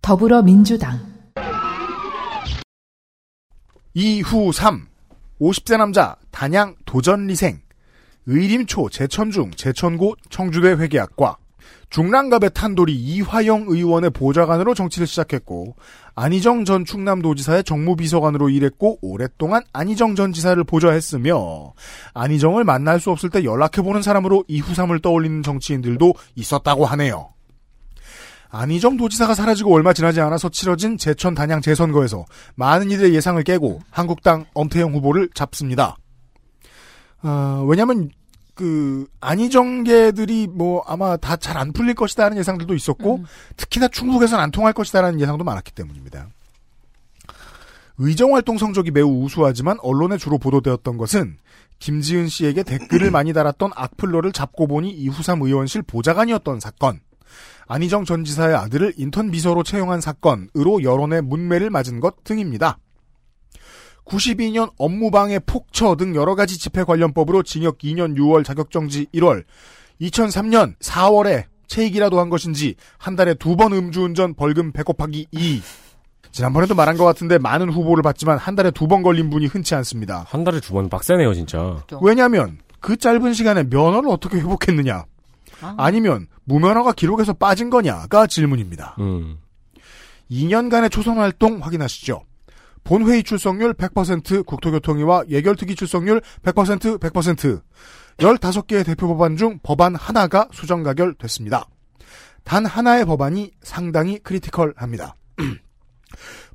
더불어민주당 이후 3. 50세 남자 단양 도전리생 의림초 제천중 제천고 청주대 회계학과 중랑갑의 탄돌이 이화영 의원의 보좌관으로 정치를 시작했고 안희정 전 충남도지사의 정무비서관으로 일했고 오랫동안 안희정 전 지사를 보좌했으며 안희정을 만날 수 없을 때 연락해보는 사람으로 이후삼을 떠올리는 정치인들도 있었다고 하네요. 안희정 도지사가 사라지고 얼마 지나지 않아서 치러진 제천 단양 재선거에서 많은 이들의 예상을 깨고 한국당 엄태영 후보를 잡습니다. 어, 왜냐면 그 안희정계들이 뭐 아마 다 잘 안 풀릴 것이다라는 예상들도 있었고 음. 특히나 충북에서는 안 통할 것이다라는 예상도 많았기 때문입니다. 의정 활동 성적이 매우 우수하지만 언론에 주로 보도되었던 것은 김지은 씨에게 댓글을 많이 달았던 악플러를 잡고 보니 이후삼 의원실 보좌관이었던 사건, 안희정 전 지사의 아들을 인턴 비서로 채용한 사건으로 여론의 문매를 맞은 것 등입니다. 92년 업무방해 폭처 등 여러 가지 집회 관련법으로 징역 2년 6월 자격정지 1월, 2003년 4월에 체익이라도 한 것인지 한 달에 두 번 음주운전 벌금 100 곱하기 2. 지난번에도 말한 것 같은데 많은 후보를 받지만 한 달에 두 번 걸린 분이 흔치 않습니다. 한 달에 두번 빡세네요, 진짜. 왜냐하면 그 짧은 시간에 면허를 어떻게 회복했느냐, 아 니면 무면허가 기록에서 빠진 거냐가 질문입니다. 음. 2년간의 초선 활동 확인하시죠. 본회의 출석률 100%, 국토교통위와 예결특위 출석률 100%, 100%. 15개의 대표 법안 중 법안 하나가 수정 가결됐습니다. 단 하나의 법안이 상당히 크리티컬합니다.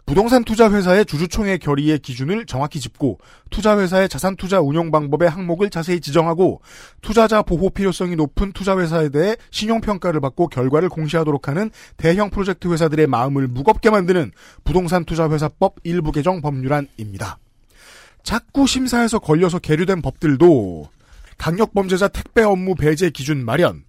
부동산 투자 회사의 주주총회 결의의 기준을 정확히 짚고 투자 회사의 자산 투자 운용 방법의 항목을 자세히 지정하고 투자자 보호 필요성이 높은 투자 회사에 대해 신용 평가를 받고 결과를 공시하도록 하는 대형 프로젝트 회사들의 마음을 무겁게 만드는 부동산 투자 회사법 일부 개정 법률안입니다. 자꾸 심사에서 걸려서 계류된 법들도 강력 범죄자 택배 업무 배제 기준 마련,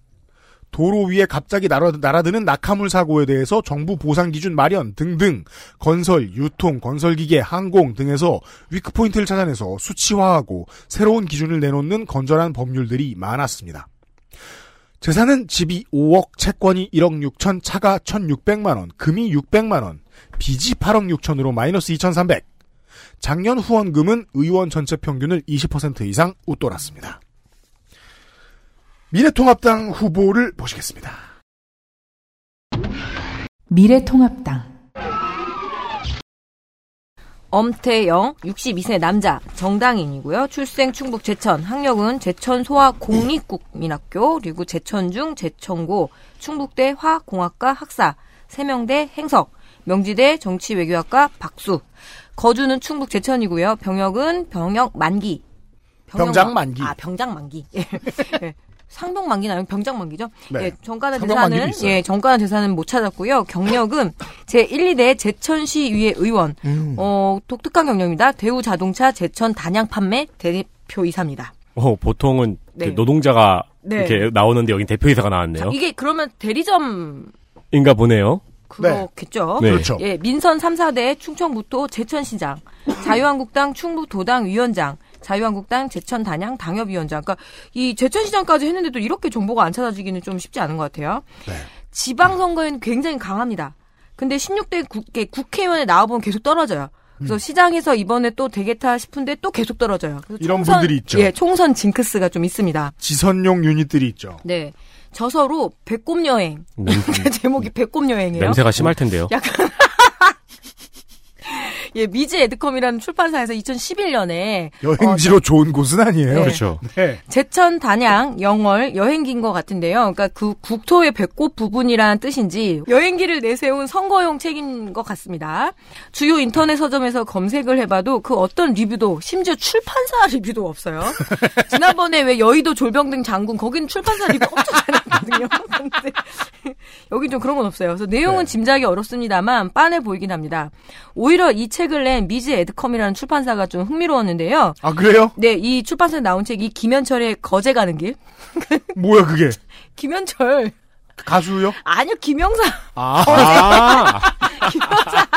도로 위에 갑자기 날아, 날아 드는 낙하물 사고에 대해서 정부 보상 기준 마련 등등 건설, 유통, 건설기계, 항공 등에서 위크포인트를 찾아내서 수치화하고 새로운 기준을 내놓는 건전한 법률들이 많았습니다. 재산은 집이 5억, 채권이 1억 6천, 차가 1,600만원, 금이 600만원, 빚이 8억 6천으로 마이너스 2,300. 작년 후원금은 의원 전체 평균을 20% 이상 웃돌았습니다. 미래통합당 후보를 보시겠습니다. 미래통합당 엄태영 62세 남자 정당인이고요. 출생 충북 제천 학력은 제천 소아 공립국민학교 그리고 제천중 제천고 충북대 화공학과 학사 세명대 행석 명지대 정치외교학과 박수 거주는 충북 제천이고요. 병역은 병역 만기 병장 만기. 아 병장 만기 예. 예. 상병 만기는 아니고 병장 만기죠. 네. 예, 대사는 있어요. 예, 정가는 대사는 못 찾았고요. 경력은 제 1, 2대 제천시 의회 의원. 음. 어, 독특한 경력입니다. 대우 자동차 제천 단양 판매 대표 이사입니다. 어, 보통은 네. 그 노동자가 네. 이렇게 나오는데 여긴 대표 이사가 나왔네요. 이게 그러면 대리점 인가 보네요. 그렇겠죠. 네. 그렇죠. 예, 민선 3사대 충청북도 제천시장, 자유한국당 충북도당 위원장, 자유한국당 제천 단양 당협위원장. 그러니까 이 제천시장까지 했는데도 이렇게 정보가 안 찾아지기는 좀 쉽지 않은 것 같아요. 지방선거에는 굉장히 강합니다. 근데 16대 국회, 국회의원에 나와보면 계속 떨어져요. 그래서 시장에서 이번에 또 되겠다 싶은데 또 계속 떨어져요. 그래서 음. 이런 분들이 있죠. 예, 총선 징크스가 좀 있습니다. 지선용 유닛들이 있죠. 네. 저서로 배꼽 여행. 냄, 제목이 배꼽 여행이에요. 냄새가 심할 텐데요. 약간 예, 미즈 에드컴이라는 출판사에서 2011년에 여행지로 좋은 곳은 아니에요. 네. 그렇죠. 네. 제천, 단양, 영월 여행기인 것 같은데요. 그러니까 그 국토의 배꼽 부분이라는 뜻인지 여행기를 내세운 선거용 책인 것 같습니다. 주요 인터넷 서점에서 검색을 해봐도 그 어떤 리뷰도 심지어 출판사 리뷰도 없어요. 지난번에 왜 여의도 졸병등 장군 거긴 출판사 리뷰 엄청 잘했거든요. 근데 여긴 좀 그런 건 없어요. 그래서 내용은 짐작이 어렵습니다만 빤해 보이긴 합니다. 오히려 이 책을 낸 미즈 에드컴이라는 출판사가 좀 흥미로웠는데요. 아 그래요? 네, 이 출판사에 나온 책이 김현철의 거제 가는 길. 뭐야 그게? 김현철. 가수요? 아니요, 김영사. 아. 김영사.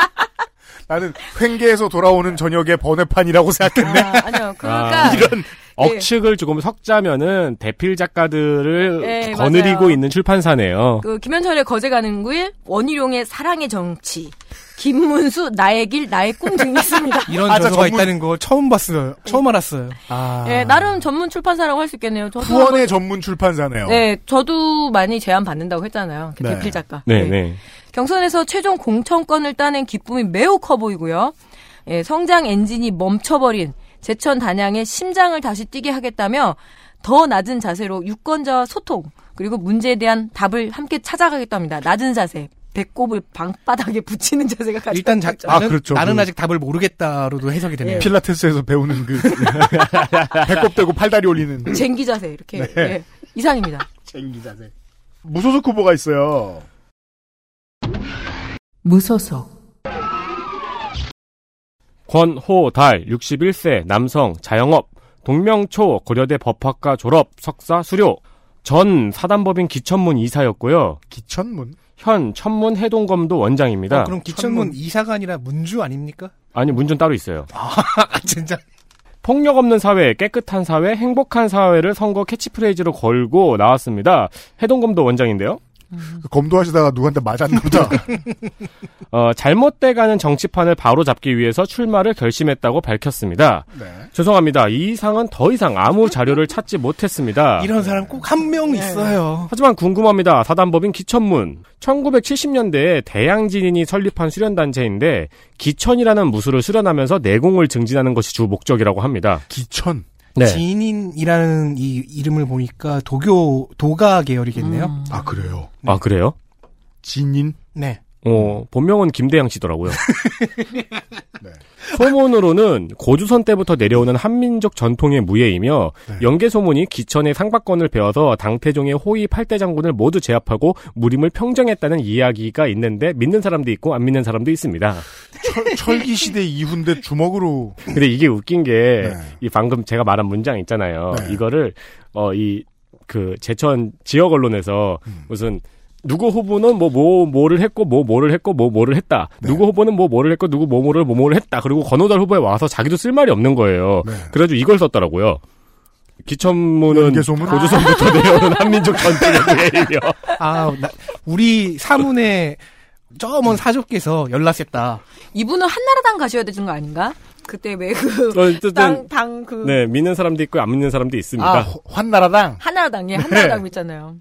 나는 나는 횡계에서 돌아오는 저녁의 번외판이라고 생각했네. 아, 아니요. 그러니까 아, 이런 억측을 조금 섞자면은 대필 작가들을 네, 거느리고 맞아요. 있는 출판사네요. 그 김현철의 거제 가는 길, 원희룡의 사랑의 정치, 김문수 나의 길 나의 꿈 등이 있습니다. 이런 아, 저 저서가 전문- 있다는 거 처음 봤어요. 처음 알았어요. 아. 예, 나름 전문 출판사라고 할 수 있겠네요. 저도 후원의 전문 출판사네요. 네, 저도 많이 제안 받는다고 했잖아요. 그 네. 대필 작가. 네, 네. 경선에서 최종 공천권을 따낸 기쁨이 매우 커 보이고요. 예, 성장 엔진이 멈춰버린 제천 단양의 심장을 다시 뛰게 하겠다며 더 낮은 자세로 유권자와 소통 그리고 문제에 대한 답을 함께 찾아가겠답니다. 낮은 자세. 배꼽을 방바닥에 붙이는 자세가 가장 일단 자, 아, 그렇죠. 나는 그- 아직 답을 모르겠다로도 해석이 되네요. 필라테스에서 배우는 그 배꼽 대고 팔다리 올리는 쟁기 자세 이렇게 네. 예, 이상입니다. 쟁기 자세. 무소속 후보가 있어요. 무소속 권호달 61세 남성 자영업 동명초 고려대 법학과 졸업 석사 수료 전 사단법인 기천문 이사였고요. 기천문. 현 천문 해동검도 원장입니다. 어, 그럼 기천문 이사가 아니라 문주 아닙니까? 아니 문전 따로 있어요. 아, 진짜. 폭력 없는 사회, 깨끗한 사회, 행복한 사회를 선거 캐치프레이즈로 걸고 나왔습니다. 해동검도 원장인데요. 그 검도하시다가 누구한테 맞았나 보다. 어, 잘못돼가는 정치판을 바로 잡기 위해서 출마를 결심했다고 밝혔습니다. 네. 죄송합니다. 이 이상은 더 이상 아무 자료를 찾지 못했습니다. 이런 사람 꼭 한 명 있어요. 하지만 궁금합니다. 사단법인 기천문. 1970년대에 대양진인이 설립한 수련단체인데 기천이라는 무술을 수련하면서 내공을 증진하는 것이 주 목적이라고 합니다. 기천. 네. 지인이라는 이 이름을 보니까 도교 도가 계열이겠네요. 음. 아 그래요. 아 그래요? 진인. 네. 어, 본명은 김대양 씨더라고요. 네. 소문으로는 고주선 때부터 내려오는 한민족 전통의 무예이며 네. 연계 소문이 기천의 상박권을 베어서 당태종의 호위 8대 장군을 모두 제압하고 무림을 평정했다는 이야기가 있는데 믿는 사람도 있고 안 믿는 사람도 있습니다. 철, 철기 시대 이후인데 주먹으로. 근데 이게 웃긴 게 네. 이 방금 제가 말한 문장 있잖아요. 네. 이거를 어 이 그 제천 지역 언론에서 음. 무슨 누구 후보는 뭐, 뭐, 뭐를 했고, 뭐, 뭐를 했고, 뭐, 뭐를 했다. 네. 누구 후보는 뭐, 뭐를 했고, 누구, 뭐, 뭐를, 뭐, 뭐를 했다. 그리고 건호달 후보에 와서 자기도 쓸 말이 없는 거예요. 네. 그래가지고 이걸 썼더라고요. 기천문은? 고조선부터 내려오는 한민족 전통의 무예이며. 아, 나- 우리 사문에 저먼 사족께서 연락했다. 이분은 한나라당 가셔야 되는 거 아닌가? 그때 왜그 어쨌든, 당, 당, 그, 네, 믿는 사람도 있고, 안 믿는 사람도 있습니다. 아 호- 환나라당. 한나라당이 한나라당 있잖아요.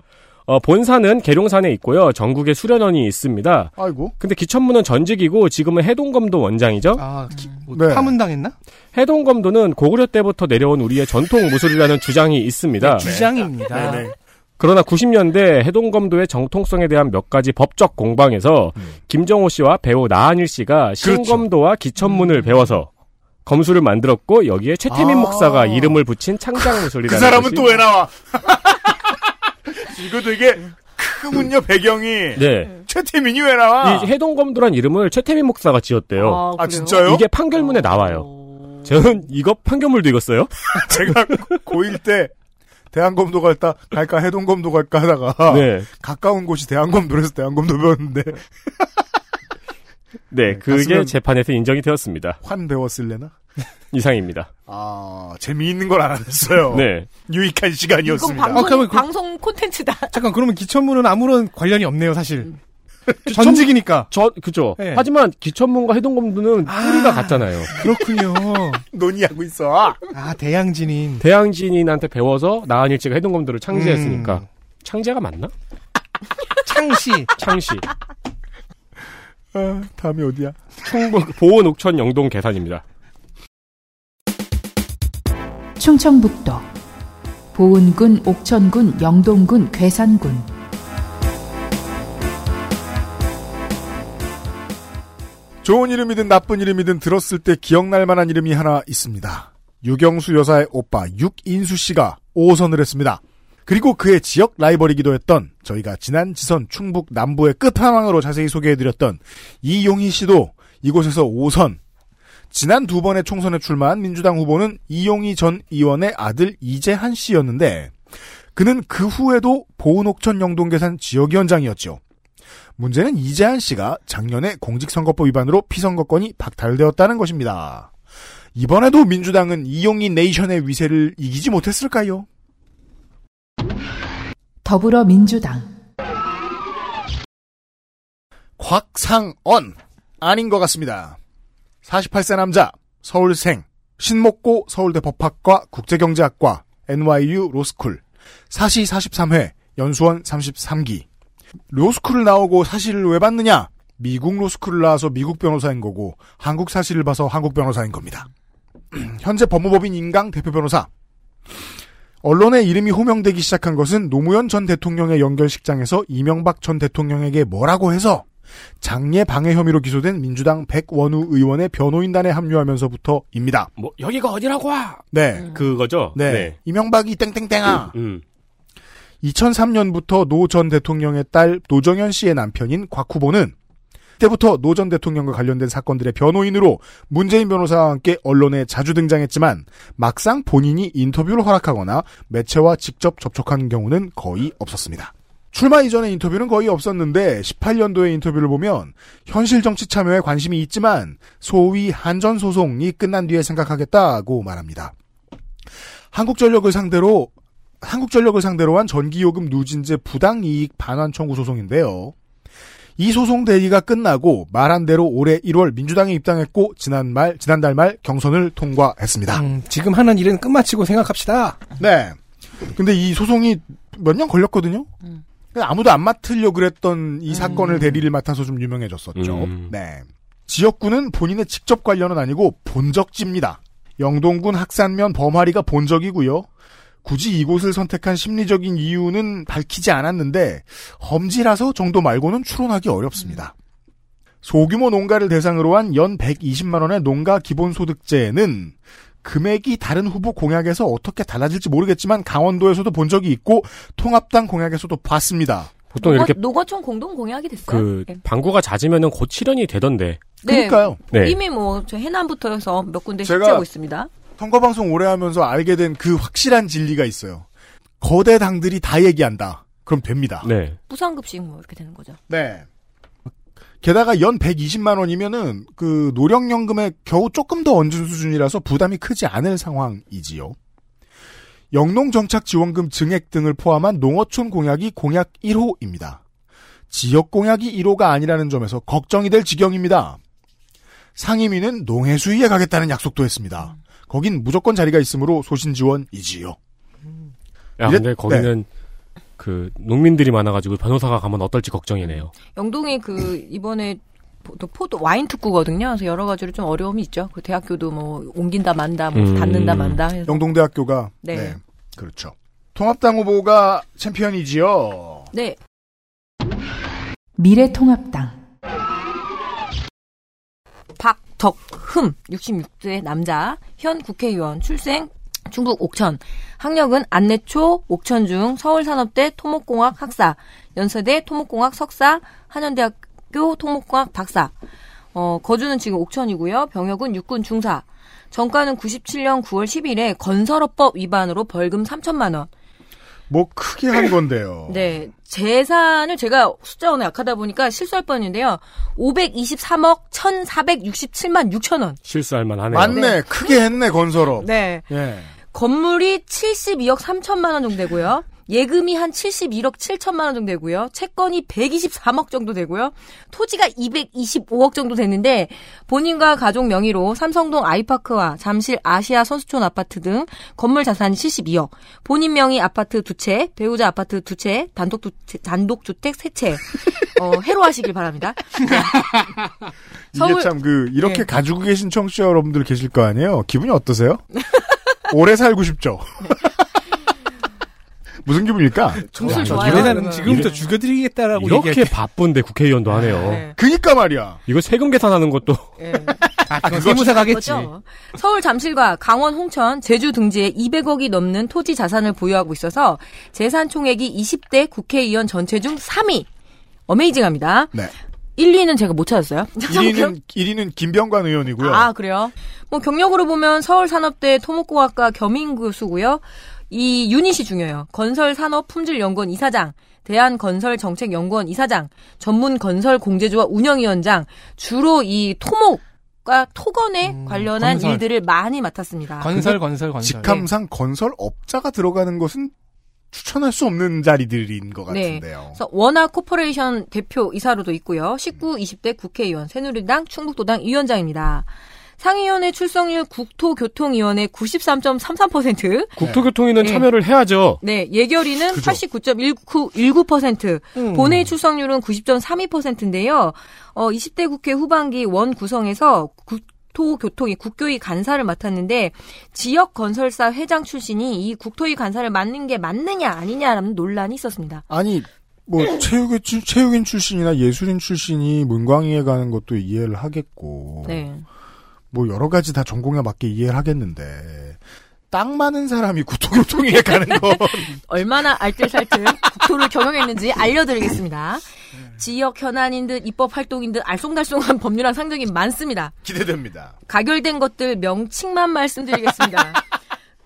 어, 본사는 계룡산에 있고요. 전국에 수련원이 있습니다. 아이고. 근데 기천문은 전직이고 지금은 해동검도 원장이죠. 아, 기- 뭐 네. 파문당했나? 해동검도는 고구려 때부터 내려온 우리의 전통 무술이라는 주장이 있습니다. 주장입니다. 네네. 그러나 90년대 해동검도의 정통성에 대한 몇 가지 법적 공방에서 음. 김정호 씨와 배우 나한일 씨가 신검도와 기천문을 배워서 검수를 만들었고 여기에 최태민 아. 목사가 이름을 붙인 창작 무술이라는 그 사람은 또 왜 나와? 이거 되게 크군요 배경이. 네. 최태민이 왜 나와? 이 해동검도란 이름을 최태민 목사가 지었대요. 아, 그래요? 진짜요? 이게 판결문에 나와요. 어. 저는 이거 판결물도 읽었어요. 제가 고1 때 대한검도 갈까 갈까 해동검도 갈까 하다가 네. 가까운 곳이 대한검도라서 대한검도 배웠는데 네, 네, 그게 재판에서 인정이 되었습니다. 환 배웠을래나? 이상입니다. 아 재미있는 걸 알아냈어요. 네. 유익한 시간이었습니다. 방송, 아, 그러면 그- 방송 콘텐츠다. 잠깐 그러면 기천문은 아무런 관련이 없네요, 사실. 전직이니까. 저, 그죠. 네. 하지만 기천문과 해동검도는 뿌리가 같잖아요. 그렇군요. 논의하고 있어. 아, 대양진인. 대양진인한테 배워서 나한일치가 해동검도를 창제했으니까. 음. 창제가 맞나? 창시. 창시. 아, 다음이 어디야? 충북 보은 옥천 영동 계산입니다. 충청북도 보은군, 옥천군, 영동군, 괴산군 좋은 이름이든 나쁜 이름이든 들었을 때 기억날 만한 이름이 하나 있습니다. 유경수 여사의 오빠 육인수 씨가 5선을 했습니다. 그리고 그의 지역 라이벌이기도 했던 저희가 지난 지선 충북 남부의 끝판왕으로 자세히 소개해드렸던 이용희 씨도 이곳에서 5선. 지난 두 번의 총선에 출마한 민주당 후보는 이용희 전 의원의 아들 이재한 씨였는데 그는 그 후에도 보은옥천 영동계산 지역위원장이었죠. 문제는 이재한 씨가 작년에 공직선거법 위반으로 피선거권이 박탈되었다는 것입니다. 이번에도 민주당은 이용희 네이션의 위세를 이기지 못했을까요? 더불어민주당 곽상언 아닌 것 같습니다. 48세 남자 서울생 신목고 서울대 법학과 국제경제학과 NYU 로스쿨. 사시 43회 연수원 33기. 로스쿨을 나오고 사실을 왜 받느냐? 미국 로스쿨을 나와서 미국 변호사인 거고 한국 사실을 봐서 한국 변호사인 겁니다. 현재 법무법인 인강 대표 변호사. 언론의 이름이 호명되기 시작한 것은 노무현 전 대통령의 연결식장에서 이명박 전 대통령에게 뭐라고 해서 장례 방해 혐의로 기소된 민주당 백원우 의원의 변호인단에 합류하면서부터입니다. 뭐 여기가 어디라고 와? 네. 그거죠. 네. 이명박이 땡땡땡아. 음. 2003년부터 노 전 대통령의 딸 노정연 씨의 남편인 곽 후보는 그때부터 노 전 대통령과 관련된 사건들의 변호인으로 문재인 변호사와 함께 언론에 자주 등장했지만 막상 본인이 인터뷰를 허락하거나 매체와 직접 접촉한 경우는 거의 없었습니다. 출마 이전의 인터뷰는 거의 없었는데 18년도의 인터뷰를 보면 현실 정치 참여에 관심이 있지만 소위 한전 소송이 끝난 뒤에 생각하겠다고 말합니다. 한국전력을 상대로 한국전력을 상대로 한 전기요금 누진제 부당이익 반환 청구 소송인데요. 이 소송 대기가 끝나고 말한 대로 올해 1월 민주당에 입당했고 지난 말 지난달 말 경선을 통과했습니다. 음, 지금 하는 일은 끝마치고 생각합시다. 네. 근데 이 소송이 몇 년 걸렸거든요. 음. 아무도 안 맡으려 그랬던 이 사건을 대리를 맡아서 좀 유명해졌었죠. 음. 네. 지역구는 본인의 직접 관련은 아니고 본적지입니다. 영동군 학산면 범하리가 본적이고요. 굳이 이곳을 선택한 심리적인 이유는 밝히지 않았는데 험지라서 정도 말고는 추론하기 어렵습니다. 소규모 농가를 대상으로 한 연 120만 원의 농가 기본소득제는 금액이 다른 후보 공약에서 어떻게 달라질지 모르겠지만 강원도에서도 본 적이 있고 통합당 공약에서도 봤습니다. 보통 노거, 이렇게 노거촌 공동 공약이 됐어요. 그 네. 방구가 잦으면은 곧 실현이 되던데. 네. 그러니까요. 네. 이미 뭐 저 해남부터 해서 몇 군데 실제하고 있습니다. 선거 방송 오래 하면서 알게 된 그 확실한 진리가 있어요. 거대 당들이 다 얘기한다. 그럼 됩니다. 네. 무상급식 뭐 이렇게 되는 거죠. 네. 게다가 연 120만 원이면은 그 노령연금에 겨우 조금 더 얹은 수준이라서 부담이 크지 않을 상황이지요. 영농정착지원금 증액 등을 포함한 농어촌 공약이 공약 1호입니다. 지역 공약이 1호가 아니라는 점에서 걱정이 될 지경입니다. 상임위는 농해수위에 가겠다는 약속도 했습니다. 거긴 무조건 자리가 있으므로 소신 지원이지요. 야, 이래- 근데 거기는 그 농민들이 많아가지고 변호사가 가면 어떨지 걱정이네요. 영동이 그 이번에 포- 또 포도 와인 특구거든요. 그래서 여러 가지로 좀 어려움이 있죠. 그 대학교도 뭐 옮긴다 만다, 뭐 음. 닫는다 만다. 해서 영동대학교가 네. 네. 그렇죠. 통합당 후보가 챔피언이지요. 네. 미래통합당 박덕흠 66세 남자 현 국회의원 출생 중국 옥천 학력은 안내초 옥천중 서울산업대 토목공학 학사 연세대 토목공학 석사 한양대학교 토목공학 박사 어, 거주는 지금 옥천이고요 병역은 육군 중사 정가는 97년 9월 10일에 건설업법 위반으로 벌금 3천만 원 뭐 크게 한 건데요. 네. 재산을 제가 숫자 오늘 약하다 보니까 실수할 뻔했는데요. 523억 1,467만 6천 원. 실수할 만하네요. 맞네. 크게 했네 건설업. 네. 예. 건물이 72억 3천만 원 정도 되고요. 예금이 한 71억 7천만 원 정도 되고요. 채권이 123억 정도 되고요. 토지가 225억 정도 되는데 본인과 가족 명의로 삼성동 아이파크와 잠실 아시아 선수촌 아파트 등 건물 자산이 72억. 본인 명의 아파트 두 채, 배우자 아파트 두 채, 단독 두 채, 단독 주택 세 채. 어, 해로하시길 바랍니다. 이게 참 그 이렇게 네. 가지고 계신 청취자 여러분들 계실 거 아니에요. 기분이 어떠세요? 오래 살고 싶죠. 무슨 기분일까? 이래는 그러면. 지금부터 죽여드리겠다라고 이렇게 얘기할 바쁜데 국회의원도 하네요. 네. 그니까 말이야. 이거 세금 계산하는 것도 예. 아, 그건 세무사 가겠지. 거죠. 서울 잠실과 강원 홍천, 제주 등지에 200억이 넘는 토지 자산을 보유하고 있어서 재산 총액이 20대 국회의원 전체 중 3위. 어메이징합니다. 네. 1, 2는 제가 못 찾았어요. 1위는 1위는 김병관 의원이고요. 아, 그래요? 뭐 경력으로 보면 서울산업대 토목공학과 겸임 교수고요. 이 유닛이 중요해요. 건설산업품질연구원 이사장, 대한건설정책연구원 이사장, 전문 건설 공제조합 운영위원장, 주로 이 토목 과 토건에 음, 관련한 건설. 일들을 많이 맡았습니다. 건설, 건설, 건설. 직함상 건설업자가 들어가는 것은 추천할 수 없는 자리들인 것 네. 같은데요. 그래서 원화 코퍼레이션 대표 이사로도 있고요. 19, 20대 국회의원, 새누리당, 충북도당 위원장입니다. 상위원회 출석률 국토교통위원회 93.33%. 국토교통위는 네. 참여를 해야죠. 네, 예결위는 그죠. 89.19%, 음. 본회의 출석률은 90.32%인데요. 어, 20대 국회 후반기 원 구성에서 국토교통위 국교위 간사를 맡았는데 지역 건설사 회장 출신이 이 국토위 간사를 맡는 게 맞느냐 아니냐라는 논란이 있었습니다. 아니 뭐 체육인, 출- 체육인 출신이나 예술인 출신이 문광위에 가는 것도 이해를 하겠고 네. 뭐 여러 가지 다 전공에 맞게 이해를 하겠는데 땅 많은 사람이 국토교통위에 가는 건 얼마나 알뜰살뜰 국토를 경영했는지 알려드리겠습니다. 지역 현안인 듯 입법 활동인 듯 알쏭달쏭한 법률안 상정이 많습니다. 기대됩니다. 가결된 것들 명칭만 말씀드리겠습니다.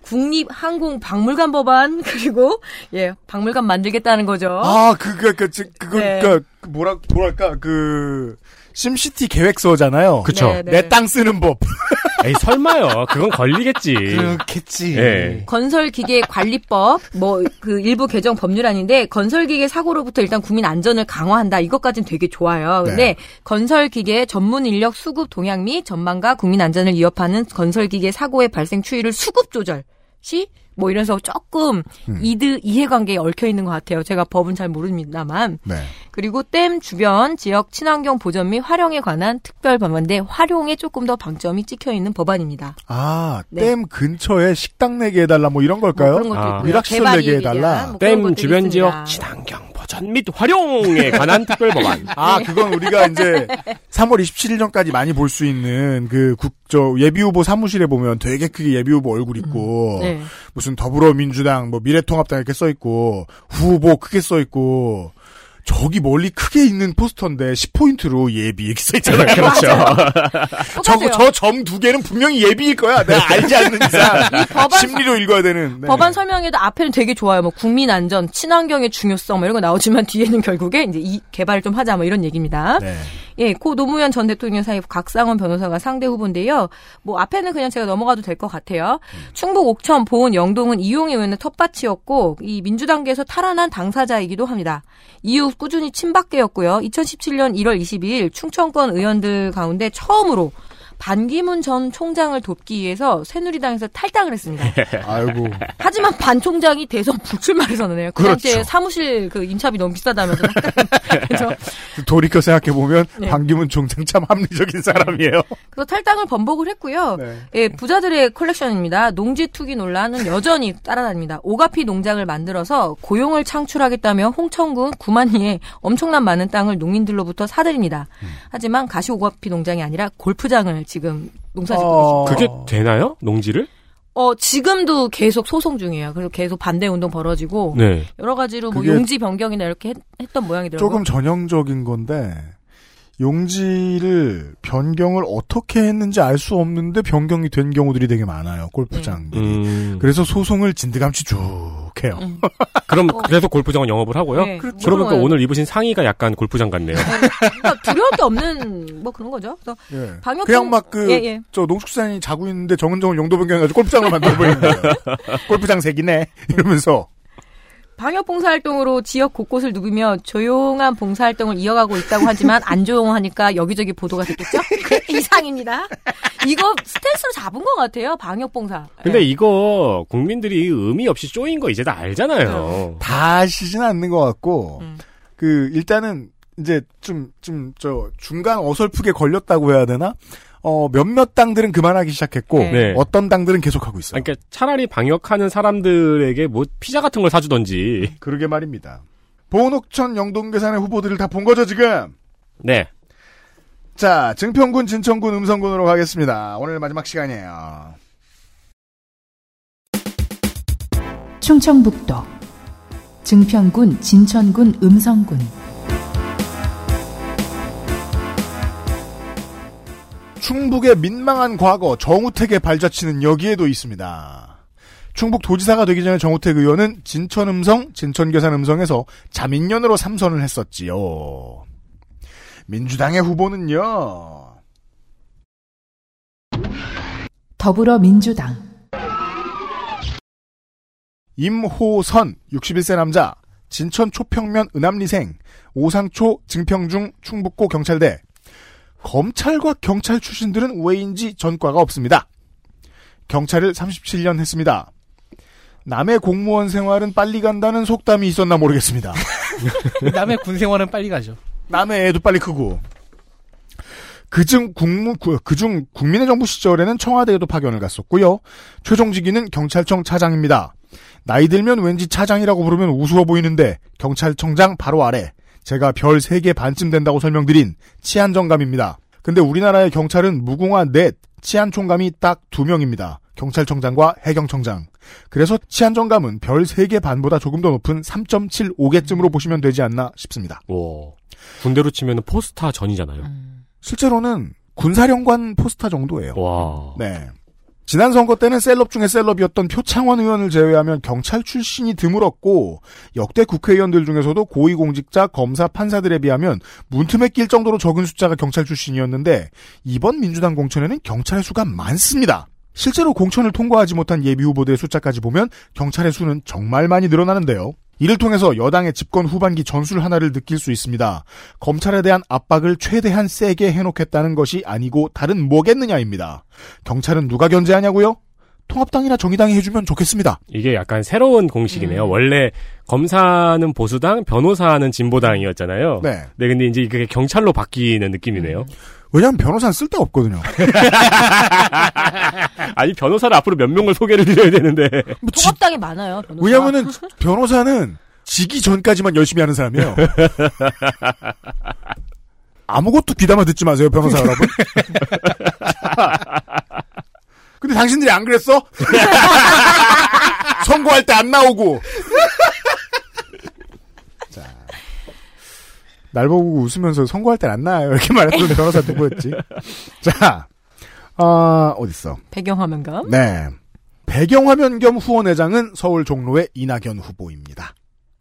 국립항공박물관 법안 그리고 예 박물관 만들겠다는 거죠. 아 그그 그, 그, 그거 네. 그 뭐라 뭐랄까 그 심시티 계획서잖아요. 그쵸. 네, 네. 내땅 쓰는 법. 에이, 설마요. 그건 걸리겠지. 그렇겠지. 예. 건설기계 관리법 뭐 그 일부 개정 법률안인데 건설기계 사고로부터 일단 국민 안전을 강화한다 이것까지는 되게 좋아요. 근데 네. 건설기계 전문 인력 수급 동향 및 전망과 국민 안전을 위협하는 건설기계 사고의 발생 추이를 수급 조절 시 뭐 이래서 조금 음. 이드 이해관계에 얽혀 있는 것 같아요. 제가 법은 잘 모릅니다만 네. 그리고 댐 주변 지역 친환경 보전 및 활용에 관한 특별 법안인데 활용에 조금 더 방점이 찍혀 있는 법안입니다. 아, 네. 댐 근처에 식당 내게 해달라 뭐 이런 뭐 걸까요? 그런 것도 아. 개발이 내게 해달라. 뭐 댐 주변 있습니다. 지역 친환경 보전 및 활용에 관한 특별 법안. 아, 그건 우리가 이제 3월 27일 전까지 많이 볼 수 있는 그 국, 저, 예비 후보 사무실에 보면 되게 크게 예비 후보 얼굴 있고, 네. 무슨 더불어민주당, 뭐 미래통합당 이렇게 써 있고, 후보 크게 써 있고, 저기 멀리 크게 있는 포스터인데 10포인트로 예비 이렇게 써있잖아요. 그렇죠. 저, 저점 두 개는 분명히 예비일 거야. 내가 알지 않는 이상. 법안 심리로 읽어야 되는. 네. 법안 설명에도 앞에는 되게 좋아요. 뭐 국민 안전, 친환경의 중요성 뭐 이런 거 나오지만 뒤에는 결국에 이제 이 개발 좀 하자 뭐 이런 얘기입니다. 네. 예, 고 노무현 전 대통령 사이 각상원 변호사가 상대 후보인데요. 뭐 앞에는 그냥 제가 넘어가도 될 것 같아요. 충북 옥천, 보은, 영동은 이용희 의원의 텃밭이었고 이 민주당계에서 탈환한 당사자이기도 합니다. 이후 꾸준히 친박계였고요. 2017년 1월 22일 충청권 의원들 가운데 처음으로 반기문 전 총장을 돕기 위해서 새누리당에서 탈당을 했습니다. 아이고. 하지만 반 총장이 대선 불출마를 선언해요. 그 그렇죠. 당시에 사무실 그 임차비 너무 비싸다면서. 그래서, 돌이켜 생각해 보면, 네. 반기문 총장 참 합리적인 사람이에요. 그래서 탈당을 번복을 했고요. 네. 예, 부자들의 컬렉션입니다. 농지 투기 논란은 여전히 따라다닙니다. 오가피 농장을 만들어서 고용을 창출하겠다며 홍천군 구만리에 엄청난 많은 땅을 농민들로부터 사들입니다. 음. 하지만 가시 오가피 농장이 아니라 골프장을 지금 농사 짓고 어. 계십니다. 그게 되나요? 농지를? 어, 지금도 계속 소송 중이에요. 그래서 계속 반대 운동 벌어지고 네. 여러 가지로 뭐 용지 변경이나 이렇게 했, 던 모양이더라고요. 조금 전형적인 건데, 용지를 변경을 어떻게 했는지 알 수 없는데 변경이 된 경우들이 되게 많아요, 골프장. 음. 그래서 소송을 진드감치 쭉 해요. 음. 그럼 그래서 골프장은 영업을 하고요? 네, 그렇죠. 그러니까 오늘 입으신 상의가 약간 골프장 같네요. 그러니까 두려울 게 없는 뭐 그런 거죠. 그래서 예. 방역 그냥 막 그, 예, 예. 저 농축산이 자고 있는데 정은정은 용도 변경해가지고 골프장을 만들어 버리는 거예요. 골프장 색이네. 이러면서. 방역 봉사 활동으로 지역 곳곳을 누비며 조용한 봉사 활동을 이어가고 있다고 하지만 안 조용하니까 여기저기 보도가 됐겠죠? 그 이상입니다. 이거 스탠스로 잡은 것 같아요. 방역 봉사. 근데 예. 이거 국민들이 의미 없이 쪼인 거 이제 다 알잖아요. 다 아시진 않는 것 같고, 음. 그, 일단은, 이제 좀, 좀, 저, 중간 어설프게 걸렸다고 해야 되나? 어, 몇몇 당들은 그만하기 시작했고, 네. 네. 어떤 당들은 계속하고 있어요. 그러니까 차라리 방역하는 사람들에게 뭐 피자 같은 걸 사주던지. 그러게 말입니다. 보은옥천 영동계산의 후보들을 다 본 거죠, 지금? 네. 자, 증평군, 진천군, 음성군으로 가겠습니다. 오늘 마지막 시간이에요. 충청북도 증평군, 진천군, 음성군 충북의 민망한 과거 정우택의 발자취는 여기에도 있습니다. 충북 도지사가 되기 전에 정우택 의원은 진천음성, 진천계산음성에서 자민련으로 삼선을 했었지요. 민주당의 후보는요. 더불어민주당 임호선 61세 남자 진천 초평면 은암리생 오상초 증평중 충북고 경찰대 검찰과 경찰 출신들은 왜인지 전과가 없습니다. 경찰을 37년 했습니다. 남의 공무원 생활은 빨리 간다는 속담이 있었나 모르겠습니다. 남의 군 생활은 빨리 가죠. 남의 애도 빨리 크고. 그중 국무, 그- 그중 국민의 정부 시절에는 청와대에도 파견을 갔었고요. 최종 직위는 경찰청 차장입니다. 나이 들면 왠지 차장이라고 부르면 우스워 보이는데 경찰청장 바로 아래 제가 별 3개 반쯤 된다고 설명드린 치안정감입니다. 근데 우리나라의 경찰은 무궁화 넷, 치안총감이 딱 두 명입니다. 경찰청장과 해경청장. 그래서 치안정감은 별 3개 반보다 조금 더 높은 3.75개쯤으로 보시면 되지 않나 싶습니다. 오. 군대로 치면 포스타 전이잖아요. 실제로는 군사령관 포스타 정도예요. 와. 네. 지난 선거 때는 셀럽 중에 셀럽이었던 표창원 의원을 제외하면 경찰 출신이 드물었고 역대 국회의원들 중에서도 고위공직자, 검사, 판사들에 비하면 문틈에 낄 정도로 적은 숫자가 경찰 출신이었는데 이번 민주당 공천에는 경찰의 수가 많습니다. 실제로 공천을 통과하지 못한 예비 후보들의 숫자까지 보면 경찰의 수는 정말 많이 늘어나는데요. 이를 통해서 여당의 집권 후반기 전술 하나를 느낄 수 있습니다. 검찰에 대한 압박을 최대한 세게 해놓겠다는 것이 아니고 다른 뭐겠느냐입니다. 경찰은 누가 견제하냐고요? 통합당이나 정의당이 해주면 좋겠습니다. 이게 약간 새로운 공식이네요. 음. 원래 검사는 보수당, 변호사는 진보당이었잖아요. 네. 네, 근데 이제 그게 경찰로 바뀌는 느낌이네요. 왜냐하면 변호사는 쓸데가 없거든요. 아니 변호사를 앞으로 몇 명을 소개를 드려야 되는데. 통합당이 많아요. 변호사. 왜냐면은 변호사는 지기 전까지만 열심히 하는 사람이에요. 아무것도 귀담아 듣지 마세요, 변호사 여러분. 근데 당신들이 안 그랬어? 선거할 때 안 나오고. 자. 날 보고 웃으면서 선거할 땐 안 나와요. 이렇게 말했던 변호사 누구였지? 자, 어, 어딨어? 배경화면 감. 네. 배경화면 겸 후원회장은 서울 종로의 이낙연 후보입니다.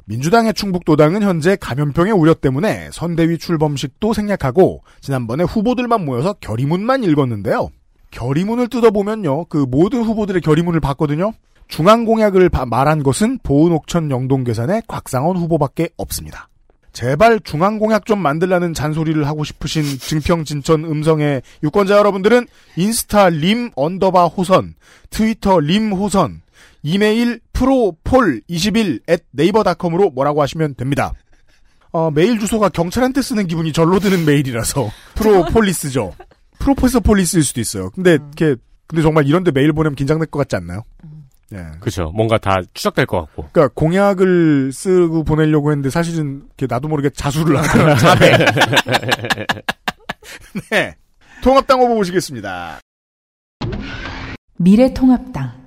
민주당의 충북도당은 현재 감염병의 우려 때문에 선대위 출범식도 생략하고 지난번에 후보들만 모여서 결의문만 읽었는데요. 결의문을 뜯어보면요. 그 모든 후보들의 결의문을 봤거든요. 중앙공약을 바- 말한 것은 보은옥천 영동괴산의 곽상언 후보밖에 없습니다. 제발 중앙공약 좀 만들라는 잔소리를 하고 싶으신 증평 진천 음성의 유권자 여러분들은 인스타 림 언더바 호선, 트위터 림 호선, 이메일 propol21 at 네이버닷컴으로 뭐라고 하시면 됩니다. 어, 메일 주소가 경찰한테 쓰는 기분이 절로 드는 메일이라서 프로폴리스죠. professor police일 수도 있어요. 근데 이렇게 근데 정말 이런데 메일 보내면 긴장될 것 같지 않나요? 예. 그렇죠. 뭔가 다 추적될 것 같고. 그러니까 공약을 쓰고 보내려고 했는데 사실은 이렇게 나도 모르게 자수를 하거나 자백. 네. 통합당 후보 보시겠습니다. 미래통합당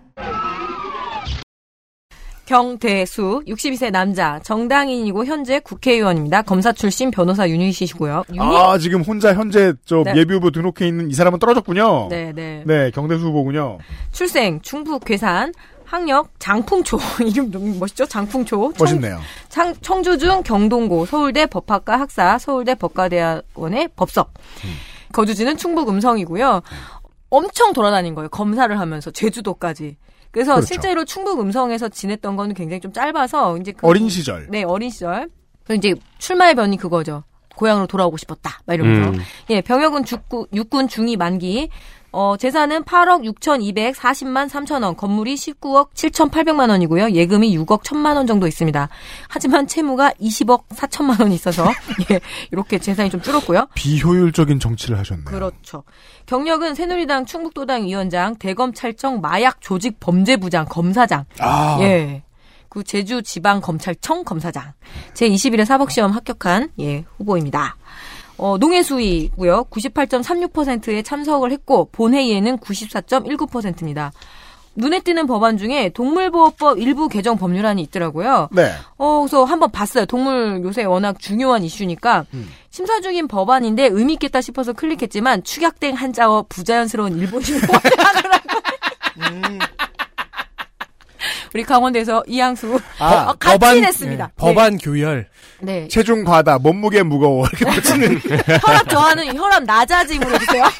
경대수 62세 남자 정당인이고 현재 국회의원입니다. 검사 출신 변호사 유닛 씨시고요. 유닛? 아 지금 혼자 현재 저 네. 예비 후보 등록해 있는 이 사람은 떨어졌군요. 네, 네. 네, 경대수 후보군요. 출생 충북 괴산 학력 장풍초 이름 너무 멋있죠? 장풍초. 청- 멋있네요. 청, 청주중 경동고 서울대 법학과 학사 서울대 법과대학원의 법석 거주지는 충북 음성이고요. 엄청 돌아다닌 거예요. 검사를 하면서 제주도까지. 그래서 그렇죠. 실제로 충북 음성에서 지냈던 거는 굉장히 좀 짧아서 이제 그- 어린 시절. 네 어린 시절. 그래서 이제 출마의 변이 그거죠. 고향으로 돌아오고 싶었다. 막 이러면서. 음. 예, 병역은 죽구, 육군 중위 만기. 어, 재산은 8억 6,240만 3천 원, 건물이 19억 7,800만 원이고요. 예금이 6억 1천만 원 정도 있습니다. 하지만 채무가 20억 4천만 원이 있어서 예, 이렇게 재산이 좀 줄었고요. 비효율적인 정치를 하셨네요. 그렇죠. 경력은 새누리당 충북도당 위원장, 대검찰청 마약 조직 범죄부장 검사장. 아, 예. 그 제주 지방 검찰청 검사장. 제 21회 사법 시험 합격한 예, 후보입니다. 어, 농해수위고요. 98.36%에 참석을 했고 본회의에는 94.19%입니다. 눈에 띄는 법안 중에 동물보호법 일부 개정 법률안이 있더라고요. 네. 어, 그래서 한번 봤어요. 동물 요새 워낙 중요한 이슈니까 심사 중인 법안인데 의미 있겠다 싶어서 클릭했지만 축약된 한자어 부자연스러운 일본식으로 하더라고요. 우리 강원대에서 이양수 아, 어, 같이 법안, 냈습니다. 네, 법안 교열. 네. 네. 체중 과다, 몸무게 무거워 이렇게 붙이는 혈압 저하는 혈압 낮아짐으로 해주세요.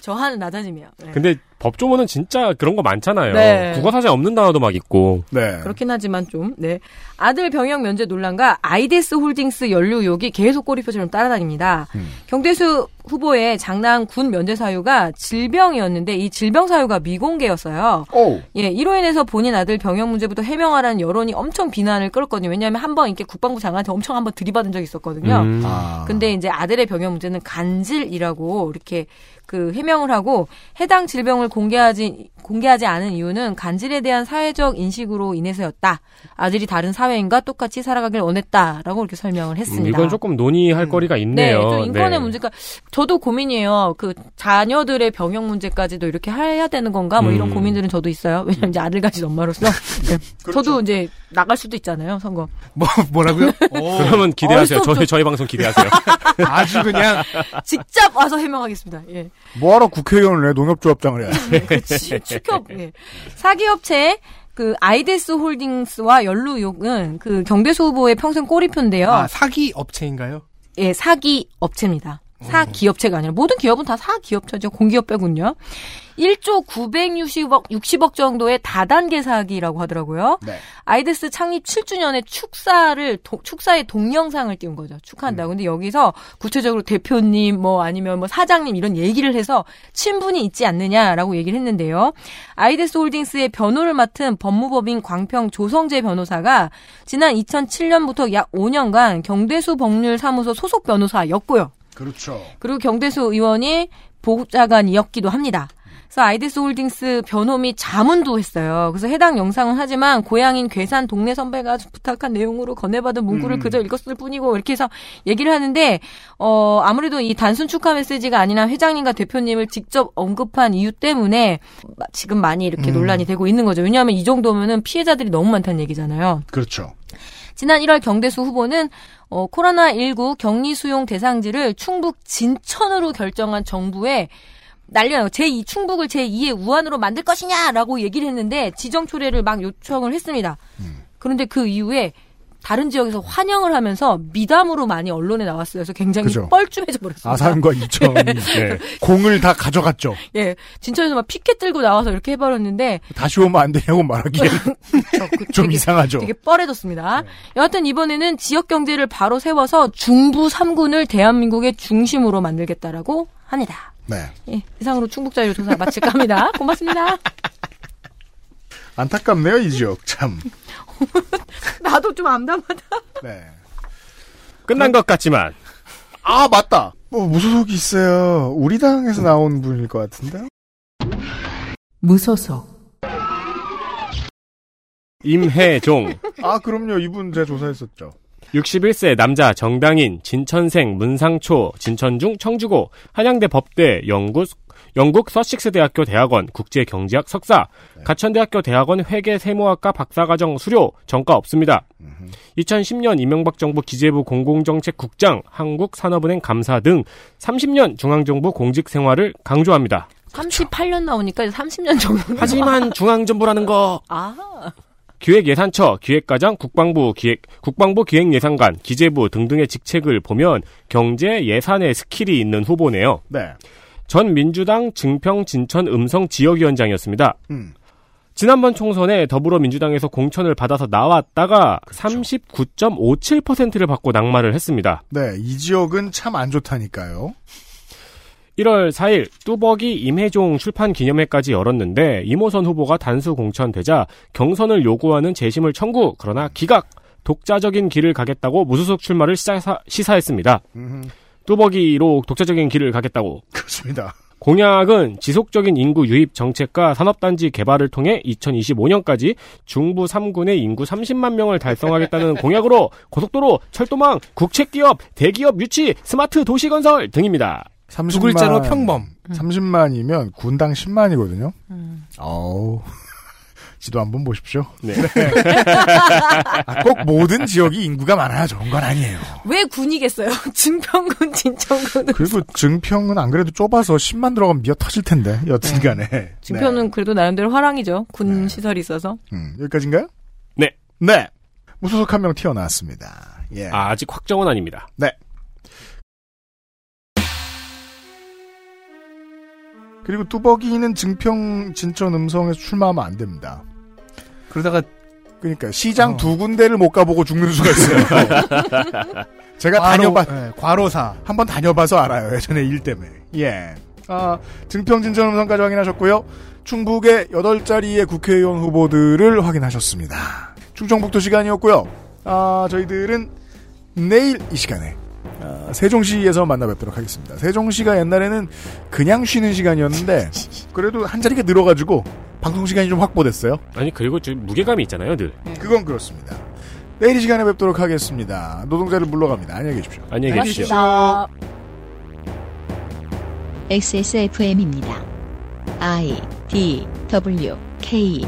저하는 낮아짐이에요. 네. 근데 법조문은 진짜 그런 거 많잖아요. 네. 국어사전에 없는 단어도 막 있고. 네. 그렇긴 하지만 좀, 네. 아들 병역 면제 논란과 아이데스 홀딩스 연루 의혹이 계속 꼬리표처럼 따라다닙니다. 음. 경대수 후보의 장남 군 면제 사유가 질병이었는데 이 질병 사유가 미공개였어요. 오. 예, 이로 인해서 본인 아들 병역 문제부터 해명하라는 여론이 엄청 비난을 끌었거든요. 왜냐하면 한 번 이렇게 국방부 장관한테 엄청 한번 들이받은 적이 있었거든요. 음. 아. 근데 이제 아들의 병역 문제는 간질이라고 이렇게 그 해명을 하고 해당 질병을 공개하지 공개하지 않은 이유는 간질에 대한 사회적 인식으로 인해서였다. 아들이 다른 사회 인과 똑같이 살아가길 원했다라고 이렇게 설명을 음, 했습니다. 이건 조금 논의할 거리가 네, 있네요. 좀 인권의 네. 문제가 저도 고민이에요. 그 자녀들의 병역 문제까지도 이렇게 해야 되는 건가? 뭐 이런 음. 고민들은 저도 있어요. 왜냐면 이제 아들 가진 엄마로서 네. 그렇죠. 저도 이제 나갈 수도 있잖아요, 선거. 뭐, 뭐라고요? 오, 그러면 기대하세요. 저희 저희 방송 기대하세요. 아주 그냥 직접 와서 해명하겠습니다. 예. 뭐하러 국회의원을 해 농협조합장을 해야 돼. 그치. 축협. 예. 사기업체 그 아이데스 홀딩스와 연루 의혹은 그 경대수 후보의 평생 꼬리표인데요. 아, 사기 업체인가요? 예, 사기 업체입니다. 사기업체가 아니라 모든 기업은 다 사기업체죠. 공기업 빼군요. 1조 960억 60억 정도의 다단계 사기라고 하더라고요. 네. 아이데스 창립 7주년에 축사를 도- 축사의 동영상을 띄운 거죠. 축하한다고. 근데 여기서 구체적으로 대표님 뭐 아니면 뭐 사장님 이런 얘기를 해서 친분이 있지 않느냐라고 얘기를 했는데요. 아이데스 홀딩스의 변호를 맡은 법무법인 광평 조성재 변호사가 지난 2007년부터 약 5년간 경대수 법률 사무소 소속 변호사였고요. 그렇죠. 그리고 경대수 의원이 보좌관이었기도 합니다. 그래서 아이데스 홀딩스 변호 및 자문도 했어요. 그래서 해당 영상은 하지만 고향인 괴산 동네 선배가 부탁한 내용으로 건네받은 문구를 음. 그저 읽었을 뿐이고 이렇게 해서 얘기를 하는데 어 아무래도 이 단순 축하 메시지가 아니라 회장님과 대표님을 직접 언급한 이유 때문에 마- 지금 많이 이렇게 음. 논란이 되고 있는 거죠. 왜냐하면 이 정도면은 피해자들이 너무 많다는 얘기잖아요. 그렇죠. 지난 1월 경대수 후보는 어, 코로나19 격리 수용 대상지를 충북 진천으로 결정한 정부에 난리나요. 제2 충북을 제2의 우한으로 만들 것이냐라고 얘기를 했는데 지정 초래를 막 요청을 했습니다. 그런데 그 이후에 다른 지역에서 환영을 하면서 미담으로 많이 언론에 나왔어요. 그래서 굉장히 그죠. 뻘쭘해져 버렸습니다. 아산과 이천이 네. 공을 다 가져갔죠. 예, 진천에서 막 피켓 들고 나와서 이렇게 해버렸는데 다시 오면 안 되냐고 말하기에는 좀 되게- 이상하죠. 되게 뻘해졌습니다. 여하튼 이번에는 지역 경제를 바로 세워서 중부 3군을 대한민국의 중심으로 만들겠다라고 합니다. 네. 예, 이상으로 충북 자유 조사 마칠까 합니다. 고맙습니다. 안타깝네요, 이 지역. 참. 나도 좀 암담하다. 네. 끝난 것 같지만 아, 맞다. 뭐, 무소속이 있어요. 우리 당에서 나온 분일 것 같은데요? 무소속 임혜종 아, 그럼요. 이분 제가 조사했었죠. 61세 남자 정당인 진천생 문상초 진천중 청주고 한양대 법대 영국 영국 서식스 대학교 대학원 국제경제학 석사 가천대학교 대학원 회계 세무학과 박사과정 수료 전과 없습니다. 2010년 이명박 정부 기재부 공공정책 국장 한국산업은행 감사 등 30년 중앙정부 공직 생활을 강조합니다. 38년 나오니까 30년 정도. 하지만 중앙정부라는 거 아, 기획예산처, 기획과장, 국방부 기획, 국방부 기획예산관, 기재부 등등의 직책을 보면 경제 예산의 스킬이 있는 후보네요. 네. 전 민주당 증평 진천 음성 지역위원장이었습니다. 음. 지난번 총선에 더불어민주당에서 공천을 받아서 나왔다가 39.57%를 받고 낙마를 했습니다. 네, 이 지역은 참 안 좋다니까요. 1월 4일 뚜벅이 임해종 출판 기념회까지 열었는데 임호선 후보가 단수 공천되자 경선을 요구하는 재심을 청구 그러나 기각 독자적인 길을 가겠다고 무소속 출마를 시사, 시사했습니다. 음흠. 뚜벅이로 독자적인 길을 가겠다고 그렇습니다. 공약은 지속적인 인구 유입 정책과 산업단지 개발을 통해 2025년까지 중부 3군의 인구 30만 명을 달성하겠다는 공약으로 고속도로, 철도망, 국책기업, 대기업 유치, 스마트 도시 건설 등입니다. 30만, 두 글자로 평범. 30만이면 군당 10만이거든요. 음. 어우. 지도 한번 보십시오. 네. 아, 꼭 모든 지역이 인구가 많아야 좋은 건 아니에요. 왜 군이겠어요? 증평군, 진천군은. 그리고 증평은 안 그래도 좁아서 10만 들어가면 미어 터질 텐데 여튼간에. 증평은 그래도 나름대로 화랑이죠. 군 시설이 있어서. 음, 여기까지인가요? 네. 네. 무소속 한 명 튀어나왔습니다. 예. 아, 아직 확정은 아닙니다. 네. 그리고 뚜벅이는 증평 진천 음성에서 출마하면 안 됩니다. 그러다가 그러니까 시장 어. 두 군데를 못 가보고 죽는 수가 있어요. 제가 과로, 다녀봐 예, 과로사. 한 번 다녀봐서 알아요. 예전에 일 때문에. 예. 아, 증평 진천 음성까지 확인하셨고요. 충북의 8자리의 국회의원 후보들을 확인하셨습니다. 충청북도 시간이었고요. 아, 저희들은 내일 이 시간에 아, 세종시에서 만나 뵙도록 하겠습니다. 세종시가 옛날에는 그냥 쉬는 시간이었는데 그래도 한 자리가 늘어가지고 방송 시간이 좀 확보됐어요. 아니, 그리고 좀 무게감이 있잖아요, 늘. 그건 그렇습니다. 내일 이 시간에 뵙도록 하겠습니다. 노동자를 물러갑니다. 안녕히 계십시오. 안녕히 계십시오. XSFM입니다. I D W K